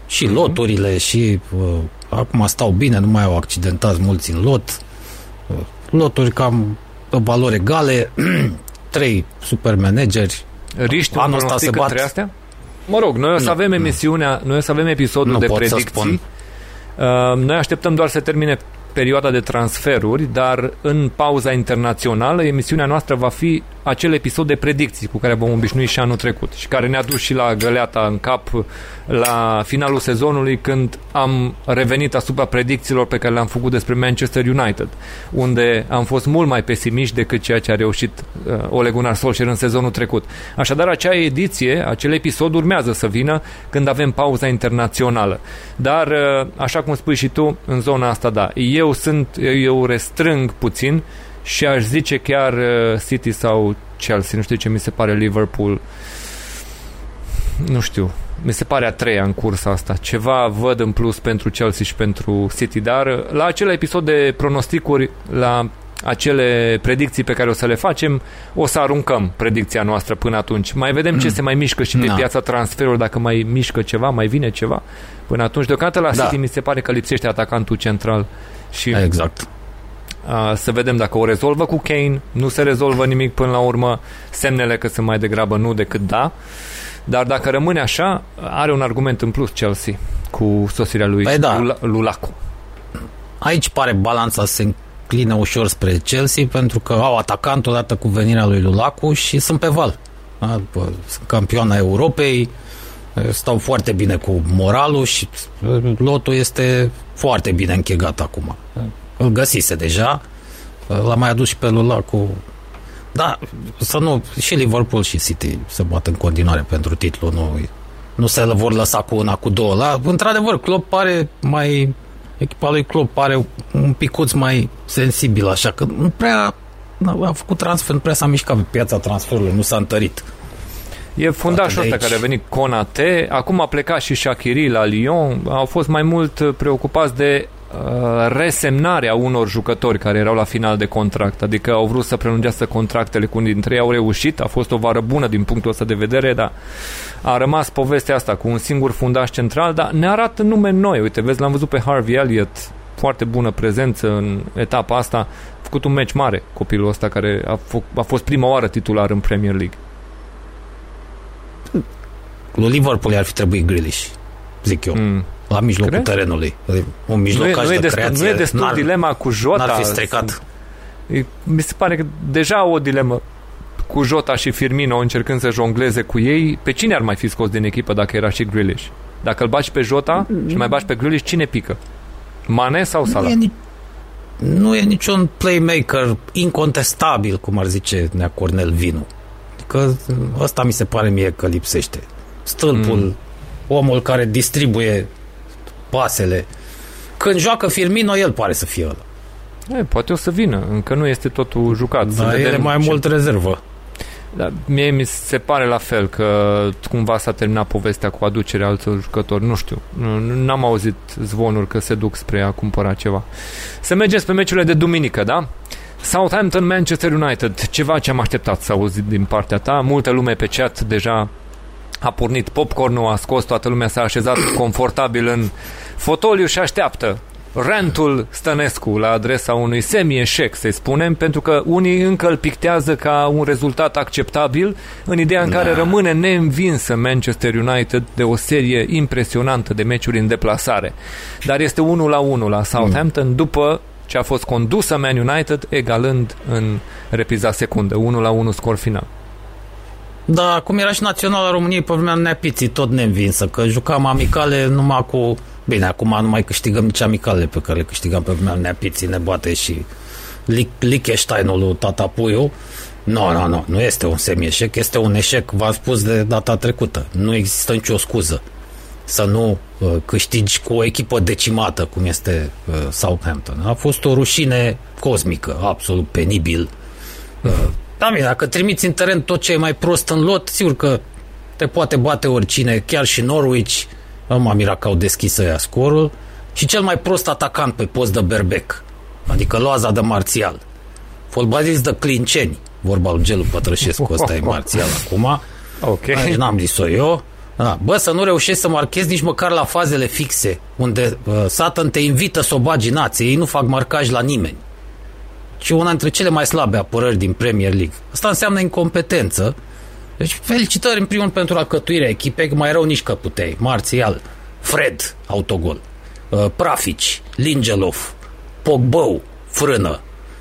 Și mm-hmm. loturile și uh, acum stau bine, nu mai au accidentați mulți în lot. Uh, loturi cam pe valori egale, [clears throat] trei super manageri. Riști un pronostic între astea? Mă rog, noi o să nu, avem emisiunea, noi o să avem episodul nu de predicții. Uh, noi așteptăm doar să termine perioada de transferuri, dar în pauza internațională emisiunea noastră va fi acel episod de predicții cu care vom obișnui și anul trecut și care ne-a dus și la găleata în cap la finalul sezonului când am revenit asupra predicțiilor pe care le-am făcut despre Manchester United, unde am fost mult mai pesimiști decât ceea ce a reușit uh, Ole Gunnar Solskjaer în sezonul trecut. Așadar, acea ediție, acel episod urmează să vină când avem pauza internațională. Dar, uh, așa cum spui și tu, în zona asta, da, eu sunt, eu restrâng puțin și aș zice chiar uh, City sau Chelsea, nu știu ce mi se pare Liverpool, nu știu, mi se pare a treia în cursa asta. Ceva văd în plus pentru Chelsea și pentru City, dar uh, la acel episod de pronosticuri, la acele predicții pe care o să le facem, o să aruncăm predicția noastră până atunci. Mai vedem ce se mai mișcă și pe Da. piața transferului, dacă mai mișcă ceva, mai vine ceva. Până atunci, deocamdată la Da. City mi se pare că lipsește atacantul central. Și Exact. A, să vedem dacă o rezolvă cu Kane, nu se rezolvă nimic până la urmă, semnele că sunt mai degrabă nu decât da. Dar dacă rămâne așa, are un argument în plus Chelsea cu sosirea lui Păi da. Lula- Lulacu. Aici pare balanța se înclină ușor spre Chelsea pentru că au atacant odată cu venirea lui Lulacu și sunt pe val. Da? Bă, Sunt campioana Europei, stau foarte bine cu moralul și lotul este foarte bine închegat acum. Îl găsise deja, l-a mai adus și pe Lulacu. Da, să nu, și Liverpool și City se bat în continuare pentru titlu, nu, nu se vor lăsa cu una, cu două. La, într-adevăr, Klopp pare mai echipa lui Klopp pare un picuț mai sensibil, așa că nu prea a făcut transfer, nu prea s-a mișcat pe piața transferului, nu s-a întărit. E fundașul de ăsta aici. care a venit Conate, acum a plecat și Shaqiri la Lyon, au fost mai mult preocupați de uh, resemnarea unor jucători care erau la final de contract, adică au vrut să prelungească contractele cu unii dintre ei, au reușit, a fost o vară bună din punctul ăsta de vedere, dar a rămas povestea asta cu un singur fundaș central, dar ne arată nume noi, uite, vezi, l-am văzut pe Harvey Elliott, foarte bună prezență în etapa asta, a făcut un meci mare copilul ăsta care a, f- a fost prima oară titular în Premier League. Lui Liverpool ar fi trebuit Grealish, zic eu, mm. la mijlocul Crezi? terenului. Un Nu e, mijlocaș nu, e de destul, creație. nu e destul n-ar- dilema cu Jota. N-ar fi stricat. E- Mi se pare că deja o dilemă cu Jota și Firmino încercând să jongleze cu ei. Pe cine ar mai fi scos din echipă dacă era și Grealish? Dacă îl bagi pe Jota și mai bagi pe Grealish, cine pică? Mane sau Nu Salah? e, ni- nu e niciun playmaker incontestabil, cum ar zice Nea Cornel Vinu. Adică ăsta mi se pare mie că lipsește. Stâlpul, mm. Omul care distribuie pasele. Când joacă Firmino, el pare să fie ăla. E, poate o să vină, încă nu este totul jucat. Să Dar el e vedem mai ce- mult rezervă. Da, mie mi se pare la fel că cumva s-a terminat povestea cu aducerea altor jucători. Nu știu. Nu- N-am auzit zvonuri că se duc spre a cumpăra ceva. Să mergem pe meciurile de duminică, da? Southampton, Manchester United. Ceva ce am așteptat să auzit din partea ta. Multă lume pe chat deja a pornit popcornul, a scos, toată lumea s-a așezat [coughs] confortabil în fotoliu și așteaptă rantul Stănescu la adresa unui semi-eșec, să spunem, pentru că unii încă îl pictează ca un rezultat acceptabil în ideea în care rămâne neînvinsă Manchester United de o serie impresionantă de meciuri în deplasare. Dar este 1 la 1 la Southampton după ce a fost condusă Man United egalând în repriza secundă. 1 la 1 scor final. Da, cum era și Naționala României pe vremea Neapiții, tot neînvinsă, că jucam amicale numai cu... Bine, acum nu mai câștigăm nici amicale pe care le câștigam pe vremea Neapiții, ne bate și Liechtensteinul lui Tata Puiu. Nu, nu, nu, nu este un semi-eșec, este un eșec, v-am spus de data trecută. Nu există nicio scuză să nu uh, câștigi cu o echipă decimată, cum este uh, Southampton. A fost o rușine cosmică, absolut penibil. Uh, da, bine, dacă trimiți în teren tot ce e mai prost în lot, sigur că te poate bate oricine, chiar și Norwich. Nu m-am mirat că au deschis ăia scorul. Și cel mai prost atacant pe post de berbec, adică loaza de marțial. Fotbalist de clinceni, vorba lui Gelu Pătrășescu, ăsta e marțial acum. Ok. Deci n-am zis-o eu. Da. Bă, să nu reușești să marchezi nici măcar la fazele fixe, unde uh, Satan te invită să o bagi nație, ei nu fac marcaj la nimeni. Și una dintre cele mai slabe apărări din Premier League. Asta înseamnă incompetență. Deci felicitări în primul rând pentru alcătuirea echipei, că mai rău nici că puteai. Marțial, Fred, autogol, uh, Prafici, Lingelov, Pogbău, frână,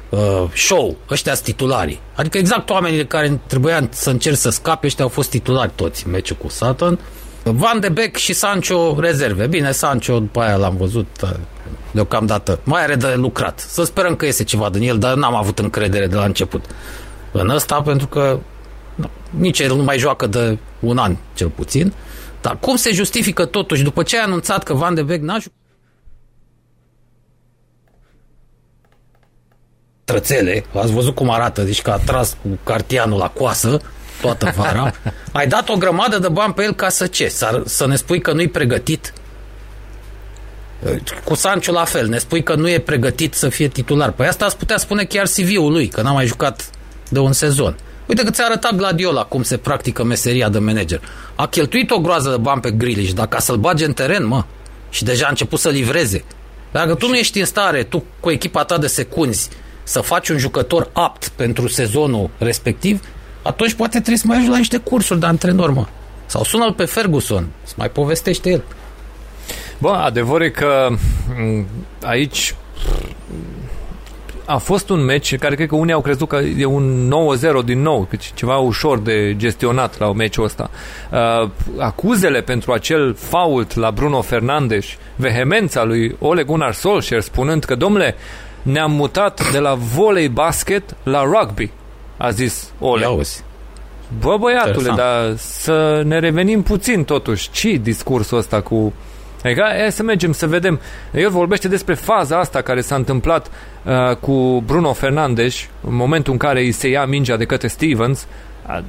uh, show, ăștia sunt titularii. Adică exact oamenii care trebuia să încerc să scape, ăștia au fost titulari toți în meciul cu Sutton. Van de Beek și Sancho rezerve. Bine, Sancho după aia l-am văzut uh, deocamdată. Mai are de lucrat. Să sperăm că iese ceva din el, dar n-am avut încredere de la început în ăsta, pentru că nici el nu mai joacă de un an, cel puțin. Dar cum se justifică totuși, după ce a anunțat că Van de Beek n-a jucat trățele, ați văzut cum arată, deci că a tras cu cartianul la coasă toată vara, [laughs] ai dat o grămadă de bani pe el ca să ce? Să, să ne spui că nu-i pregătit? Cu Sancho la fel, ne spui că nu e pregătit să fie titular. Păi asta ați putea spune chiar CV-ul lui, că n-a mai jucat de un sezon. Uite că ți-a arătat Gladiola cum se practică meseria de manager. A cheltuit o groază de bani pe Grealish, dar ca să-l bage în teren, mă, și deja a început să livreze. Dacă tu nu ești în stare, tu cu echipa ta de secunzi, să faci un jucător apt pentru sezonul respectiv, atunci poate trebuie să mai ajungi la niște cursuri de antrenor, mă. Sau sună-l pe Ferguson, să mai povestește el. Bă, adevărul e că aici a fost un meci care cred că unii au crezut că e un 9-0 din nou, că ceva ușor de gestionat la meciul ăsta. Uh, acuzele pentru acel fault la Bruno Fernandes, vehemența lui Ole Gunnar Solskjaer spunând că, domnule, ne-am mutat de la volei basket la rugby, a zis Ole. Iauzi. Bă, băiatule, dar să ne revenim puțin totuși. ce discursul ăsta cu... Adică, hai să mergem să vedem. El vorbește despre faza asta care s-a întâmplat uh, cu Bruno Fernandes în momentul în care îi se ia mingea de către Stevens.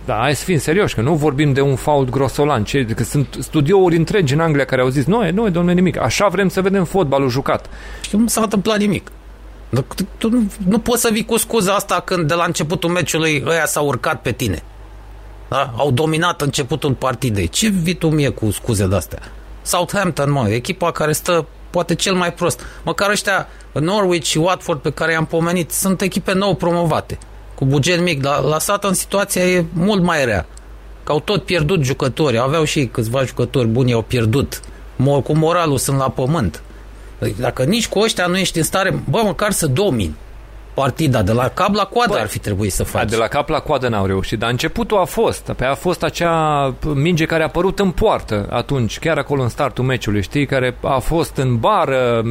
Da, hai să fim serioși, că nu vorbim de un fault grosolan, ce, că sunt studiouri întregi în Anglia care au zis, nu, nu, domnule, nimic, așa vrem să vedem fotbalul jucat. Și nu s-a întâmplat nimic. Tu nu, nu poți să vii cu scuza asta când de la începutul meciului ăia s-au urcat pe tine. Da? Au dominat începutul partidei. Ce vii tu mie cu scuze de-astea? Southampton, mă, echipa care stă poate cel mai prost. Măcar ăștia Norwich și Watford pe care i-am pomenit sunt echipe nou promovate. Cu buget mic, dar la Sutton situația e mult mai rea. Că au tot pierdut jucători. Aveau și câțiva jucători buni, au pierdut. Cu moralul sunt la pământ. Dacă nici cu ăștia nu ești în stare, bă, măcar să domini partida, de la cap la coadă Bă, ar fi trebuit să faci. De la cap la coadă n-au reușit, dar începutul a fost. Pe a fost acea minge care a apărut în poartă atunci, chiar acolo în startul meciului, știi, care a fost în bară,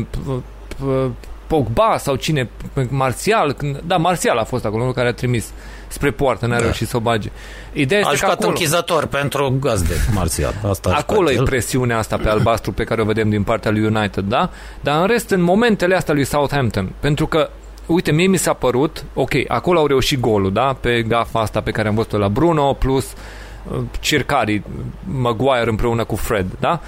Pogba sau cine, Marțial, da, Marțial a fost acolo, care a trimis spre poartă, n-a da. reușit să o bage. Ideea a jucat acolo, închizător pentru gazde, Marțial. Asta acolo e presiunea asta pe albastru pe care o vedem din partea lui United, da? Dar în rest, în momentele astea lui Southampton, pentru că uite, mie mi s-a părut, ok, acolo au reușit golul, da? Pe gafa asta pe care am văzut-o la Bruno, plus uh, Circari, Maguire împreună cu Fred, da?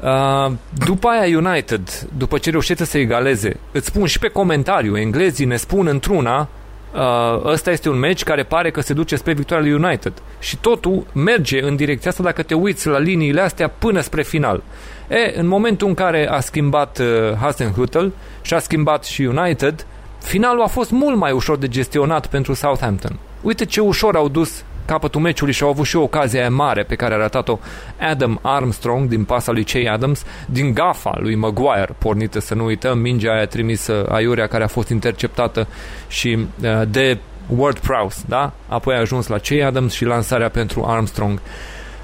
Uh, după aia United, după ce reușește să egaleze, îți spun și pe comentariu, englezii ne spun într-una uh, ăsta este un meci care pare că se duce spre victoria lui United. Și totul merge în direcția asta dacă te uiți la liniile astea până spre final. E, în momentul în care a schimbat uh, Hasenhutel și a schimbat și United, finalul a fost mult mai ușor de gestionat pentru Southampton. Uite ce ușor au dus capătul meciului și au avut și o ocazie aia mare pe care a arătat-o Adam Armstrong din pasa lui Chey Adams, din gafa lui Maguire, pornită să nu uităm, mingea aia trimisă aiurea care a fost interceptată și uh, de Ward Prowse, da? Apoi a ajuns la Chey Adams și lansarea pentru Armstrong.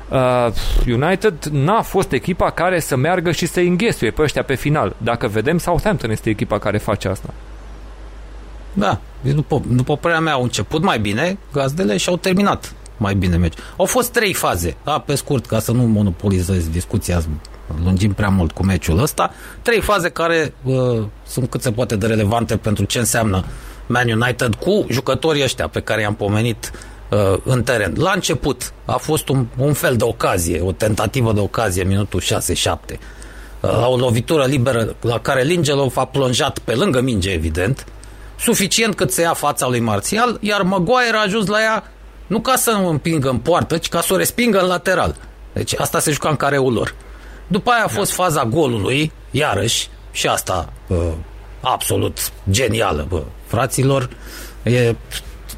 Uh, United n-a fost echipa care să meargă și să înghesuie pe ăștia pe final. Dacă vedem, Southampton este echipa care face asta. Da, după, după părerea mea au început mai bine gazdele și au terminat mai bine meci. Au fost trei faze, da, pe scurt, ca să nu monopolizez discuția, lungim prea mult cu meciul ăsta. Trei faze care uh, sunt cât se poate de relevante pentru ce înseamnă Man United cu jucătorii ăștia pe care i-am pomenit uh, în teren. La început a fost un, un fel de ocazie, o tentativă de ocazie, minutul 6-7. Uh, la o lovitură liberă la care Lingelov a plonjat pe lângă minge, evident, suficient cât să ia fața lui Marțial, iar Maguire a ajuns la ea nu ca să nu împingă în poartă, ci ca să o respingă în lateral. Deci asta se juca în careul lor. După aia a fost da. faza golului, iarăși, și asta bă, absolut genială, bă, fraților. E,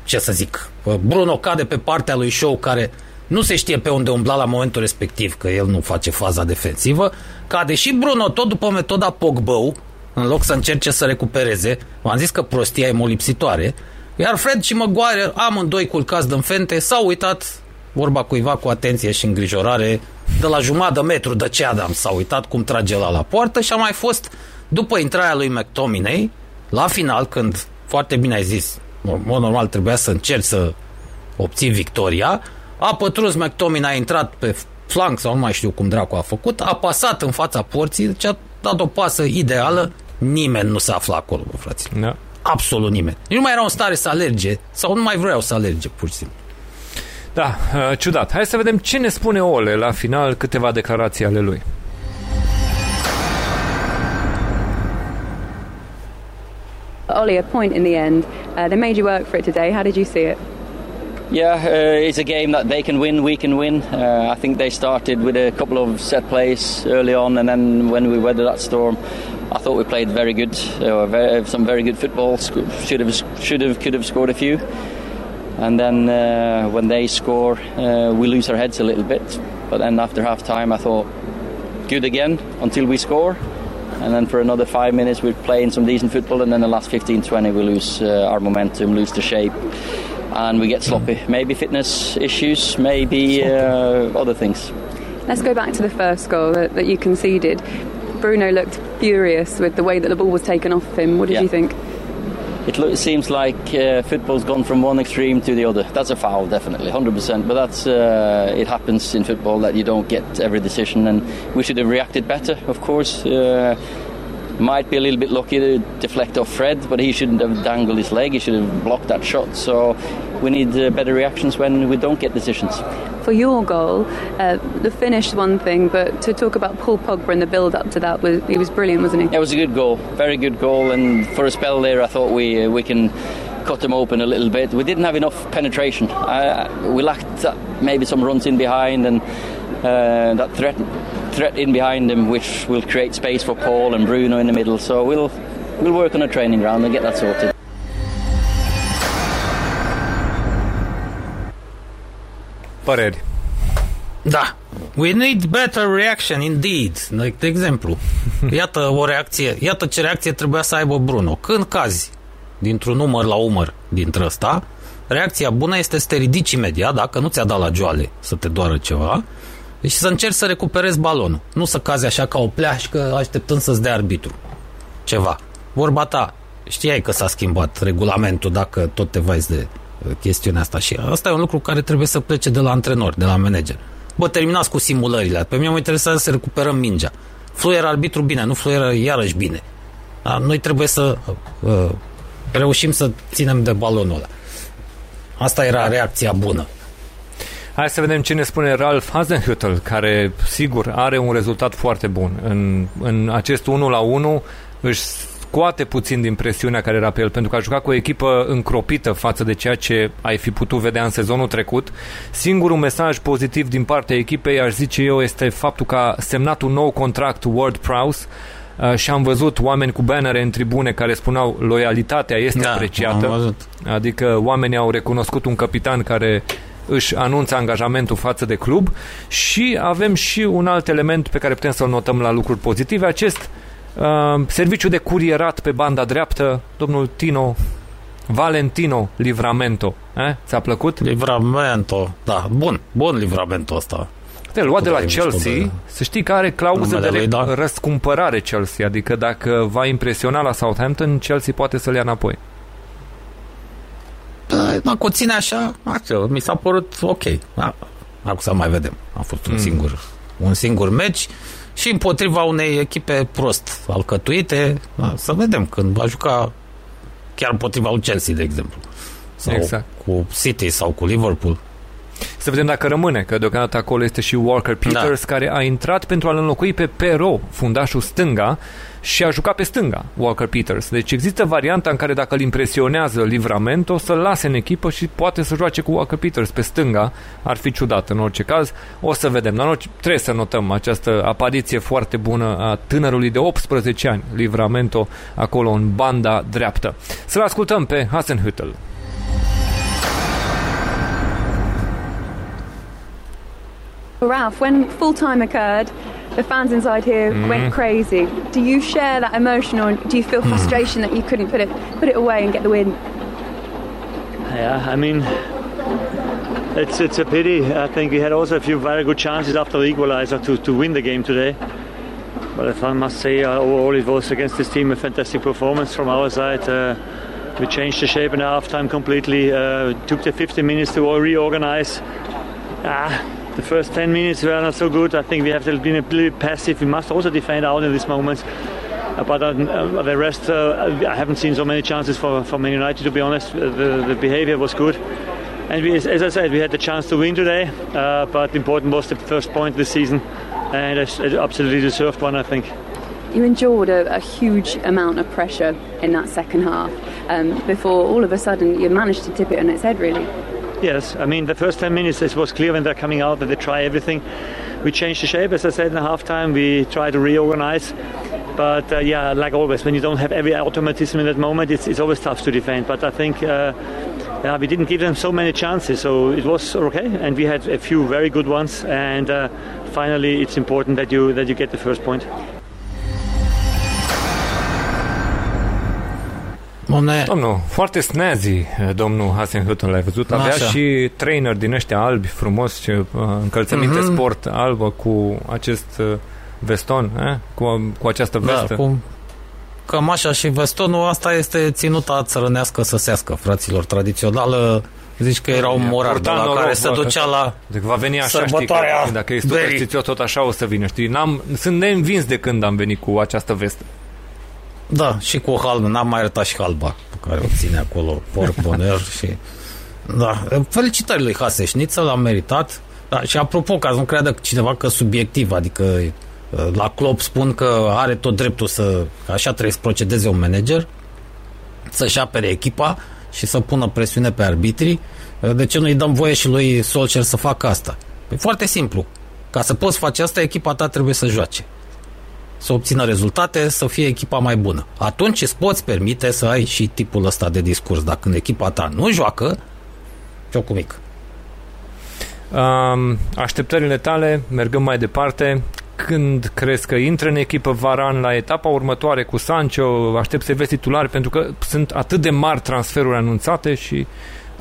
ce să zic, bă, Bruno cade pe partea lui Show care nu se știe pe unde umbla la momentul respectiv, că el nu face faza defensivă. Cade și Bruno tot după metoda Pogbău, în loc să încerce să recupereze. V-am zis că prostia e molipsitoare. Iar Fred și Maguire, amândoi culcați din fente, s-au uitat, vorba cuiva cu atenție și îngrijorare, de la jumătate de metru de ce Adam s-a uitat cum trage la la poartă și a mai fost, după intrarea lui McTominay, la final, când, foarte bine ai zis, în mod normal trebuia să încerci să obții victoria, a pătrus McTominay, a intrat pe flank sau nu mai știu cum dracu a făcut, a pasat în fața porții, deci a dat o pasă ideală, nimeni nu se afla acolo, bă, frate. Da. Absolut nimeni. Nici nu mai erau în stare să alerge sau nu mai vreau să alerge, pur și simplu. Da, uh, ciudat. Hai să vedem ce ne spune Ole la final, câteva declarații ale lui. Ollie, a point in the end. Uh, they made you work for it today. How did you see it? Yeah, uh, it's a game that they can win, we can win. Uh, I think they started with a couple of set plays early on, and then when we weathered that storm, I thought we played very good. Uh, very, some very good football. Should have, should have, could have scored a few. And then uh, when they score, uh, we lose our heads a little bit. But then after half time, I thought good again until we score. And then for another five minutes, we're playing some decent football. And then the last 15 20, we lose uh, our momentum, lose the shape, and we get sloppy. Maybe fitness issues, maybe uh, other things. Let's go back to the first goal that, that you conceded. Bruno looked furious with the way that the ball was taken off him. What did Yeah. you think? It lo- seems like uh, football's gone from one extreme to the other. That's a foul, definitely, 100%. But that's uh, it happens in football that you don't get every decision, and we should have reacted better. Of course, uh, might be a little bit lucky to deflect off Fred, but he shouldn't have dangled his leg. He should have blocked that shot. So we need uh, better reactions when we don't get decisions. For your goal, uh, the finish one thing, but to talk about Paul Pogba and the build up to that, was he was brilliant, wasn't he? It was a good goal, very good goal, and for a spell there, I thought we uh, we can cut them open a little bit. We didn't have enough penetration. We lacked uh, maybe some runs in behind and uh, that threat threat in behind them, which will create space for Paul and Bruno in the middle. So we'll we'll work on a training ground and get that sorted. Păreri. Da. We need better reaction indeed. Like, de exemplu, [laughs] iată o reacție, iată ce reacție trebuia să aibă Bruno. Când cazi dintr-un număr la umăr dintre ăsta, reacția bună este să te ridici imediat, dacă nu ți-a dat la joale să te doară ceva, și să încerci să recuperezi balonul. Nu să cazi așa ca o pleașcă așteptând să-ți dea arbitru ceva. Vorba ta, știai că s-a schimbat regulamentul dacă tot te vaiți de uh, chestiunea asta și asta e un lucru care trebuie să plece de la antrenor, de la manager. Bă, terminați cu simulările. Pe mine mă interesează să recuperăm mingea. Fluier arbitru bine, nu fluier iarăși bine. Da? Noi trebuie să uh, reușim să ținem de balonul ăla. Asta era reacția bună. Hai să vedem ce ne spune Ralf Hasenhüttl, care, sigur, are un rezultat foarte bun. În, în acest 1 la 1 își scoate puțin din presiunea care era pe el, pentru că a jucat cu o echipă încropită față de ceea ce ai fi putut vedea în sezonul trecut. Singurul mesaj pozitiv din partea echipei, aș zice eu, este faptul că a semnat un nou contract Ward Prowse uh, și am văzut oameni cu bannere în tribune care spuneau loialitatea este Da, apreciată. am văzut. Adică oamenii au recunoscut un capitan care își anunță angajamentul față de club și avem și un alt element pe care putem să-l notăm la lucruri pozitive, acest uh, serviciu de curierat pe banda dreaptă, domnul Tino Valentino Livramento. Eh? Ți-a plăcut? Livramento, da, bun, bun Livramento ăsta. Te luat de la Ai mișto, Chelsea, bă. să știi că are clauză Numele de lui, da. răscumpărare Chelsea, adică dacă va impresiona la Southampton, Chelsea poate să-l ia înapoi. Da, cu ține așa, așa, mi s-a părut ok. Da, acum să mai vedem. A fost un Mm. singur un singur meci și împotriva unei echipe prost alcătuite, da, să vedem când va juca chiar împotriva lui Chelsea, de exemplu. Sau Exact. cu City sau cu Liverpool. Să vedem dacă rămâne, că deocamdată acolo este și Walker Peters, da. care a intrat pentru a-l înlocui pe Pero, fundașul stânga, și a jucat pe stânga, Walker Peters. Deci există varianta în care dacă îl impresionează Livramento, să-l lase în echipă și poate să joace cu Walker Peters pe stânga. Ar fi ciudat în orice caz. O să vedem. Dar în orice, trebuie să notăm această apariție foarte bună a tânărului de 18 ani, Livramento, acolo în banda dreaptă. Să-l ascultăm pe Hasenhüttl. Ralph, when full time occurred, there the fans inside here Mhm. went crazy. Do you share that emotion, or do you feel frustration that you couldn't put it put it away and get the win? Yeah, I mean, it's it's a pity. I think we had also a few very good chances after the equalizer to, to win the game today. But if I must say, uh, overall, it was against this team a fantastic performance from our side. Uh, we changed the shape in half time completely. Uh, took the 50 minutes to reorganize. Ah, the first 10 minutes were not so good. I think we have been a little passive. We must also defend out in these moments. Uh, but uh, uh, the rest, uh, I haven't seen so many chances for, for Man United, to be honest. The, the behavior was good. And we, as I said, we had the chance to win today, uh, but important was the first point this season, and it's it absolutely deserved one, I think. You endured a, a huge amount of pressure in that second half um, before all of a sudden you managed to tip it on its head, really. Yes, I mean the first 10 minutes it was clear when they're coming out that they try everything. We changed the shape, as I said in the halftime. We try to reorganize, but uh, yeah, like always, when you don't have every automatism in that moment, it's, it's always tough to defend. But I think. Uh, yeah, we didn't give them so many chances, so it was okay, and we had a few very good ones. And uh, finally, it's important that you that you get the first point. Domne... Domnul, foarte snazzy, domnul Hasenhüttl, l-ai văzut? Avea Așa. și trainer din ăștia albi, frumos, ce, uh, încălțăminte Mhm. sport albă cu acest uh, veston, eh? cu, cu această vestă. Da, cum cămașa și vestonul, asta este ținuta țărănească săsească, fraților, tradițională. Zici că era un morar de Purta la noroc, care se bă, ducea că- la Deci va veni așa, știi, sărbătoarea că, dacă e tot verii. eu tot așa o să vină, știi? N-am, sunt neînvins de când am venit cu această vestă. Da, și cu halbă, n-am mai arătat și halba pe care o ține acolo, porc [laughs] boner și... Da, felicitări lui Hase Șniță, l-a meritat. Da, și apropo, ca să nu creadă cineva că subiectiv, adică la Klopp spun că are tot dreptul să, că așa trebuie să procedeze un manager, să-și apere echipa și să pună presiune pe arbitrii. De ce nu-i dăm voie și lui Solskjaer să facă asta? E foarte simplu. Ca să poți face asta, echipa ta trebuie să joace să obțină rezultate, să fie echipa mai bună. Atunci îți poți permite să ai și tipul ăsta de discurs. Dacă în echipa ta nu joacă, jocul mic. Um, așteptările tale, mergând mai departe, când crezi că intră în echipă Varan la etapa următoare cu Sancho, aștept să vezi titulari pentru că sunt atât de mari transferuri anunțate și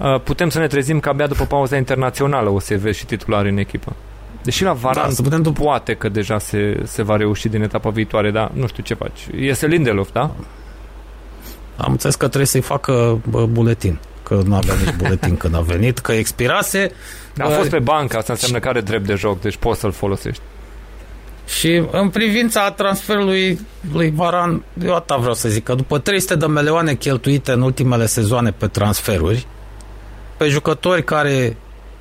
uh, putem să ne trezim că abia după pauza internațională o să vezi și titulari în echipă. Deși la Varan Da, să putem după... poate că deja se, se va reuși din etapa viitoare, dar nu știu ce faci. Este Lindelof, da? Am înțeles că trebuie să-i facă bă, buletin. Că nu avea nici buletin când a venit, că expirase. A fost pe bancă, asta înseamnă că are drept de joc, deci poți să-l folosești. Și în privința transferului lui Varan, eu atâta vreau să zic că după 300 de milioane cheltuite în ultimele sezoane pe transferuri, pe jucători care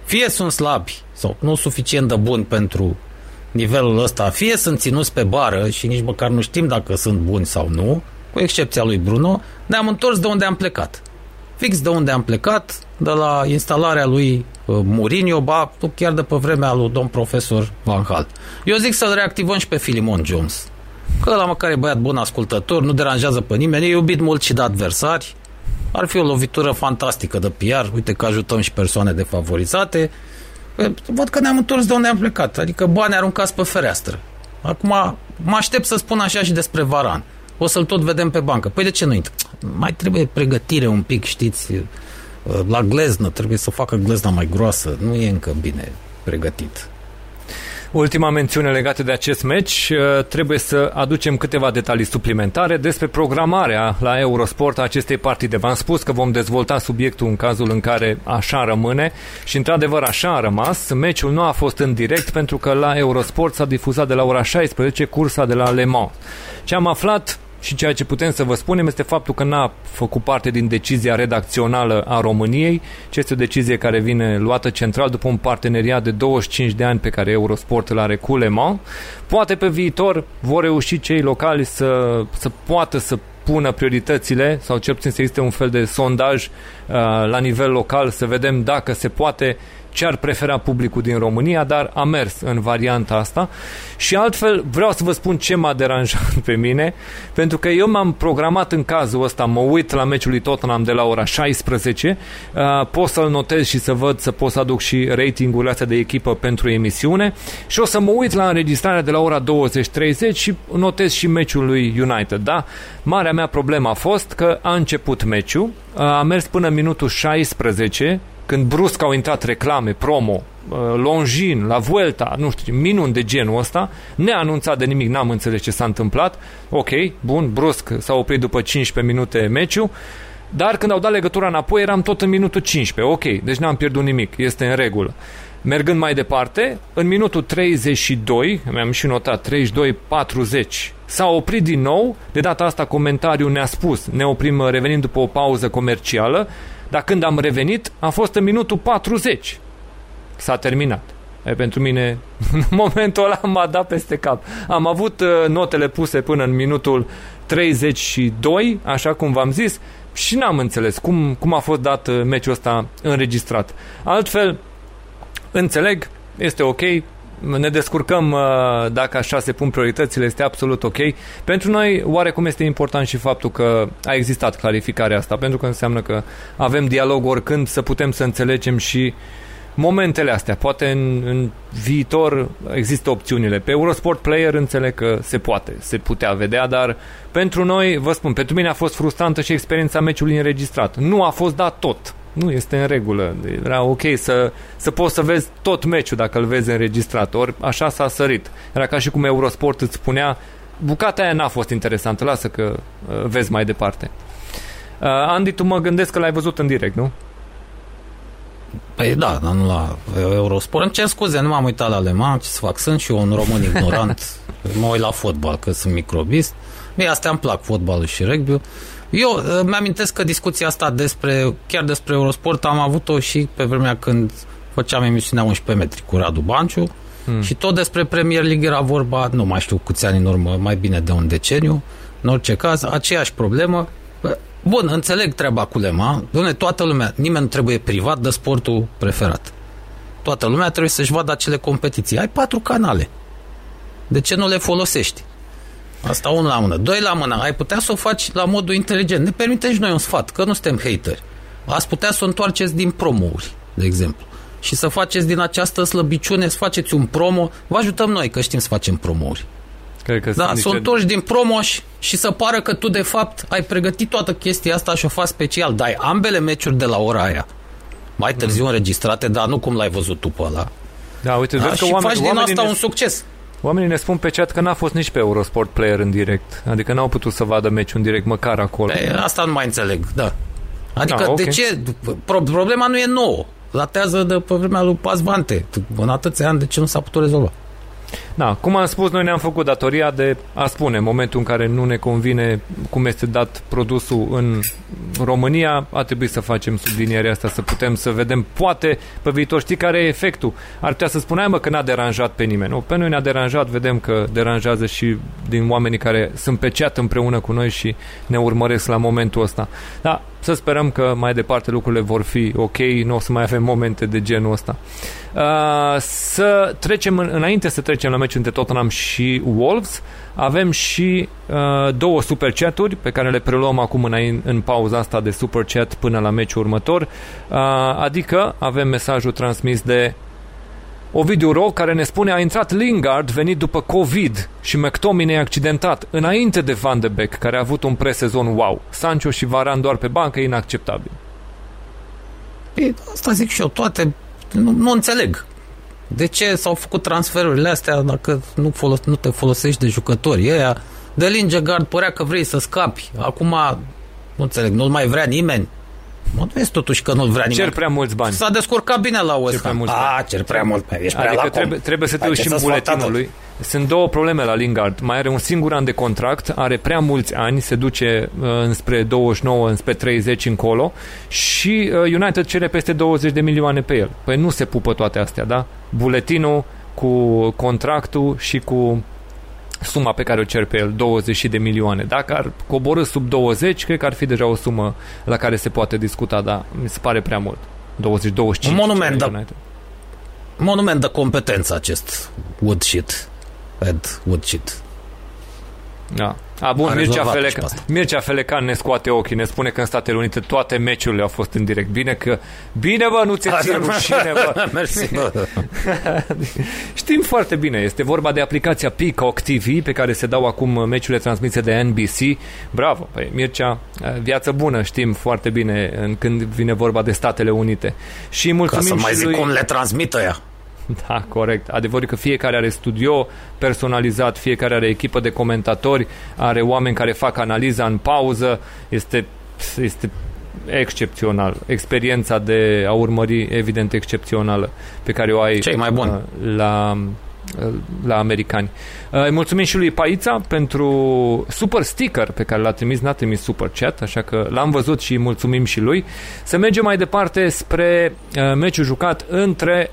fie sunt slabi sau nu suficient de buni pentru nivelul ăsta, fie sunt ținuți pe bară și nici măcar nu știm dacă sunt buni sau nu, cu excepția lui Bruno, ne-am întors de unde am plecat. Fix de unde am plecat, de la instalarea lui uh, Mourinho, ba, tu chiar de pe vremea lui domn profesor Van Hal. Eu zic să-l reactivăm și pe Filimon Jones. Că la măcar e băiat bun ascultător, nu deranjează pe nimeni, e iubit mult și de adversari. Ar fi o lovitură fantastică de PR. Uite că ajutăm și persoane defavorizate. Văd că ne-am întors de unde am plecat. Adică bani aruncați pe fereastră. Acum mă aștept să spun așa și despre Varan. O să-l tot vedem pe bancă. Păi de ce nu intră? Mai trebuie pregătire un pic, știți, la gleznă. Trebuie să facă glezna mai groasă. Nu e încă bine pregătit. Ultima mențiune legată de acest meci, uh, trebuie să aducem câteva detalii suplimentare despre programarea la Eurosport a acestei partide. V-am spus că vom dezvolta subiectul în cazul în care așa rămâne și într-adevăr așa a rămas. Meciul nu a fost în direct pentru că la Eurosport s-a difuzat de la ora 16 cursa de la Le Mans. Ce am aflat și ceea ce putem să vă spunem este faptul că n-a făcut parte din decizia redacțională a României, ci este o decizie care vine luată central după un parteneriat de 25 de ani pe care Eurosport îl are cu Le Mans. Poate pe viitor vor reuși cei locali să, să poată să pună prioritățile sau cel puțin să existe un fel de sondaj uh, la nivel local să vedem dacă se poate ce ar prefera publicul din România, dar a mers în varianta asta și altfel vreau să vă spun ce m-a deranjat pe mine, pentru că eu m-am programat în cazul ăsta, mă uit la meciul lui Tottenham de la ora 16, uh, pot să-l notez și să văd, să pot să aduc și ratingurile astea de echipă pentru emisiune și o să mă uit la înregistrarea de la ora 20.30 și notez și meciul lui United, da? Marea mea problemă a fost că a început meciul, a mers până minutul 16, când brusc au intrat reclame, promo, Longin, la Vuelta, nu știu, minuni de genul ăsta, neanunțat de nimic, n-am înțeles ce s-a întâmplat. Ok, bun, brusc s-a oprit după 15 minute meciul, dar când au dat legătura înapoi eram tot în minutul 15. Ok, deci n-am pierdut nimic, este în regulă. Mergând mai departe, în minutul 32, mi-am și notat 32-40, s-a oprit din nou, de data asta comentariul ne-a spus, ne oprim revenind după o pauză comercială, dar când am revenit a fost în minutul 40. S-a terminat. E, pentru mine, în [laughs] momentul ăla m-a dat peste cap. Am avut uh, notele puse până în minutul 32, așa cum v-am zis, și n-am înțeles cum, cum a fost dat uh, meciul ăsta înregistrat. Altfel, înțeleg, este ok, ne descurcăm uh, dacă așa se pun prioritățile, este absolut ok. Pentru noi, oarecum este important și faptul că a existat clarificarea asta, pentru că înseamnă că avem dialog oricând să putem să înțelegem și momentele astea. Poate în, în viitor există opțiunile. Pe Eurosport Player înțeleg că se poate, se putea vedea, dar pentru noi, vă spun, pentru mine a fost frustrantă și experiența meciului înregistrat. Nu a fost dat tot nu, este în regulă. Era ok să, să poți să vezi tot meciul dacă îl vezi înregistrat. Ori așa s-a sărit. Era ca și cum Eurosport îți spunea bucata aia n-a fost interesantă, lasă că uh, vezi mai departe. Uh, Andy, tu mă gândesc că l-ai văzut în direct, nu? Păi da, dar nu la Eurosport. Îmi cer scuze, nu m-am uitat la Aleman, ce să fac? Sunt și eu un român ignorant. [laughs] mă uit la fotbal, că sunt microbist. Mie astea îmi plac, fotbalul și rugby eu uh, mi-amintesc că discuția asta despre, chiar despre Eurosport am avut-o și pe vremea când făceam emisiunea 11 metri cu Radu Banciu hmm. și tot despre Premier League era vorba, nu mai știu câți ani în urmă, mai bine de un deceniu, în orice caz, aceeași problemă. Bun, înțeleg treaba cu Lema, Doamne, toată lumea, nimeni nu trebuie privat de sportul preferat. Toată lumea trebuie să-și vadă acele competiții. Ai patru canale. De ce nu le folosești? Asta unul la mână. Doi la mână. Ai putea să o faci la modul inteligent. Ne permite și noi un sfat, că nu suntem hateri. Ați putea să o întoarceți din promouri, de exemplu. Și să faceți din această slăbiciune, să faceți un promo. Vă ajutăm noi, că știm să facem promouri. Cred că da, să o întorci din promo și să pară că tu, de fapt, ai pregătit toată chestia asta și o faci special. Dai ambele meciuri de la ora aia. Mai târziu mm. înregistrate, dar nu cum l-ai văzut tu pe ăla. Da, uite, da, vezi și că oameni, faci din asta ne... un succes. Oamenii ne spun pe chat că n-a fost nici pe Eurosport Player în direct. Adică n-au putut să vadă meciul în direct măcar acolo. Pe, asta nu mai înțeleg, da. Adică da, okay. de ce? Problema nu e nouă. Datează de pe vremea lui Pazvante. În atâția ani, de ce nu s-a putut rezolva? Da, cum am spus, noi ne-am făcut datoria de a spune în momentul în care nu ne convine cum este dat produsul în România, a trebuit să facem sublinierea asta, să putem să vedem, poate pe viitor, știi care e efectul? Ar putea să spunem mă, că n-a deranjat pe nimeni. Nu, pe noi ne-a deranjat, vedem că deranjează și din oamenii care sunt pe chat împreună cu noi și ne urmăresc la momentul ăsta. Da, să sperăm că mai departe lucrurile vor fi ok, nu o să mai avem momente de genul ăsta. Uh, să trecem, în, înainte să trecem la meciul între Tottenham și Wolves, avem și uh, două super chaturi pe care le preluăm acum în, în pauza asta de super chat până la meciul următor. Uh, adică avem mesajul transmis de Ovidiu Ro, care ne spune a intrat Lingard venit după COVID și McTominay accidentat înainte de Van de Beek, care a avut un presezon wow. Sancho și Varan doar pe bancă, inacceptabil. Păi, asta zic și eu, toate nu, nu înțeleg. De ce s-au făcut transferurile astea dacă nu, folos, nu te folosești de jucători? Ăia, de Lingegard părea că vrei să scapi. Acum, nu înțeleg, nu-l mai vrea nimeni. Mă vezi totuși că nu-l vrea nimeni. Cer prea mulți bani. S-a descurcat bine la West Ham. A, cer prea mult. Ești prea adică la trebuie, trebuie să te uiți și în buletinul lui. Sunt două probleme la Lingard. Mai are un singur an de contract, are prea mulți ani, se duce uh, înspre 29, înspre 30 încolo și uh, United cere peste 20 de milioane pe el. Păi nu se pupă toate astea, da? Buletinul cu contractul și cu suma pe care o cer pe el, 20 de milioane. Dacă ar coborâ sub 20, cred că ar fi deja o sumă la care se poate discuta, dar mi se pare prea mult. 20-25. Un monument, dar monument de competență acest Woodshit. Ed Woodshit. Da. A, bun, A Mircea, rezolvat și Feleca, pe asta. Mircea Felecan ne scoate ochii, ne spune că în Statele Unite toate meciurile au fost în direct. Bine că... Bine, bă, nu ți-e ție rușine, bă. [laughs] Mersi, bă. [laughs] Știm foarte bine, este vorba de aplicația Peacock TV pe care se dau acum meciurile transmise de NBC. Bravo, păi Mircea, viață bună, știm foarte bine în când vine vorba de Statele Unite. Și Ca mulțumim să mai și zic lui... cum le transmită ea. [laughs] Da, corect. Adevărul e că fiecare are studio personalizat, fiecare are echipă de comentatori, are oameni care fac analiza în pauză. Este, este excepțional. Experiența de a urmări, evident, excepțională pe care o ai Cei mai buni. uh, la uh, la americani. Uh, Îi mulțumim și lui Paița pentru super sticker pe care l-a trimis, n-a trimis super chat, așa că l-am văzut și îi mulțumim și lui. Să mergem mai departe spre uh, meciul jucat între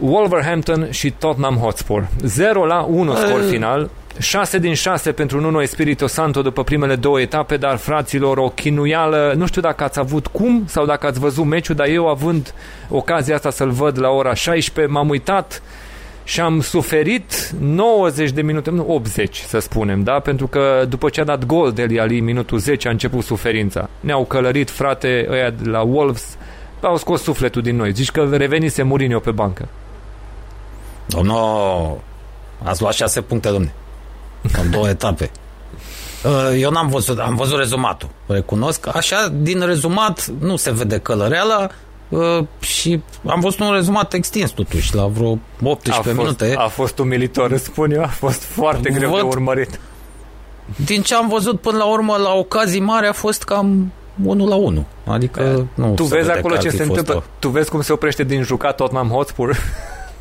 Wolverhampton și Tottenham Hotspur. 0 la 1 scor Eh. final. 6 din 6 pentru Nuno Espirito Santo după primele două etape, dar fraților, o chinuială, nu știu dacă ați avut cum sau dacă ați văzut meciul, dar eu având ocazia asta să-l văd la ora 16, m-am uitat și am suferit 90 de minute, nu 80 să spunem, da? Pentru că după ce a dat gol Deli Ali, minutul 10 a început suferința. Ne-au călărit, frate, ăia de la Wolves, au scos sufletul din noi. Zici că revenise Mourinho pe bancă. Domnul, ați luat șase puncte, domne. În două [laughs] etape. Uh, Eu n-am văzut, am văzut rezumatul, recunosc. Așa, din rezumat, nu se vede călăreala uh, și am văzut un rezumat extins, totuși, la vreo 18 a fost, minute. A fost umilitor, îți spun eu, a fost foarte greu de Văd- urmărit. Din ce am văzut până la urmă, la ocazii mari, a fost cam 1 la 1. Adică nu tu se vezi vede acolo că ce ar fi se fost întâmplă. o- Tu vezi cum se oprește din jucat Tottenham Hotspur. [laughs]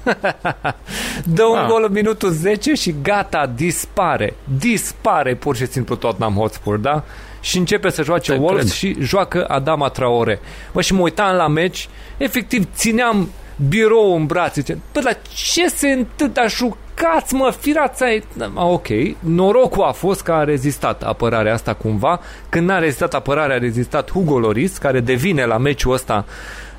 [laughs] Dă un Ah. gol în minutul 10 și gata, dispare. Dispare pur și simplu Tottenham Hotspur, da? Și începe să joace Te Wolves cred. și joacă Adama Traore. Mă, și mă uitam la meci, efectiv țineam birou în brațe. Zice, Bă, dar ce se întâmplă? Jucați, mă, firați ai... A, ok, norocul a fost că a rezistat apărarea asta cumva. Când n-a rezistat apărarea, a rezistat Hugo Loris, care devine la meciul ăsta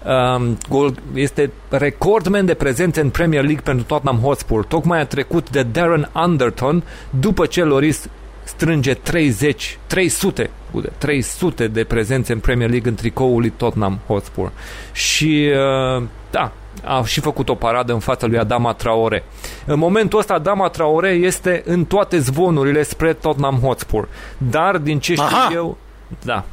um, gol, este recordman de prezențe în Premier League pentru Tottenham Hotspur. Tocmai a trecut de Darren Anderton după ce Loris strânge 30, 300, scuze, 300 de prezențe în Premier League în tricoul lui Tottenham Hotspur. Și uh, da, a și făcut o paradă în fața lui Adama Traore. În momentul ăsta Adama Traore este în toate zvonurile spre Tottenham Hotspur. Dar din ce știu Aha! eu, da.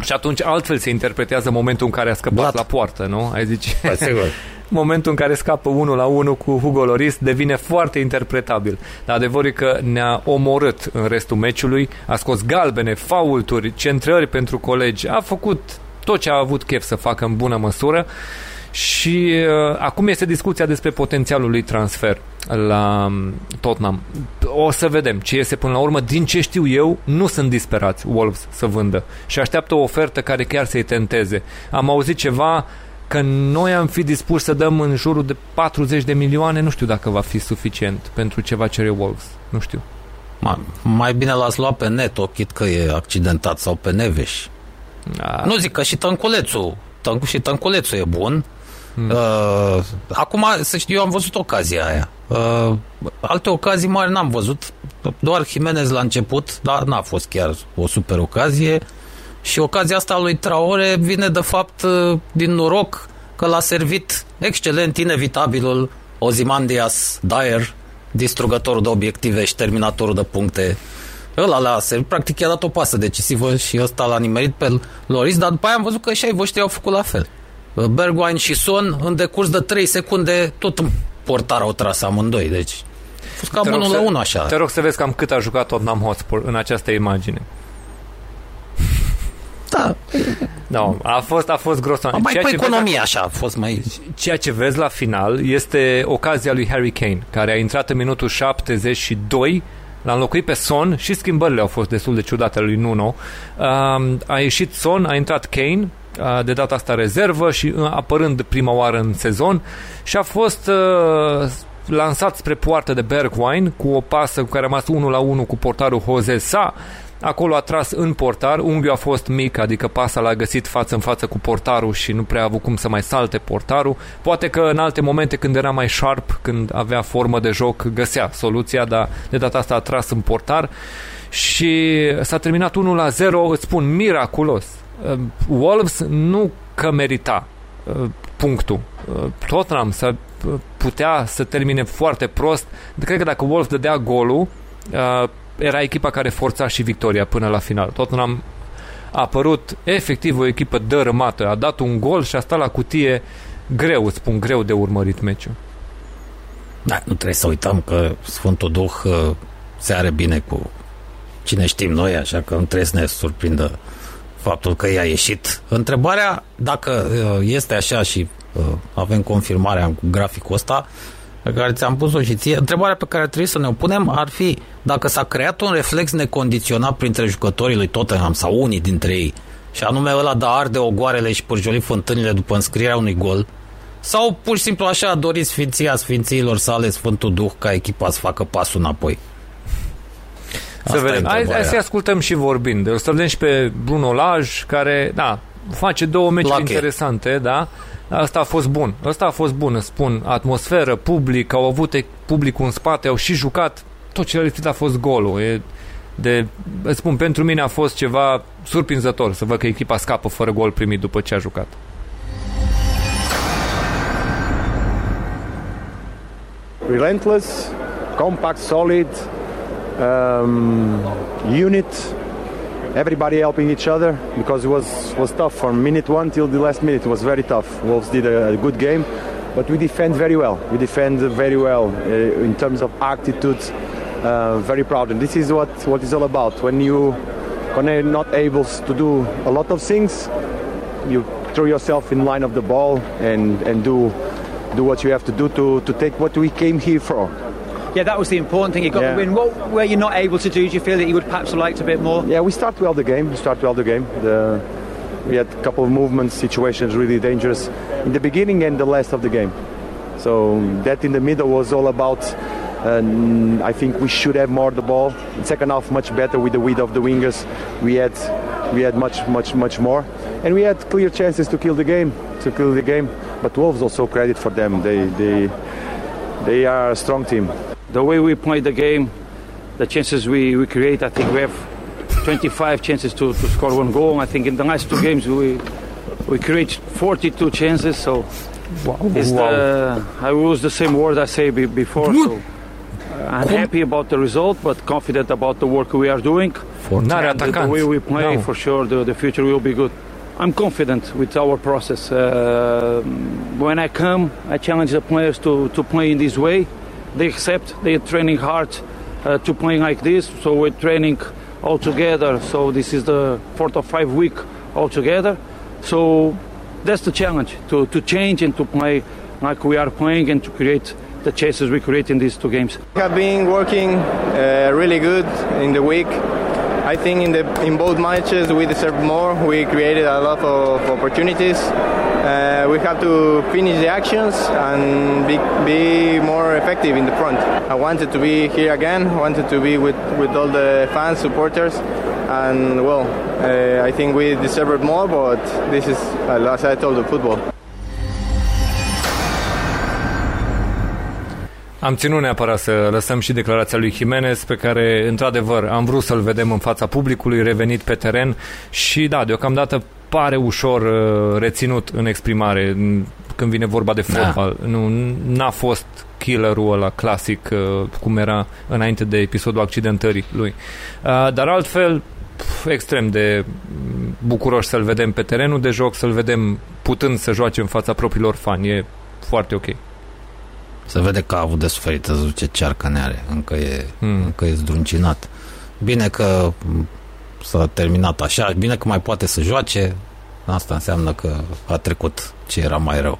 Mm. Și atunci altfel se interpretează momentul în care a scăpat Blat. la poartă, nu? Ai zice. Păi, sigur. [laughs] momentul în care scapă 1 la 1 cu Hugo Loris devine foarte interpretabil. Dar adevărul e că ne-a omorât în restul meciului, a scos galbene, faulturi, centrări pentru colegi, a făcut tot ce a avut chef să facă în bună măsură și uh, acum este discuția despre potențialul lui transfer la um, Tottenham. O să vedem ce iese până la urmă. Din ce știu eu, nu sunt disperați Wolves să vândă și așteaptă o ofertă care chiar să-i tenteze. Am auzit ceva că noi am fi dispuși să dăm în jurul de 40 de milioane, nu știu dacă va fi suficient pentru ceva cere Wolves. Nu știu. Ma, mai bine l-ați luat pe Neto, chit că e accidentat, sau pe Neveș. A, Nu zic că și Tănculețul, Tâncu, și Tănculețul e bun. Hmm. Uh, acum, să știu, eu am văzut ocazia aia. Uh, alte ocazii mari n-am văzut. Doar Jimenez la început, dar n-a fost chiar o super ocazie. Și ocazia asta a lui Traore vine de fapt uh, din noroc că l-a servit excelent, inevitabilul Ozymandias Dyer, distrugătorul de obiective și terminatorul de puncte. Ăla l-a servit, practic i-a dat o pasă decisivă și ăsta l-a nimerit pe Loris, dar după aia am văzut că și ai voștri au făcut la fel. Bergwijn și Son, în decurs de 3 secunde, tot în portar au tras amândoi, deci a fost cam Te rog unul să- la unul așa. Te rog să vezi cam cât a jucat Tottenham Hotspur în această imagine. [laughs] Da. No, a fost, a fost grosan. Mai Ceea pe ce vezi economie așa, a fost mai... Ceea ce vezi la final este ocazia lui Harry Kane, care a intrat în minutul 72, l-a înlocuit pe Son și schimbările au fost destul de ciudate ale lui Nuno. Um, a ieșit Son, a intrat Kane, uh, de data asta rezervă și uh, apărând prima oară în sezon. Și a fost uh, lansat spre poartă de Bergwijn cu o pasă cu care a rămas 1 la 1 cu portarul Jose Sa. Acolo a tras în portar, unghiul a fost mic, adică pasa l-a găsit față în față cu portarul și nu prea a avut cum să mai salte portarul. Poate că în alte momente când era mai sharp, când avea formă de joc, găsea soluția, dar de data asta a tras în portar. Și s-a terminat 1 la 0, îți spun, miraculos. Uh, Wolves nu că merita uh, punctul. Uh, Tottenham să putea să termine foarte prost. Cred că dacă Wolves dădea golul, era echipa care forța și victoria până la final. Tottenham a apărut efectiv o echipă dărâmată. A dat un gol și a stat la cutie greu, spun, greu de urmărit meciul. Da, nu trebuie să uităm că Sfântul Duh se are bine cu cine știm noi, așa că nu trebuie să ne surprindă faptul că i-a ieșit. Întrebarea, dacă uh, este așa și uh, avem confirmarea cu graficul ăsta, pe care ți-am pus-o și ție, întrebarea pe care trebuie să ne o punem ar fi dacă s-a creat un reflex necondiționat printre jucătorii lui Tottenham sau unii dintre ei, și anume ăla de arde ogoarele și pârjoli fântânile după înscrierea unui gol, sau pur și simplu așa a dorit Sfinția Sfințiilor sale Sfântul Duh ca echipa să facă pasul înapoi. Să vedem. Hai, hai să ascultăm și vorbind. O să vedem și pe Bruno Laj, care, da, face două meci interesante, da? Asta a fost bun. Asta a fost bun, spun. Atmosferă, public, au avut publicul în spate, au și jucat. Tot ce a lipsit a fost golul. E de, îți spun, pentru mine a fost ceva surprinzător să văd că echipa scapă fără gol primit după ce a jucat. Relentless, compact, solid, um, unit, everybody helping each other because it was, was tough from minute one till the last minute. It was very tough. Wolves did a, a good game, but we defend very well. We defend very well uh, in terms of attitude. Uh, very proud, and this is what, what it's all about. When you when you're not able to do a lot of things, you throw yourself in line of the ball and, and do do what you have to do to, to take what we came here for yeah, that was the important thing. You got yeah. the win. What were you not able to do? Do you feel that you would perhaps have liked a bit more? Yeah, we start well the game. We start well the game. The, we had a couple of movements, situations really dangerous in the beginning and the last of the game. So that in the middle was all about. I think we should have more the ball. In second half, much better with the width of the wingers. We had we had much much much more, and we had clear chances to kill the game. To kill the game, but Wolves also credit for them. They they they are a strong team the way we play the game, the chances we, we create, I think we have 25 chances to, to score one goal. I think in the last two games we we create 42 chances. So wow. The, I use the same word I say be, before. So uh, I'm happy about the result, but confident about the work we are doing. For the, the way we play, no. for sure, the, the future will be good. I'm confident with our process. Uh, when I come, I challenge the players to, to play in this way they accept they're training hard uh, to play like this so we're training all together so this is the fourth or five week all together so that's the challenge to, to change and to play like we are playing and to create the chances we create in these two games. We have been working uh, really good in the week. I think in the in both matches we deserved more. We created a lot of opportunities uh, we have to finish the actions and be, be more effective in the front. I wanted to be here again, I wanted to be with, with all the fans, supporters, and well, uh, I think we deserved more, but this is, as I told, the football. Am ținut neapărat să lăsăm și declarația lui Jimenez pe care, într-adevăr, am vrut să-l vedem în fața publicului, revenit pe teren și, da, deocamdată pare ușor uh, reținut în exprimare când vine vorba de da. fotbal. Da. Nu, n-a fost killerul ăla clasic uh, cum era înainte de episodul accidentării lui. Uh, dar altfel, pf, extrem de bucuroși să-l vedem pe terenul de joc, să-l vedem putând să joace în fața propriilor fani. E foarte ok. Se vede că a avut de suferit, să ce cearcă ne are. Încă e, hmm. încă e zdruncinat. Bine că s-a terminat așa, bine că mai poate să joace, asta înseamnă că a trecut ce era mai rău.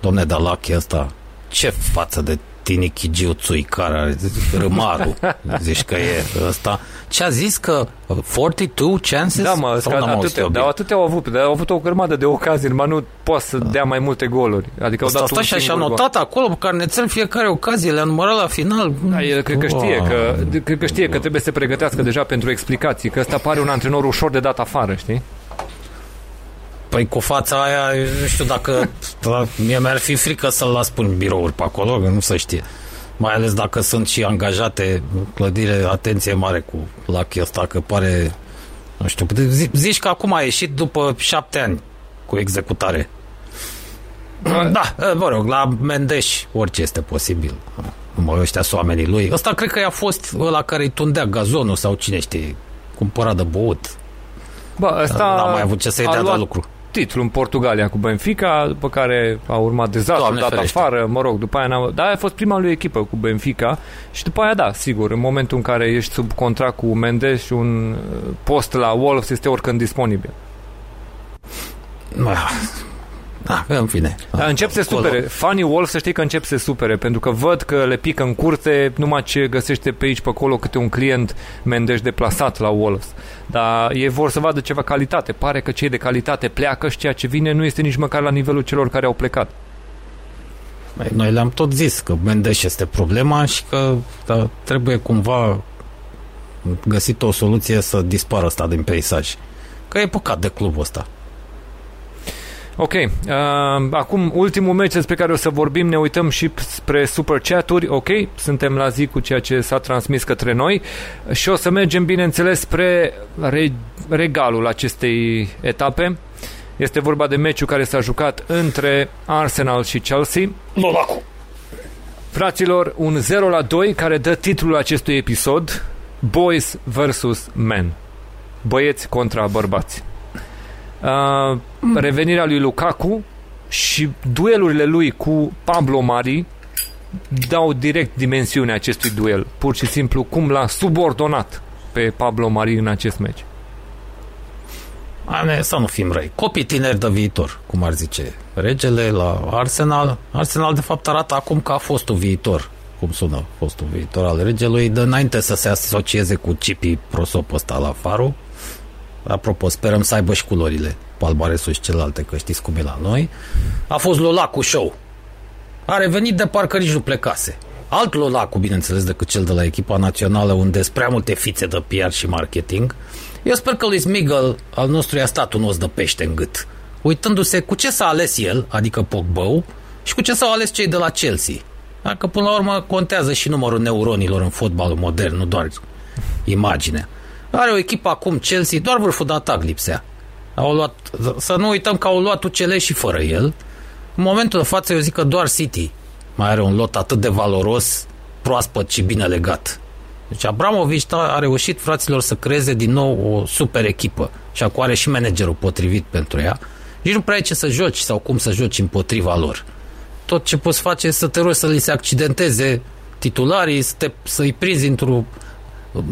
Domne, dar Lachi ăsta, ce față de Tini Chigiu care are râmarul. Zici că e ăsta. Ce a zis că 42 chances? Da, mă, Sau că n-am auzit atâtea, eu bine? dar atâtea au avut, dar au avut o grămadă de ocazii, numai nu poate să dea mai multe goluri. Adică au Asta, dat asta un și așa singur gol. notat acolo pe carnețel fiecare ocazie, le-a numărat la final. Da, el cred că știe Wow. că, cred că știe că trebuie să se pregătească deja pentru explicații, că ăsta pare un antrenor ușor de dat afară, știi? Păi cu fața aia, eu nu știu dacă... da, mie mi-ar fi frică să-l las până în birouri pe acolo, că nu se știe. Mai ales dacă sunt și angajate clădire, atenție mare cu Lucky ăsta, că pare... Nu știu, zi- zici că acum a ieșit după șapte ani cu executare. Da, mă rog, la Mendeș orice este posibil. Mă, ăștia sunt oamenii lui. Ăsta cred că i-a fost ăla care îi tundea gazonul sau cine știe, cumpărat de băut. Bă, ăsta N-a mai avut ce să-i a dea de luat lucru. Titlu în Portugalia cu Benfica, după care a urmat dezastru, Doamne dat ferește. afară, mă rog, după aia n-a... Da, a fost prima lui echipă cu Benfica și după aia, da, sigur, în momentul în care ești sub contract cu Mendes și un uh, post la Wolves este oricând disponibil. Da, în fine. Dar încep să se Acolo. supere. Fanii Wolves să știi că încep să se supere, pentru că văd că le pică în curte numai ce găsește pe aici, pe acolo, câte un client Mendes deplasat la Wolves. Dar ei vor să vadă ceva calitate. Pare că cei de calitate pleacă și ceea ce vine nu este nici măcar la nivelul celor care au plecat. Băi, Noi le-am tot zis că Mendes este problema și că da, trebuie cumva găsit o soluție să dispară asta din peisaj. Că e păcat de clubul ăsta. Ok, uh, acum ultimul meci despre care o să vorbim, ne uităm și spre super chaturi, ok, suntem la zi cu ceea ce s-a transmis către noi și o să mergem, bineînțeles, spre re- regalul acestei etape. Este vorba de meciul care s-a jucat între Arsenal și Chelsea. Lolacu. Fraților, un 0 la 2 care dă titlul acestui episod Boys vs. Men. Băieți contra bărbați. Uh, revenirea lui Lukaku și duelurile lui cu Pablo Mari dau direct dimensiunea acestui duel. Pur și simplu cum l-a subordonat pe Pablo Mari în acest meci. Ane, să nu fim răi. Copii tineri de viitor, cum ar zice regele la Arsenal. Arsenal, de fapt, arată acum că a fost un viitor. Cum sună fostul viitor al regelui, de înainte să se asocieze cu Cipi prosop ăsta la Faru. Apropo, sperăm să aibă și culorile palmaresul și celelalte, că știți cum e la noi. A fost Lolacu Show. A revenit de parcă nici nu plecase. Alt Lolacu, bineînțeles, decât cel de la echipa națională, unde sunt prea multe fițe de PR și marketing. Eu sper că lui Smigel, al nostru, i-a stat un os de pește în gât. Uitându-se cu ce s-a ales el, adică Pogba, și cu ce s-au ales cei de la Chelsea. Dacă până la urmă contează și numărul neuronilor în fotbalul modern, nu doar imaginea. Are o echipă acum Chelsea, doar vârful de atac lipsea. Au luat, să nu uităm că au luat UCL și fără el. În momentul de față eu zic că doar City mai are un lot atât de valoros, proaspăt și bine legat. Deci Abramovici a reușit fraților să creeze din nou o super echipă și acum are și managerul potrivit pentru ea. Nici nu prea ai ce să joci sau cum să joci împotriva lor. Tot ce poți face este să te rogi să li se accidenteze titularii, să te, să-i prinzi într-o,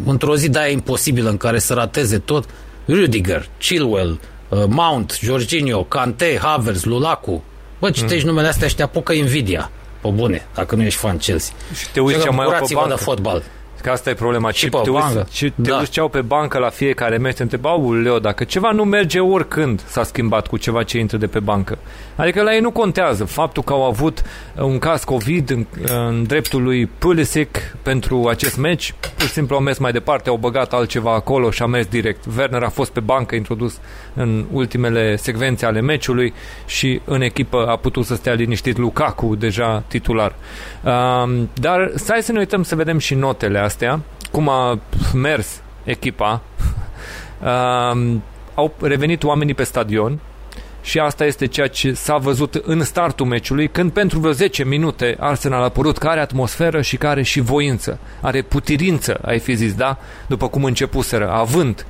într-o zi de aia imposibilă în care să rateze tot. Rudiger, Chilwell, uh, Mount, Jorginho, Kante, Havertz, Lulacu. Bă, citești numele astea și te apucă invidia. Pe bune, dacă nu ești fan Chelsea. Și te uiți Zic ce că mai au pe bucurați-vă bancă. de fotbal. Că asta e problema. Și Și pe te bancă. uiți, și te Da. uiți ce au pe bancă la fiecare meci, te întreba, Leo, dacă ceva nu merge oricând s-a schimbat cu ceva ce intră de pe bancă. Adică la ei nu contează faptul că au avut uh, un caz COVID în, în dreptul lui Pulisic pentru acest meci. Pur și simplu au mers mai departe, au băgat altceva acolo și a mers direct. Werner a fost pe bancă introdus în ultimele secvențe ale meciului și în echipă a putut să stea liniștit Lukaku, deja titular. Um, dar stai să ne uităm să vedem și notele astea, cum a mers echipa. [laughs] Um, au revenit oamenii pe stadion și asta este ceea ce s-a văzut în startul meciului, când pentru vreo 10 minute Arsenal a părut că are atmosferă și care și voință, are putirință, ai fi zis, da? După cum începuseră, având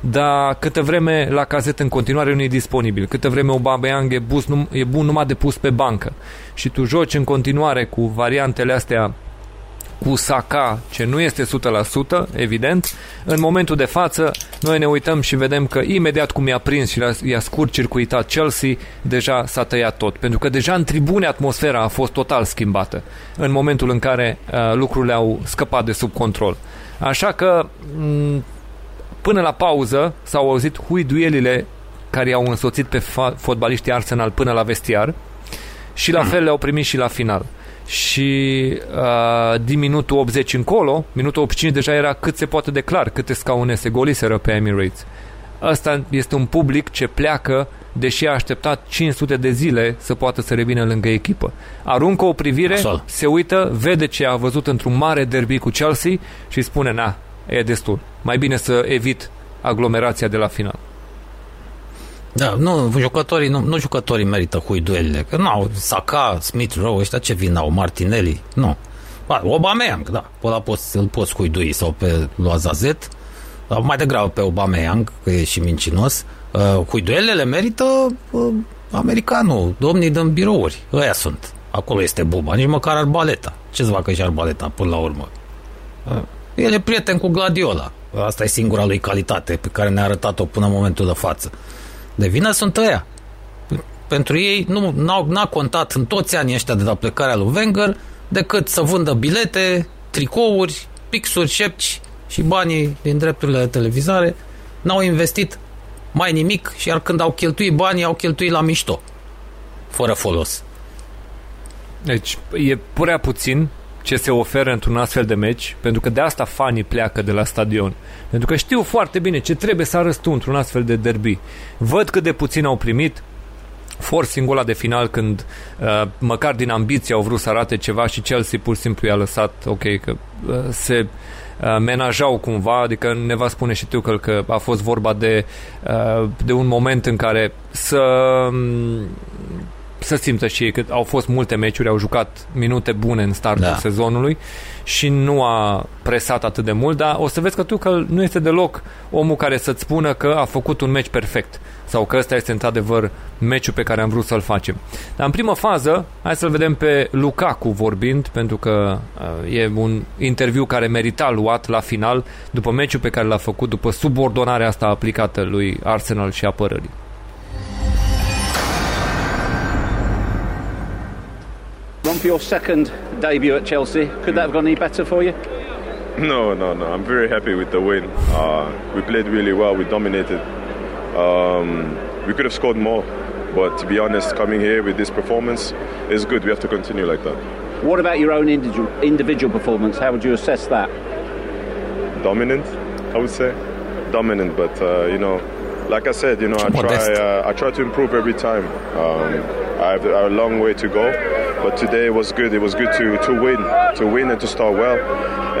dar câtă vreme la cazet în continuare nu e disponibil, câtă vreme Aubameyang e, bus, num, e bun numai de pus pe bancă și tu joci în continuare cu variantele astea cu Saka, ce nu este 100%, evident. În momentul de față, noi ne uităm și vedem că imediat cum i-a prins și i-a scurt circuitat Chelsea, deja s-a tăiat tot. Pentru că deja în tribune atmosfera a fost total schimbată în momentul în care uh, lucrurile au scăpat de sub control. Așa că m- până la pauză s-au auzit huiduielile care i-au însoțit pe fotbaliștii Arsenal până la vestiar și la fel le-au primit și la final. Și uh, din minutul 80 încolo, minutul 85 deja era cât se poate de clar câte scaune se goliseră pe Emirates. Ăsta este un public ce pleacă deși a așteptat 500 de zile să poată să revină lângă echipă. Aruncă o privire, Asol. se uită, vede ce a văzut într-un mare derby cu Chelsea și spune, na, e destul. Mai bine să evit aglomerația de la final. Da, nu, jucătorii, nu, nu jucătorii merită huiduelile, că nu au Saka, Smith Rowe, ăștia ce vin au, Martinelli, nu. Ba, Aubameyang, da, pe ăla poți, îl poți huidui sau pe Loazazet, dar mai degrabă pe Aubameyang, că e și mincinos. Uh, huiduelele merită uh, americanul, domnii din birouri, ăia sunt. Acolo este buba, nici măcar arbaleta. Ce-ți facă și arbaleta până la urmă? Uh, el e prieten cu Gladiola. Asta e singura lui calitate pe care ne-a arătat-o până în momentul de față. De vină sunt ăia. Pentru ei nu n-au, n-a contat în toți anii ăștia de la plecarea lui Wenger decât să vândă bilete, tricouri, pixuri, șepci și banii din drepturile de televizare. N-au investit mai nimic și iar când au cheltuit banii, au cheltuit la mișto. Fără folos. Deci e prea puțin ce se oferă într-un astfel de meci, pentru că de asta fanii pleacă de la stadion. Pentru că știu foarte bine ce trebuie să arăți tu într-un astfel de derby. Văd cât de puțin au primit, forcing ăla de final când uh, măcar din ambiție au vrut să arate ceva și Chelsea pur și simplu i-a lăsat, ok, că uh, se uh, menajau cumva, adică ne va spune și tu că, că a fost vorba de, uh, de un moment în care să um, să simtă și ei că au fost multe meciuri, au jucat minute bune în startul da. sezonului și nu a presat atât de mult, dar o să vezi că tu că nu este deloc omul care să-ți spună că a făcut un meci perfect sau că ăsta este într-adevăr meciul pe care am vrut să-l facem. Dar în primă fază, hai să-l vedem pe Lukaku vorbind, pentru că uh, e un interviu care merita luat la final după meciul pe care l-a făcut, după subordonarea asta aplicată lui Arsenal și apărării. For your second debut at Chelsea. Could that have gone any better for you? No, no, no. I'm very happy with the win. Uh, we played really well. We dominated. Um, we could have scored more, but to be honest, coming here with this performance is good. We have to continue like that. What about your own individual, individual performance? How would you assess that? Dominant, I would say. Dominant, but uh, you know, like I said, you know, I try, uh, I try to improve every time. Um, I have a long way to go, but today was good. It was good to, to win, to win and to start well.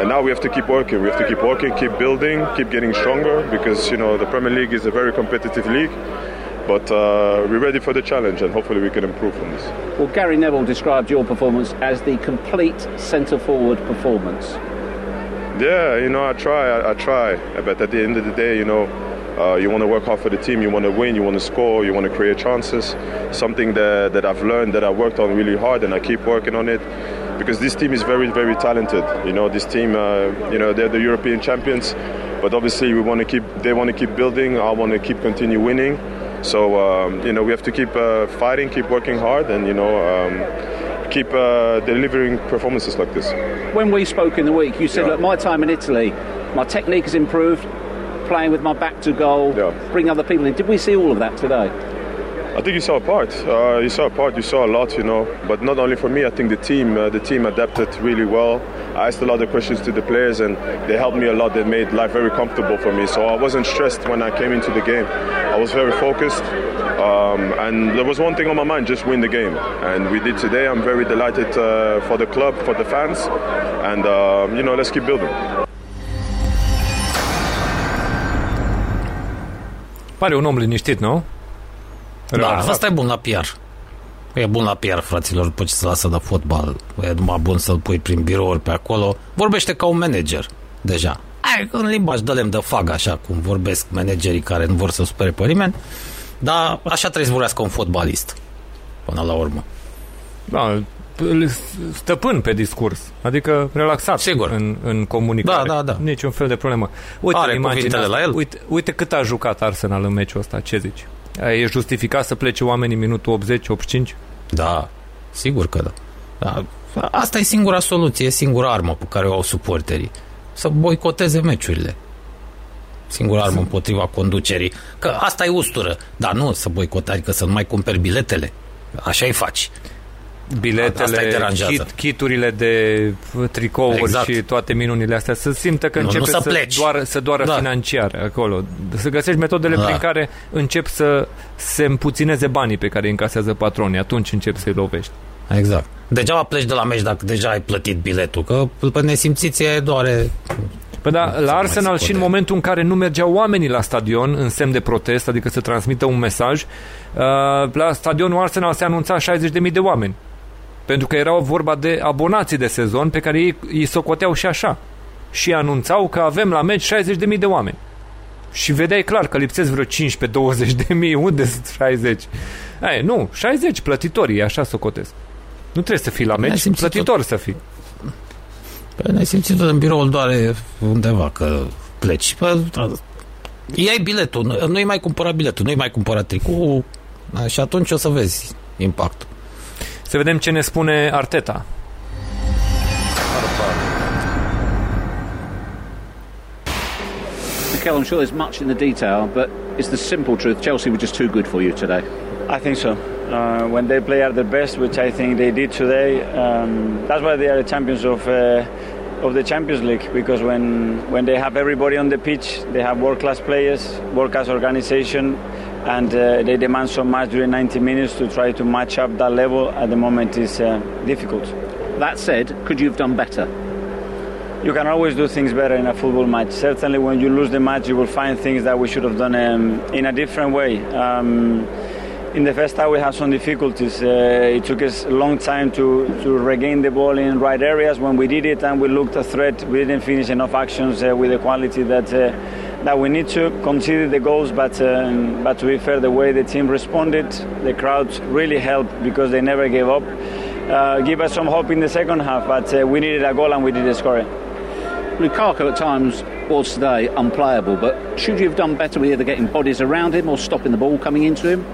And now we have to keep working. We have to keep working, keep building, keep getting stronger because you know the Premier League is a very competitive league. But uh, we're ready for the challenge, and hopefully we can improve from this. Well, Gary Neville described your performance as the complete centre forward performance. Yeah, you know, I try, I, I try, but at the end of the day, you know, uh, you want to work hard for the team. You want to win. You want to score. You want to create chances. Something that, that I've learned that I worked on really hard, and I keep working on it because this team is very, very talented. You know, this team, uh, you know, they're the European champions, but obviously we want to keep. They want to keep building. I want to keep continue winning. So um, you know, we have to keep uh, fighting, keep working hard, and you know. Um, keep uh, delivering performances like this. When we spoke in the week, you said, yeah. "Look, my time in Italy, my technique has improved playing with my back to goal, yeah. bring other people in. Did we see all of that today? I think you saw a part. Uh, you saw a part. You saw a lot, you know. But not only for me. I think the team, uh, the team adapted really well. I asked a lot of questions to the players, and they helped me a lot. They made life very comfortable for me. So I wasn't stressed when I came into the game. I was very focused, um, and there was one thing on my mind: just win the game. And we did today. I'm very delighted uh, for the club, for the fans, and um, you know, let's keep building. Pare un om liniștit, nu? Da, asta e bun la PR. E bun la PR, fraților, după ce se lasă de fotbal. E numai bun să-l pui prin birouri pe acolo. Vorbește ca un manager, deja. Ai, în limbaj dă de fag, așa cum vorbesc managerii care nu vor să supere pe nimeni. Dar așa trebuie să vorbească un fotbalist, până la urmă. Da, stăpân pe discurs, adică relaxat Sigur. În, în comunicare. Da, da, da. Niciun fel de problemă. Uite, Are imaginea cuvintele asta. la el. Uite, uite cât a jucat Arsenal în meciul ăsta, ce zici? E justificat să plece oamenii în minutul 80-85? Da, sigur că da. da. Asta e singura soluție, e singura armă pe care o au suporterii. Să boicoteze meciurile. Singura armă împotriva conducerii. Că asta e ustură. Dar nu să boicotari, că să nu mai cumperi biletele. Așa îi faci. Asta îi biletele, deranjează. kit, kiturile de tricouri Exact. și toate minunile astea, să simtă că Nu, începe nu să să, pleci. doară, să doară Da. financiar acolo. Să găsești metodele Da. prin care încep să se împuțineze banii pe care îi încasează patronii. Atunci începi să-i lovești. Exact. Degeaba pleci de la meci dacă deja ai plătit biletul, că pe nesimțiție doare... Păi da, la mai Arsenal se și în poate. momentul în care nu mergeau oamenii la stadion în semn de protest, adică să transmită un mesaj, uh, la stadionul Arsenal se anunța 60.000 de oameni. Pentru că erau vorba de abonații de sezon pe care ei îi socoteau și așa. Și anunțau că avem la meci 60.000 de oameni. Și vedeai clar că lipsesc vreo 15-20 de mii. Unde sunt 60? Ai, nu, 60 plătitorii, așa socotesc. Nu trebuie să fii la N-ai meci, simțit plătitor să fii. Păi ne-ai simțit în biroul doare undeva că pleci. Păi, da, iai biletul, nu- nu-i mai cumpăra biletul, nu-i mai cumpăra tricou da, și atunci o să vezi impactul. Să vedem ce ne spune Arteta. Mikel, I'm sure there's much in the detail, but it's the simple truth. Chelsea were just too good for you today. I think so. Uh, when they play at their best, which I think they did today, um, that's why they are the champions of uh, of the Champions League. Because when when they have everybody on the pitch, they have world class players, world class organization, and uh, they demand so much during 90 minutes to try to match up that level. At the moment, is uh, difficult. That said, could you have done better? You can always do things better in a football match. Certainly, when you lose the match, you will find things that we should have done um, in a different way. Um, in the first half, we had some difficulties. Uh, it took us a long time to, to regain the ball in right areas. When we did it and we looked a threat, we didn't finish enough actions uh, with the quality that uh, that we need to concede the goals. But um, but to be fair, the way the team responded, the crowd really helped because they never gave up. Uh, give us some hope in the second half, but uh, we needed a goal and we didn't score it. Lukaku at times was today unplayable, but should you have done better with either getting bodies around him or stopping the ball coming into him?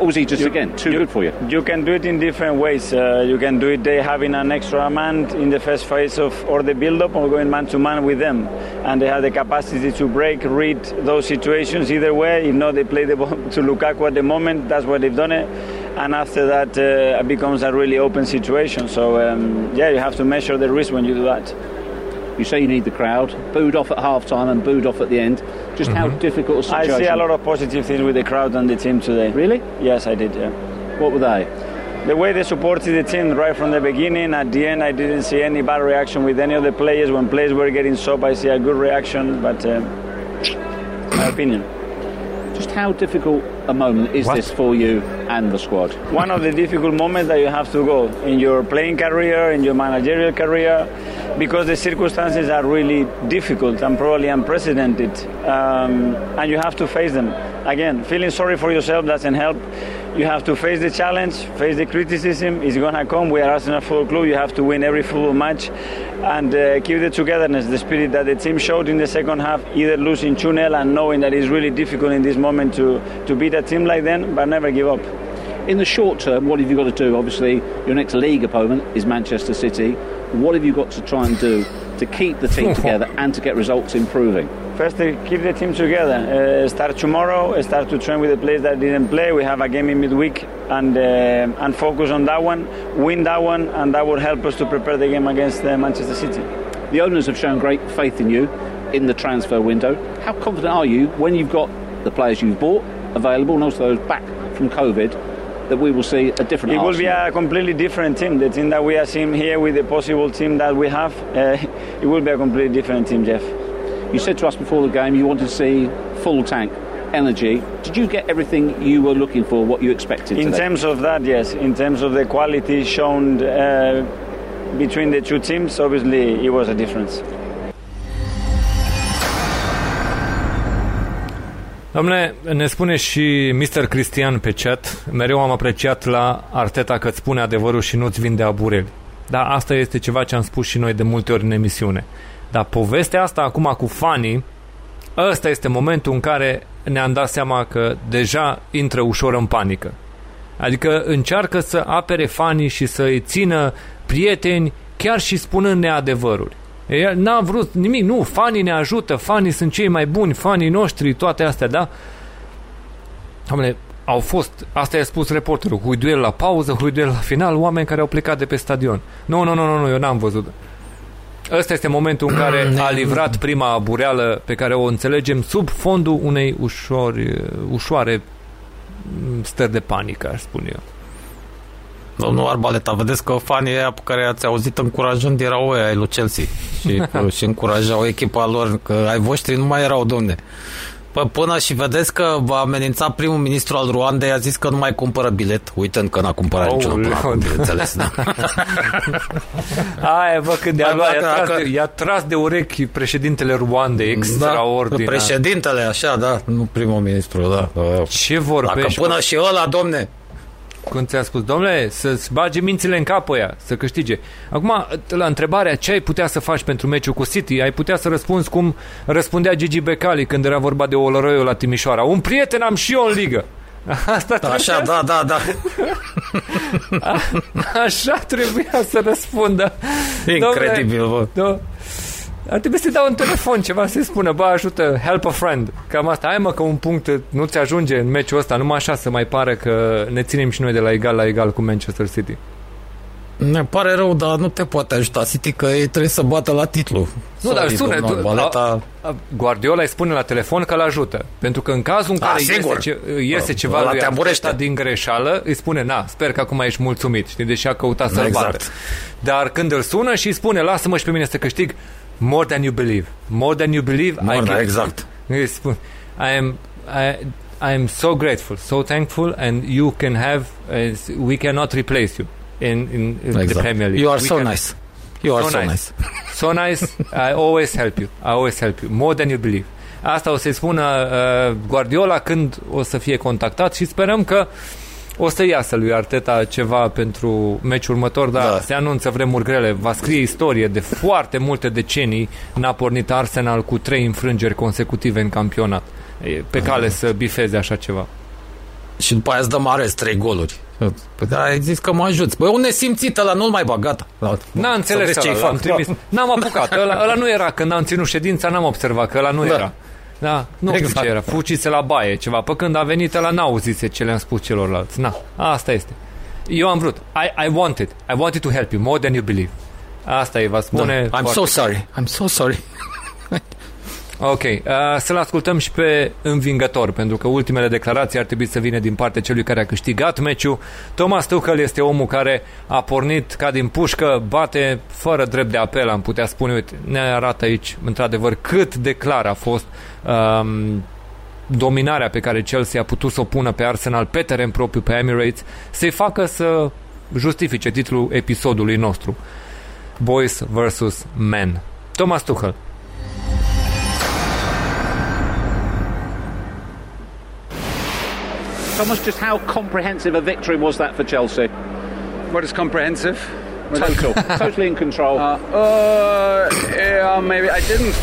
Or was he just, again, too good for you? You can do it in different ways. Uh, you can do it they having an extra man in the first phase of or the build-up or going man to man with them, and they have the capacity to break, read those situations either way. If not, they play the ball [laughs] to Lukaku at the moment. That's why they've done it, and after that, uh, it becomes a really open situation. So um, yeah, you have to measure the risk when you do that. You say you need the crowd, booed off at half time and booed off at the end. Just how difficult a situation? I see a lot of positive things with the crowd and the team today. Really? Yes, I did. Yeah. What were they? The way they supported the team right from the beginning, at the end, I didn't see any bad reaction with any of the players. When players were getting soap, I see a good reaction, but uh, my opinion. Just how difficult a moment is this for you and the squad? One of the difficult moments that you have to go in your playing career, in your managerial career, because the circumstances are really difficult and probably unprecedented, um, and you have to face them. Again, feeling sorry for yourself doesn't help. You have to face the challenge, face the criticism. It's gonna come. We are Arsenal Football Club. You have to win every football match, and uh, keep the togetherness, the spirit that the team showed in the second half. Either losing 2-0 and knowing that it's really difficult in this moment to to beat a team like them, but never give up. In the short term, what have you got to do? Obviously, your next league opponent is Manchester City. What have you got to try and do to keep the team [laughs] together and to get results improving? First, keep the team together. Uh, start tomorrow. uh, Start to train with the players that didn't play. We have a game in midweek, and uh, and focus on that one. Win that one, and that will help us to prepare the game against uh, Manchester City. The owners have shown great faith in you in the transfer window. How confident are you when you've got the players you've bought available and also those back from COVID that we will see a different It will be a completely different team. The team that we are seeing here with the possible team that we have, uh, [laughs] it will be a completely different team, Jeff. You said to us before the game you wanted to see full tank energy. Did you get everything you were looking for, what you expected? In today? terms of that, yes. In terms of the quality shown uh, between the two teams, obviously it was a difference. Domnule, ne spune și Mr. Cristian pe chat, mereu am apreciat la Arteta că îți spune adevărul și nu-ți vinde abureli. Dar asta este ceva ce am spus și noi de multe ori în emisiune. Dar povestea asta acum cu fanii, ăsta este momentul în care ne-am dat seama că deja intră ușor în panică. Adică încearcă să apere fanii și să-i țină prieteni chiar și spunând neadevăruri. El n-a vrut nimic, nu, fanii ne ajută, fanii sunt cei mai buni, fanii noștri, toate astea, da? Doamne, au fost, asta i-a spus reporterul, huiduel la pauză, huiduel la final, oameni care au plecat de pe stadion. Nu, nu, nu, nu, nu eu n-am văzut. Ăsta este momentul în care [clears throat] a livrat prima bureală pe care o înțelegem sub fondul unei ușori, ușoare stări de panică, aș spune eu. Domnul Arbaleta, vedeți că fanii aia pe care ați auzit încurajând erau ăia ai lui Chelsea și, [laughs] și încurajau echipa lor, că ai voștri nu mai erau, domne. Păi până și vedeți că va amenința primul ministru al Ruandei, a zis că nu mai cumpără bilet, uitând că n-a cumpărat oh, niciunul până acum, bineînțeles. Da. [laughs] Aia, bă, când i-a, luat, i-a, tras de, i-a tras de urechi președintele Ruandei, da, extraordinar. Da, președintele, așa, da, nu primul ministru, da. Ce vorbești? Dacă până și ăla, domne, când ți-a spus, domnule, să-ți bage mințile în cap ăia, să câștige. Acum, la întrebarea ce ai putea să faci pentru meciul cu City, ai putea să răspunzi cum răspundea Gigi Becali când era vorba de Oloroiu la Timișoara. Un prieten am și eu în ligă. Asta da, Așa, da, da, da. A, așa trebuia să răspundă. Incredibil, bă. Da. Ar trebui să-i dau un telefon ceva să-i spună, bă, ajută, help a friend. Cam asta, hai mă că un punct nu ți ajunge în meciul ăsta, numai așa să mai pare că ne ținem și noi de la egal la egal cu Manchester City. Ne pare rău, dar nu te poate ajuta City că ei trebuie să bată la titlu. Nu, Sorry, dar spune, tu, Baleta... Guardiola îi spune la telefon că îl ajută. Pentru că în cazul în care a, iese, ce, iese a, ceva lui Arteta din greșeală, îi spune, na, sper că acum ești mulțumit, știi, deși a căutat să-l exact. bată. Dar când îl sună și îi spune, lasă-mă și pe mine să câștig, More than you believe. More than you believe. More I can, exact. I am. I, I am so grateful, so thankful, and you can have. Uh, we cannot replace you in in, in exact. the Premier League. You are we so nice. You are so, so nice. nice. [laughs] so nice. I always help you. I always help you more than you believe. Asta o să-i spună uh, Guardiola când o să fie contactat și sperăm că uh, o să iasă lui Arteta ceva pentru meciul următor, dar da. se anunță vremuri grele. Va scrie istorie de foarte multe decenii. N-a pornit Arsenal cu trei înfrângeri consecutive în campionat. E pe cale să bifeze așa ceva. Și după aia îți dă mare trei goluri. Păi da, ai zis că mă ajuți. Băi, unde simțit ăla, nu-l mai bag, gata. N-a înțeles ce fac. Trimis. [laughs] N-am apucat. Ăla, ăla nu era când am ținut ședința, n-am observat că ăla nu da. era. Da, nu exact. știu ce era. Fucise la baie ceva. Pe când a venit la n-auzise ce le-am spus celorlalți. Na, asta este. Eu am vrut. I, I wanted. I wanted to help you more than you believe. Asta e, vă spune. Da. I'm so sorry. I'm so sorry. [laughs] Ok, uh, să-l ascultăm și pe învingător, pentru că ultimele declarații ar trebui să vină din partea celui care a câștigat meciul. Thomas Tuchel este omul care a pornit ca din pușcă, bate fără drept de apel, am putea spune. Uite, ne arată aici, într-adevăr, cât de clar a fost um, dominarea pe care Chelsea a putut să o pună pe Arsenal pe teren propriu, pe Emirates, să-i facă să justifice titlul episodului nostru. Boys vs. Men. Thomas Tuchel. Thomas, just how comprehensive a victory was that for Chelsea? What is comprehensive? Total, [laughs] totally in control. Uh, uh, yeah, maybe I didn't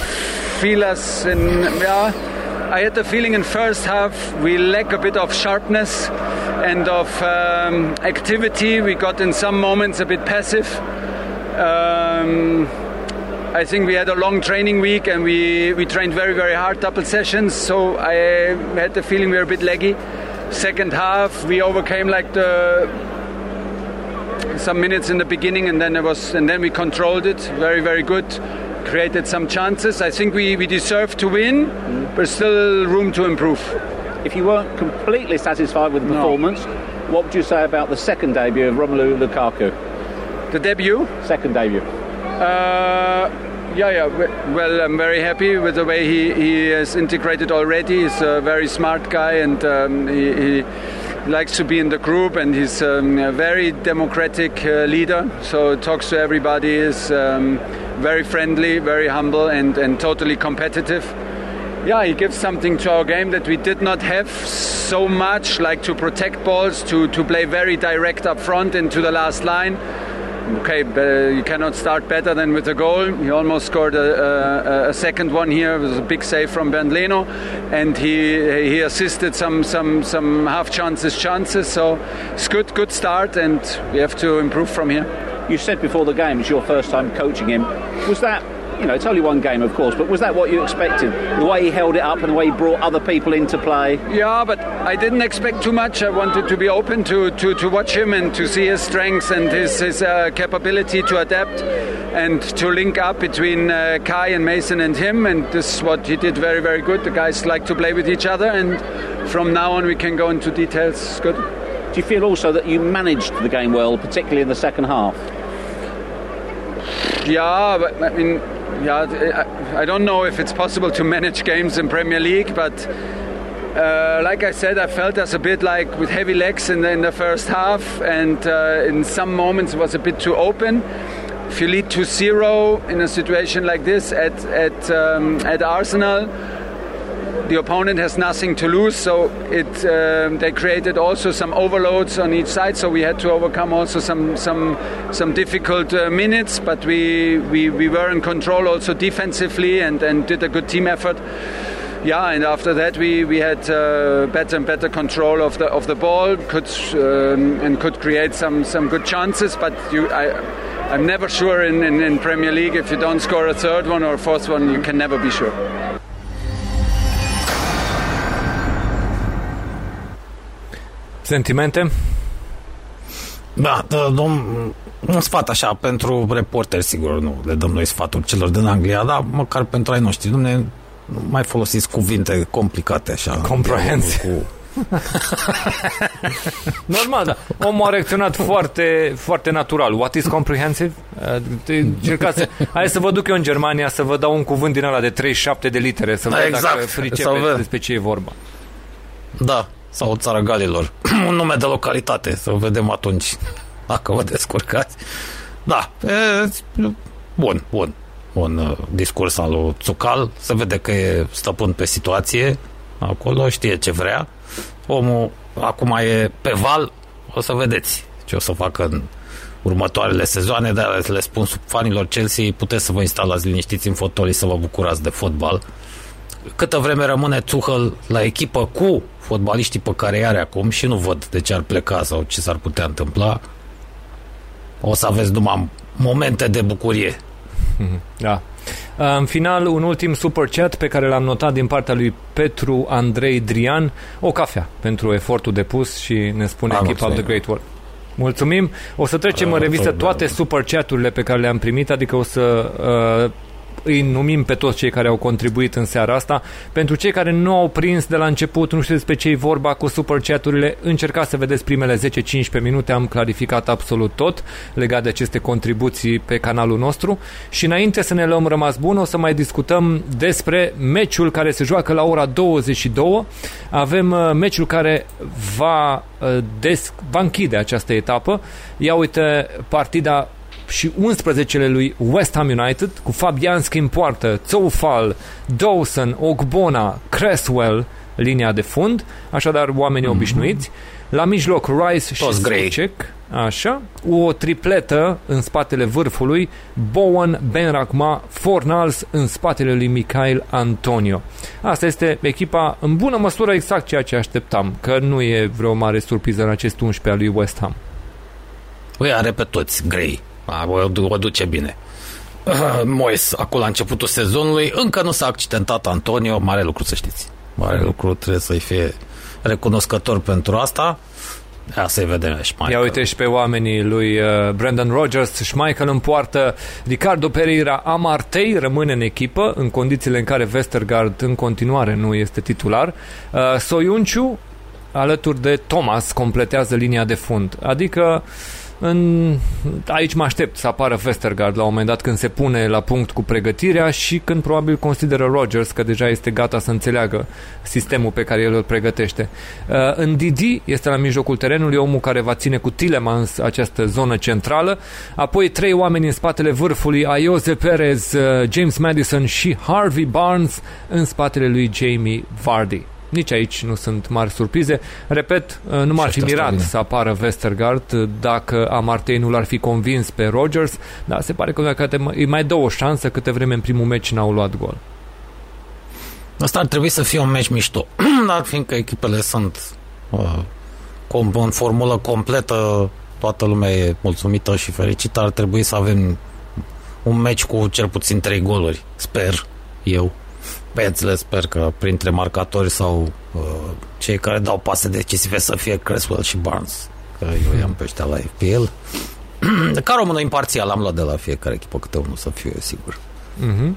feel us in. Yeah, I had the feeling in first half we lack a bit of sharpness and of um, activity. We got in some moments a bit passive. Um, I think we had a long training week and we, we trained very, very hard, double sessions. So I had the feeling we were a bit leggy second half we overcame like the some minutes in the beginning and then it was and then we controlled it. Very very good. Created some chances. I think we, we deserve to win mm. but still room to improve. If you weren't completely satisfied with the performance no. what would you say about the second debut of romelu lukaku? The debut? Second debut. Uh, yeah, yeah. Well, I'm very happy with the way he, he has integrated already. He's a very smart guy and um, he, he, likes to be in the group and he's um, a very democratic uh, leader. So talks to everybody, is um, very friendly, very humble and, and totally competitive. yeah, he gives something to our game that we did not have so much, like to protect balls, to, to play very direct up front into the last line. Okay, you cannot start better than with a goal. He almost scored a, a, a second one here. It was a big save from Bernd and he he assisted some some some half chances chances. So it's good good start, and we have to improve from here. You said before the game it's your first time coaching him. Was that you know, it's only one game, of course, but was that what you expected? The way he held it up and the way he brought other people into play? Yeah, but I didn't expect too much. I wanted to be open to, to, to watch him and to see his strengths and his, his uh, capability to adapt and to link up between uh, Kai and Mason and him. And this is what he did very, very good. The guys like to play with each other, and from now on, we can go into details. It's good. Do you feel also that you managed the game well, particularly in the second half? Yeah, but I mean, yeah, I don't know if it's possible to manage games in Premier League, but uh, like I said, I felt us a bit like with heavy legs in the, in the first half, and uh, in some moments it was a bit too open. If you lead to zero in a situation like this at at um, at Arsenal, the opponent has nothing to lose, so it um, they created also some overloads on each side. So we had to overcome also some some some difficult uh, minutes, but we, we we were in control also defensively and and did a good team effort. Yeah, and after that we we had uh, better and better control of the of the ball, could um, and could create some some good chances. But you, I, I'm never sure in, in, in Premier League if you don't score a third one or a fourth one, you can never be sure. Sentimente? Da, da dom, un sfat așa pentru reporteri, sigur, nu le dăm noi sfaturi celor din Anglia, dar măcar pentru ai noștri, dumne, mai folosiți cuvinte complicate așa. Comprehensive. Cu... [laughs] Normal, da. Omul a reacționat foarte, foarte natural. What is comprehensive? Încercați să... Hai să vă duc eu în Germania să vă dau un cuvânt din ăla de 37 de litere, să văd exact. dacă pricepeți despre ce e vorba. Da, sau țara Galilor. [clears throat] un nume de localitate, să vedem atunci dacă vă descurcați. Da, e, bun, bun. Un uh, discurs al lui Țucal, se vede că e stăpân pe situație acolo, știe ce vrea. Omul acum e pe val, o să vedeți ce o să facă în următoarele sezoane, dar le spun sub fanilor Chelsea, puteți să vă instalați liniștiți în fotolii să vă bucurați de fotbal. Câtă vreme rămâne Tuchel la echipă cu fotbaliștii pe care îi are acum și nu văd de ce ar pleca sau ce s-ar putea întâmpla, o să aveți numai momente de bucurie. Da. În final, un ultim super chat pe care l-am notat din partea lui Petru Andrei Drian, o cafea pentru efortul depus și ne spune Am Keep up the great work. Mulțumim. O să trecem Ah, în revistă tot toate super chaturile pe care le-am primit, adică o să uh, îi numim pe toți cei care au contribuit în seara asta. Pentru cei care nu au prins de la început, nu știu despre ce e vorba cu super chaturile, încercați să vedeți primele 10-15 minute, am clarificat absolut tot legat de aceste contribuții pe canalul nostru și înainte să ne luăm rămas bun, o să mai discutăm despre meciul care se joacă la ora 22. Avem uh, meciul care va, uh, des- va închide această etapă. Ia uite partida și 11-le lui West Ham United cu Fabianski în poartă, Zoufal, Dawson, Ogbona, Cresswell, linia de fund, așadar oameni mm-hmm. obișnuiți. La mijloc Rice și Toți grei. Socek, așa, o tripletă în spatele vârfului, Bowen, Benrahma, Fornals în spatele lui Mikhail Antonio. Asta este echipa în bună măsură exact ceea ce așteptam, că nu e vreo mare surpriză în acest 11 al lui West Ham. Îi are pe toți grei. A, o, o duce bine. [clears throat] Uh, Mois, acolo la începutul sezonului, încă nu s-a accidentat Antonio, mare lucru să știți. Mare lucru, trebuie să-i fie recunoscător pentru asta. Ia să-i vedem și mai. Ia uite și pe oamenii lui uh, Brandon Rogers, Schmeichel în poartă, Ricardo Pereira, Amartey rămâne în echipă în condițiile în care Westergaard în continuare nu este titular. Uh, Soiunciu alături de Thomas completează linia de fund. Adică în, aici mă aștept să apară Vestergaard la un moment dat când se pune la punct cu pregătirea și când probabil consideră Rogers că deja este gata să înțeleagă sistemul pe care el îl pregătește. Uh, în Didi este la mijlocul terenului omul care va ține cu Tilemans această zonă centrală, apoi trei oameni în spatele vârfului, Ayoze Perez, uh, James Madison și Harvey Barnes în spatele lui Jamie Vardy. Nici aici nu sunt mari surprize. Repet, uh, nu m-ar fi mirat să apară Westergaard uh, dacă Amartey nu l-ar fi convins pe Rogers, dar se pare că îi mai dă o șansă câte vreme în primul meci n-au luat gol. Asta ar trebui să fie un meci mișto, [clears throat] dar fiindcă echipele sunt uh, în formulă completă, toată lumea e mulțumită și fericită, ar trebui să avem un meci cu cel puțin trei goluri, sper eu. Bineînțeles, sper că printre marcatori sau uh, cei care dau pase decisive să fie Creswell și Barnes, că eu i-am pe ăștia la FPL. [clears throat] Ca română imparțial am luat de la fiecare echipă câte unul să fiu eu sigur. Uh-huh.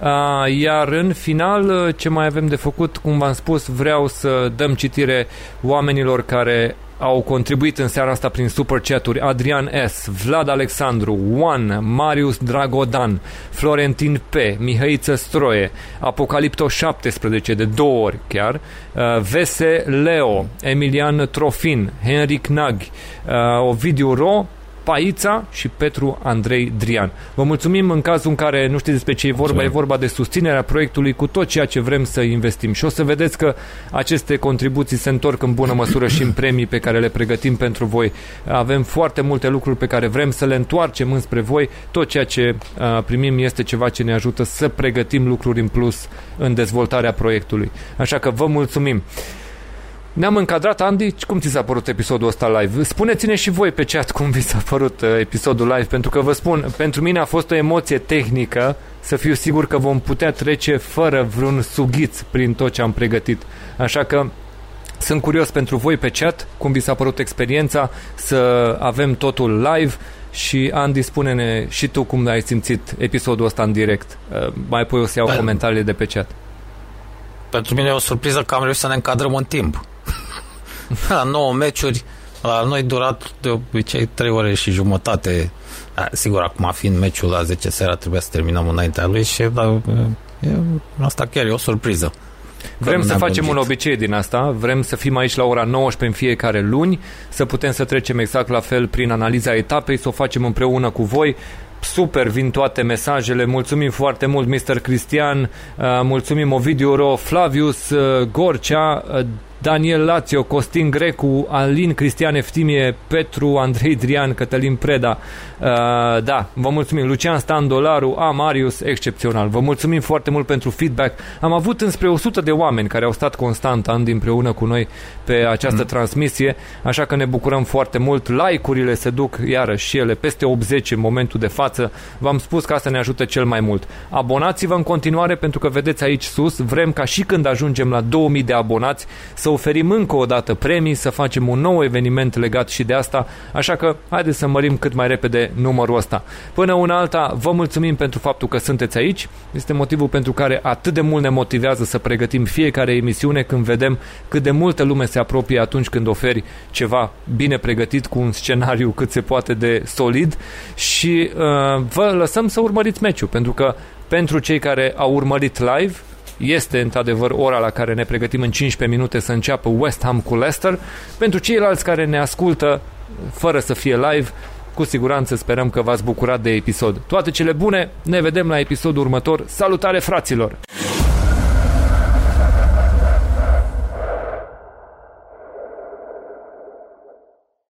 Uh, iar în final, uh, ce mai avem de făcut, cum v-am spus, vreau să dăm citire oamenilor care au contribuit în seara asta prin super chaturi Adrian S, Vlad Alexandru, Juan, Marius Dragodan, Florentin P, Mihăiță Stroie, Apocalipto 17 de două ori chiar, uh, Vese Leo, Emilian Trofin, Henric Nag, uh, Ovidiu Ro, Paița și Petru Andrei Drian. Vă mulțumim în cazul în care nu știți despre ce e vorba, Mulțumim. e vorba de susținerea proiectului cu tot ceea ce vrem să investim. Și o să vedeți că aceste contribuții se întorc în bună măsură și în premii pe care le pregătim pentru voi. Avem foarte multe lucruri pe care vrem să le întoarcem înspre voi. Tot ceea ce primim este ceva ce ne ajută să pregătim lucruri în plus în dezvoltarea proiectului. Așa că vă mulțumim. Ne-am încadrat, Andy, cum ți s-a părut episodul ăsta live? Spuneți-ne și voi pe chat cum vi s-a părut uh, episodul live, pentru că vă spun, pentru mine a fost o emoție tehnică să fiu sigur că vom putea trece fără vreun sughiț prin tot ce am pregătit. Așa că sunt curios pentru voi pe chat cum vi s-a părut experiența să avem totul live și Andy, spune-ne și tu cum ai simțit episodul ăsta în direct. Uh, mai apoi o să iau comentariile de pe chat. Pentru mine e o surpriză că am reușit să ne încadrăm în timp. [laughs] la 9 meciuri, la noi durat de obicei 3 ore și jumătate. Da, sigur, acum fiind meciul la 10 seara, trebuie să terminăm înaintea lui și da, e, asta chiar e o surpriză. Vrem să facem gândit. un obicei din asta, vrem să fim aici la ora 19 în fiecare luni, să putem să trecem exact la fel prin analiza etapei, să o facem împreună cu voi, super vin toate mesajele, mulțumim foarte mult Mr. Cristian, mulțumim Ovidiu Ro, Flavius Gorcea, Daniel Lazio, Costin Grecu, Alin Cristian Eftimie, Petru, Andrei Drian, Cătălin Preda. Uh, da, vă mulțumim. Lucian Standolaru, A. Marius, excepțional. Vă mulțumim foarte mult pentru feedback. Am avut înspre 100 de oameni care au stat constant an împreună cu noi pe această mm. transmisie, așa că ne bucurăm foarte mult. Like-urile se duc iarăși și ele peste 80 în momentul de față. V-am spus că asta ne ajută cel mai mult. Abonați-vă în continuare pentru că vedeți aici sus, vrem ca și când ajungem la 2000 de abonați să oferim încă o dată premii, să facem un nou eveniment legat și de asta, așa că haideți să mărim cât mai repede numărul ăsta. Până una alta, vă mulțumim pentru faptul că sunteți aici. Este motivul pentru care atât de mult ne motivează să pregătim fiecare emisiune când vedem cât de multă lume se apropie atunci când oferi ceva bine pregătit cu un scenariu cât se poate de solid și uh, vă lăsăm să urmăriți meciul, pentru că pentru cei care au urmărit live, este într-adevăr ora la care ne pregătim în 15 minute să înceapă West Ham cu Leicester. Pentru ceilalți care ne ascultă fără să fie live, cu siguranță sperăm că v-ați bucurat de episod. Toate cele bune, ne vedem la episodul următor. Salutare fraților!